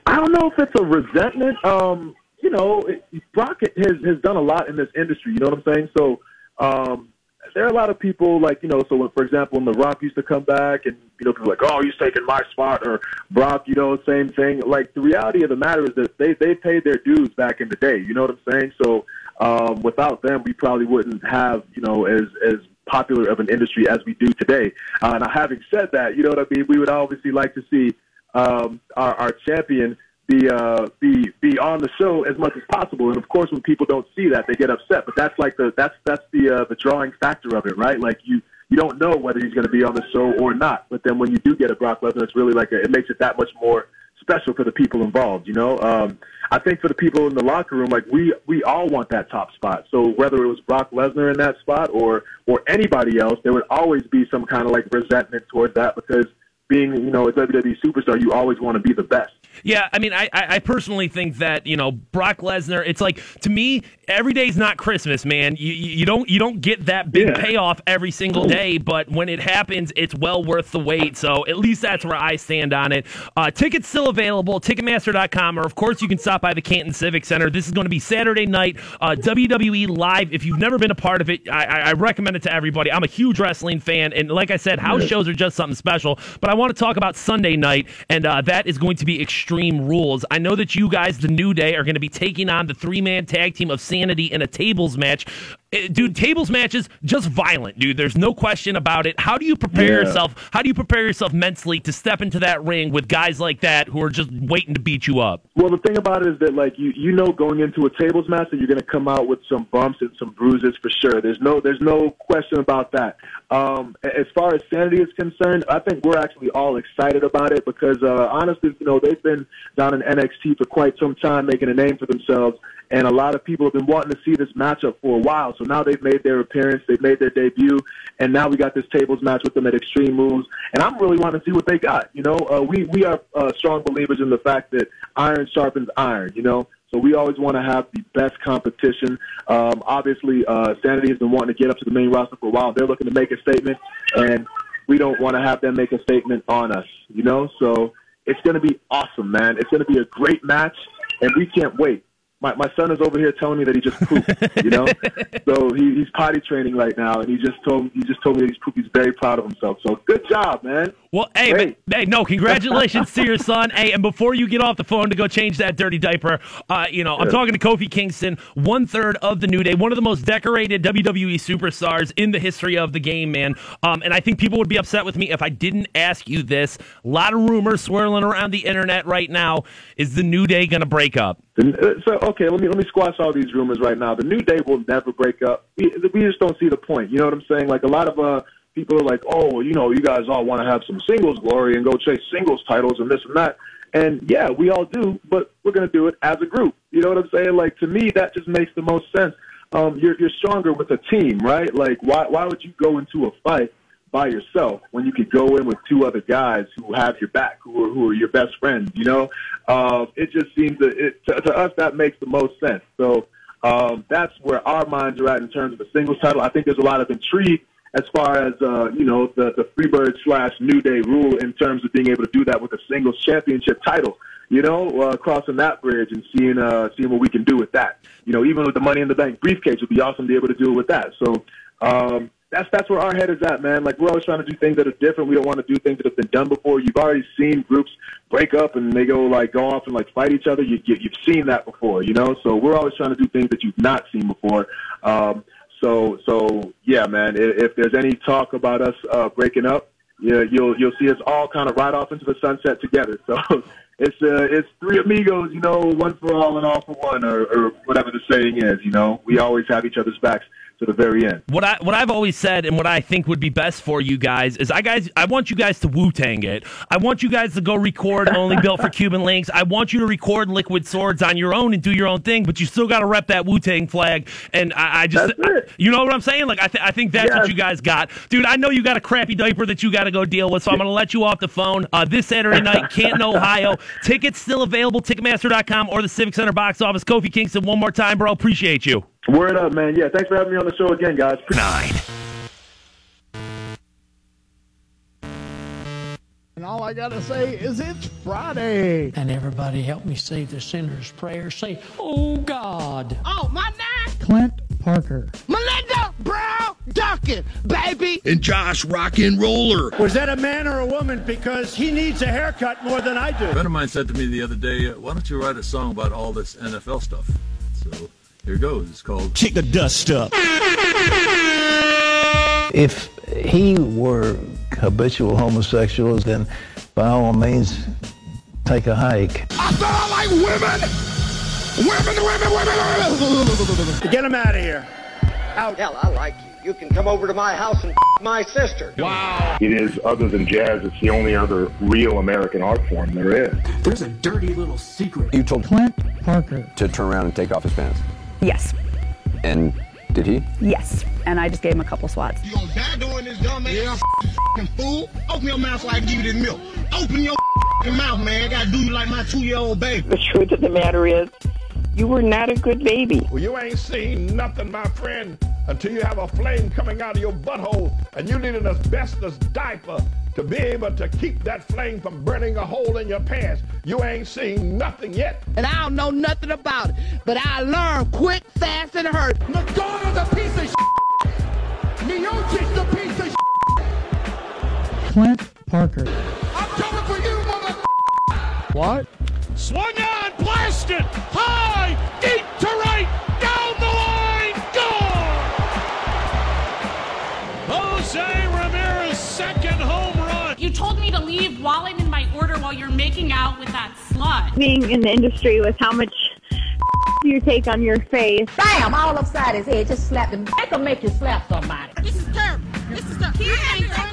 Speaker 18: I don't know if it's a resentment. Um, you know, Brock has has done a lot in this industry. You know what I'm saying? So um, there are a lot of people like you know. So when, for example, when The Rock used to come back, and you know, people like, "Oh, he's taking my spot," or Brock, you know, same thing. Like the reality of the matter is that they they paid their dues back in the day. You know what I'm saying? So um, without them, we probably wouldn't have you know as as popular of an industry as we do today. Uh, now, having said that, you know what I mean. We would obviously like to see um, our, our champion be uh, be be on the show as much as possible. And of course, when people don't see that, they get upset. But that's like the that's that's the uh, the drawing factor of it, right? Like you you don't know whether he's going to be on the show or not. But then when you do get a Brock Lesnar, it's really like a, it makes it that much more special for the people involved. You know, um, I think for the people in the locker room, like we we all want that top spot. So whether it was Brock Lesnar in that spot or or anybody else, there would always be some kind of like resentment towards that because being you know a WWE superstar, you always want to be the best.
Speaker 14: Yeah, I mean, I, I personally think that you know Brock Lesnar. It's like to me, every day's not Christmas, man. You you don't you don't get that big
Speaker 18: Yeah.
Speaker 14: payoff every single day, but when it happens, it's well worth the wait. So at least that's where I stand on it. Uh, tickets still available. Ticketmaster.com, or of course you can stop by the Canton Civic Center. This is going to be Saturday night, uh, WWE live. If you've never been a part of it, I, I, recommend it to everybody. I'm a huge wrestling fan, and like I said, house shows are just something special. But I want to talk about Sunday night, and uh, that is going to be Extreme Rules. I know that you guys, the New Day, are going to be taking on the three man tag team of Sanity in a tables match. Uh, Dude, tables matches just violent, dude. There's no question about it. How do you prepare
Speaker 18: Yeah.
Speaker 14: yourself? How do you prepare yourself mentally to step into that ring with guys like that who are just waiting to beat you up?
Speaker 18: Well, the thing about it is that like you you know going into a tables match that you're going to come out with some bumps and some bruises for sure. There's no there's no question about that. Um, as far as sanity is concerned, I think we're actually all excited about it because uh, honestly, you know they've been down in NXT for quite some time, making a name for themselves, and a lot of people have been wanting to see this matchup for a while. So now they've made their appearance, they've made their debut, and now we got this tables match with them at Extreme Rules, and I'm really wanting to see what they got. You know, uh, we we are uh, strong believers in the fact that iron sharpens iron. You know. So we always want to have the best competition. Um, obviously, uh, Sanity has been wanting to get up to the main roster for a while. They're looking to make a statement, and we don't want to have them make a statement on us. You know, so it's going to be awesome, man. It's going to be a great match, and we can't wait. My my son is over here telling me that he just pooped. You know, so he, he's potty training right now, and he just told he just told me that he's pooped. He's very proud of himself. So good job, man.
Speaker 14: Well, hey,
Speaker 18: Great.
Speaker 14: but, hey, no, congratulations to your son. Hey, and before you get off the phone to go change that dirty diaper, uh, you know, I'm talking to Kofi Kingston, one third of the New Day, one of the most decorated WWE superstars in the history of the game, man. Um, and I think people would be upset with me if I didn't ask you this. A lot of rumors swirling around the internet right now. Is the New Day going to break up?
Speaker 18: Uh, So okay, let me let me squash all these rumors right now. The New Day will never break up. We, we just don't see the point. You know what I'm saying? Like a lot of uh, people are like, oh, you know, you guys all want to have some singles glory and go chase singles titles and this and that. And yeah, we all do, but we're gonna do it as a group. You know what I'm saying? Like to me, that just makes the most sense. Um, you're you're stronger with a team, right? Like why why would you go into a fight? By yourself when you could go in with two other guys who have your back, who are, who are your best friends, you know? Uh, it just seems that it, to, to us that makes the most sense. So um, that's where our minds are at in terms of the singles title. I think there's a lot of intrigue as far as, uh, you know, the, the Freebird slash New Day rule in terms of being able to do that with a singles championship title. you know, uh, crossing that bridge and seeing uh, seeing what we can do with that. You know, even with the Money in the Bank briefcase, it would be awesome to be able to do it with that. So. Um, that's that's where our head is at, man. Like we're always trying to do things that are different. We don't want to do things that have been done before. You've already seen groups break up and they go like go off and like fight each other. You, you you've seen that before, you know. So we're always trying to do things that you've not seen before. Um, so so yeah, man. If, if there's any talk about us uh, breaking up, yeah, you'll you'll see us all kind of ride off into the sunset together. So. It's uh, it's three amigos, you know, one for all and all for one, or, or whatever the saying is. You know, we always have each other's backs to the very end.
Speaker 14: What I what I've always said and what I think would be best for you guys is I guys I want you guys to Wu Tang it. I want you guys to go record only built for Cuban Linx. I want you to record Liquid Swords on your own and do your own thing, but you still got to rep that Wu Tang flag. And I, I just I, you know what I'm saying? Like I th- I think that's yes. what you guys got, dude. I know you got a crappy diaper that you got to go deal with, so I'm gonna let you off the phone uh, this Saturday night, Canton, Ohio. Tickets still available, Ticketmaster.com or the Civic Center box office. Kofi Kingston, one more time, bro. Appreciate you.
Speaker 18: Word up, man. Yeah, thanks for having me on the show again, guys.
Speaker 15: Nine.
Speaker 5: And all I gotta say is it's Friday.
Speaker 22: And everybody help me say the sinner's prayer. Say, Oh God.
Speaker 9: Oh, my name?
Speaker 5: Clint Parker.
Speaker 9: Melinda Brown Duncan, baby.
Speaker 23: And Josh Rock and Roller.
Speaker 24: Was that a man or a woman? Because he needs a haircut more than I do.
Speaker 25: A friend of mine said to me the other day, Why don't you write a song about all this NFL stuff? So here goes. It's called
Speaker 23: Kick the Dust Up.
Speaker 26: If he were habitual homosexual, then by all means, take a hike.
Speaker 23: I said I like women! Women, women, women,
Speaker 24: women! Get him out of here.
Speaker 27: Out. Hell, I like you. You can come over to my house and my sister.
Speaker 23: Wow.
Speaker 18: It is, other than jazz, it's the only other real American art form there is.
Speaker 22: There's a dirty little secret.
Speaker 28: You told
Speaker 5: Clint Parker
Speaker 28: to turn around and take off his pants.
Speaker 6: Yes.
Speaker 28: And did he?
Speaker 6: Yes. And I just gave him a couple swats.
Speaker 7: You gonna die doing this, dumb man? Yeah, f***ing fool. Open your mouth so I can give you this milk. Open your fing mouth, man. I gotta do you like my two-year-old baby.
Speaker 8: The truth of the matter is, you were not a good baby.
Speaker 3: Well, you ain't seen nothing, my friend, until you have a flame coming out of your butthole and you need an asbestos diaper to be able to keep that flame from burning a hole in your pants. You ain't seen nothing yet.
Speaker 9: And I don't know nothing about it, but I learned quick, fast, and hurt.
Speaker 23: Madonna's a piece of shit. Miocic's a piece of shit.
Speaker 5: Clint Parker.
Speaker 23: I'm coming for you, mother.
Speaker 5: What?
Speaker 1: Swung on, blasted, high, deep to right, down the line, gone! Jose Ramirez, second home run.
Speaker 10: You told me to leave while I'm in my order while you're making out with that slut.
Speaker 8: Being in the industry with how much you take on your face.
Speaker 29: Bam! All upside his head. Just slap him. Make him make you slap somebody.
Speaker 10: This is terrible. This is terrible.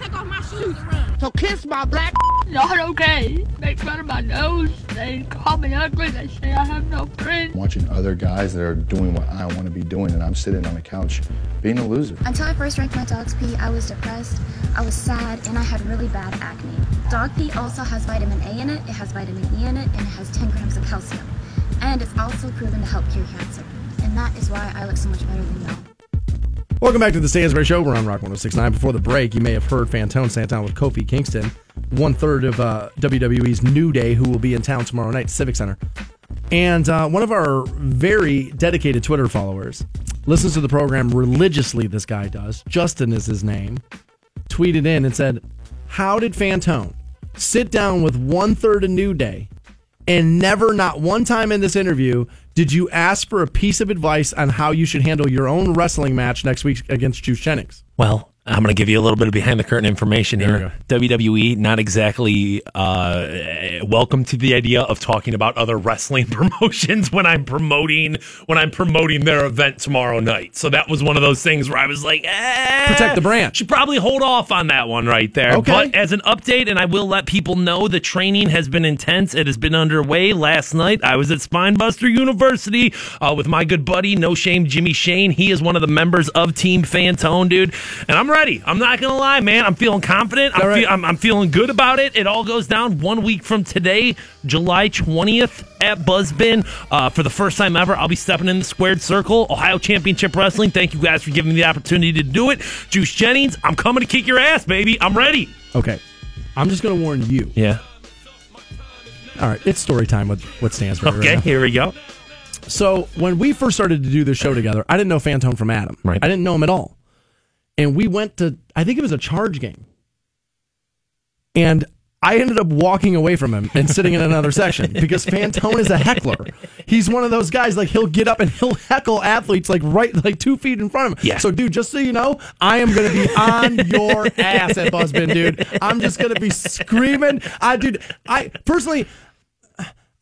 Speaker 10: I take off, I had to take off my shoes to run.
Speaker 9: So kiss my black.
Speaker 10: Not okay. Make fun of my nose. They call me ugly. They say I have no friends.
Speaker 11: Watching other guys that are doing what I want to be doing, and I'm sitting on the couch being a loser.
Speaker 12: Until I first drank my dog's pee, I was depressed, I was sad, and I had really bad acne. Dog pee also has vitamin A in it, it has vitamin E in it, and it has 10 grams of calcium. And it's also proven to help cure cancer. And that is why I look so much better than y'all.
Speaker 13: Welcome back to the Stansbury Show. We're on Rock 1069. Before the break, you may have heard Fantone sat down with Kofi Kingston, one third of uh, WWE's New Day, who will be in town tomorrow night, Civic Center. And uh, one of our very dedicated Twitter followers listens to the program religiously, this guy does. Justin is his name. Tweeted in and said, How did Fantone sit down with one third of New Day and never, not one time in this interview, did you ask for a piece of advice on how you should handle your own wrestling match next week against Juice Jennings?
Speaker 14: Well, I'm going to give you a little bit of behind the curtain information here. WWE not exactly uh, welcome to the idea of talking about other wrestling promotions when I'm promoting when I'm promoting their event tomorrow night. So that was one of those things where I was like, eh,
Speaker 13: Protect the brand.
Speaker 14: Should probably hold off on that one right there.
Speaker 13: Okay.
Speaker 14: But as an update, and I will let people know, the training has been intense. It has been underway. Last night, I was at Spinebuster University uh, with my good buddy, No Shame Jimmy Shane. He is one of the members of Team Fantone, dude. And I'm ready. I'm not gonna lie, man. I'm feeling confident. I'm, fe- I'm, I'm feeling good about it. It all goes down one week from today, July 20th at Buzzbin. Uh, for the first time ever, I'll be stepping in the squared circle. Ohio Championship Wrestling. Thank you guys for giving me the opportunity to do it. Juice Jennings, I'm coming to kick your ass, baby. I'm ready.
Speaker 13: Okay. I'm just going to warn you.
Speaker 14: Yeah.
Speaker 13: All right, it's story time with with Stansbury.
Speaker 14: Okay,
Speaker 13: right
Speaker 14: here we go.
Speaker 13: So when we first started to do this show together, I didn't know Fantone from Adam.
Speaker 14: Right.
Speaker 13: I didn't know him at all. And we went to, I think it was a charge game. And I ended up walking away from him and sitting in another section because Fantone is a heckler. He's one of those guys like he'll get up and he'll heckle athletes like right like two feet in front of him.
Speaker 14: Yeah.
Speaker 13: So dude, just so you know, I am gonna be on your ass at Buzzbin, dude. I'm just gonna be screaming. I dude, I personally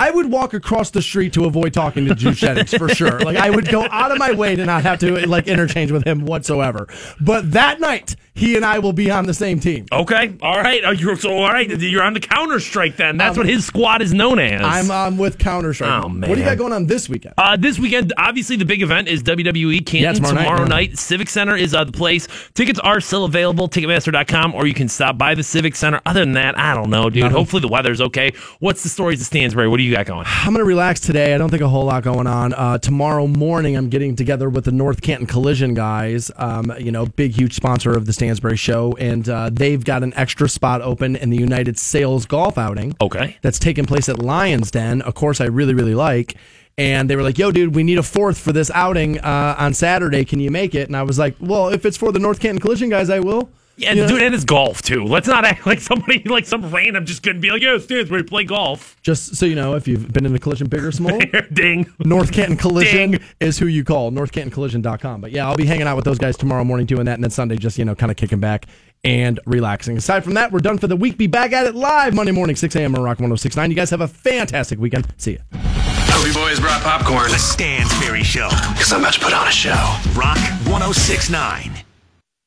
Speaker 13: I would walk across the street to avoid talking to Juice Jennings for sure. Like I would go out of my way to not have to like interchange with him whatsoever. But that night, he and I will be on the same team.
Speaker 14: Okay, all right. Oh, you're so all right. You're on the counter strike then. That's what his squad is known as.
Speaker 13: I'm um, with Counter Strike.
Speaker 14: Oh, man.
Speaker 13: What do you got going on this weekend?
Speaker 14: Uh, this weekend, obviously, the big event is WWE Canton
Speaker 13: Yeah, tomorrow
Speaker 14: tomorrow,
Speaker 13: night,
Speaker 14: night. Civic Center is uh, the place. Tickets are still available, Ticketmaster.com, or you can stop by the Civic Center. Other than that, I don't know, dude. Hopefully, the weather's okay. What's the stories of Stansbury? What do you got going?
Speaker 13: I'm going to relax today. I don't think a whole lot going on. Uh, tomorrow morning, I'm getting together with the North Canton Collision guys. Um, you know, big, huge sponsor of the Stansbury Show, and uh, they've got an extra spot open in the United Sales Golf Outing.
Speaker 14: Okay.
Speaker 13: That's taking place at Lions Den. a course, I really, really like. And they were like, "Yo, dude, we need a fourth for this outing uh, on Saturday. Can you make it?" And I was like, "Well, if it's for the North Canton Collision guys, I will."
Speaker 14: Yeah,
Speaker 13: You know?
Speaker 14: dude, and it's golf too. Let's not act like somebody, like some random, just couldn't be like, "Yo, Stansbury, play golf."
Speaker 13: Just so you know, if you've been in a collision big or small,
Speaker 14: Ding.
Speaker 13: North Canton Collision is who you call, northcantoncollision.com. But yeah, I'll be hanging out with those guys tomorrow morning doing that, and then Sunday just, you know, kind of kicking back and relaxing. Aside from that, we're done for the week. Be back at it live Monday morning, 6 a.m. on Rock 1069. You guys have a fantastic weekend. See ya.
Speaker 30: Toby Boys brought popcorn. The Stansbury Show. Because I'm about to put on a show. Rock 1069.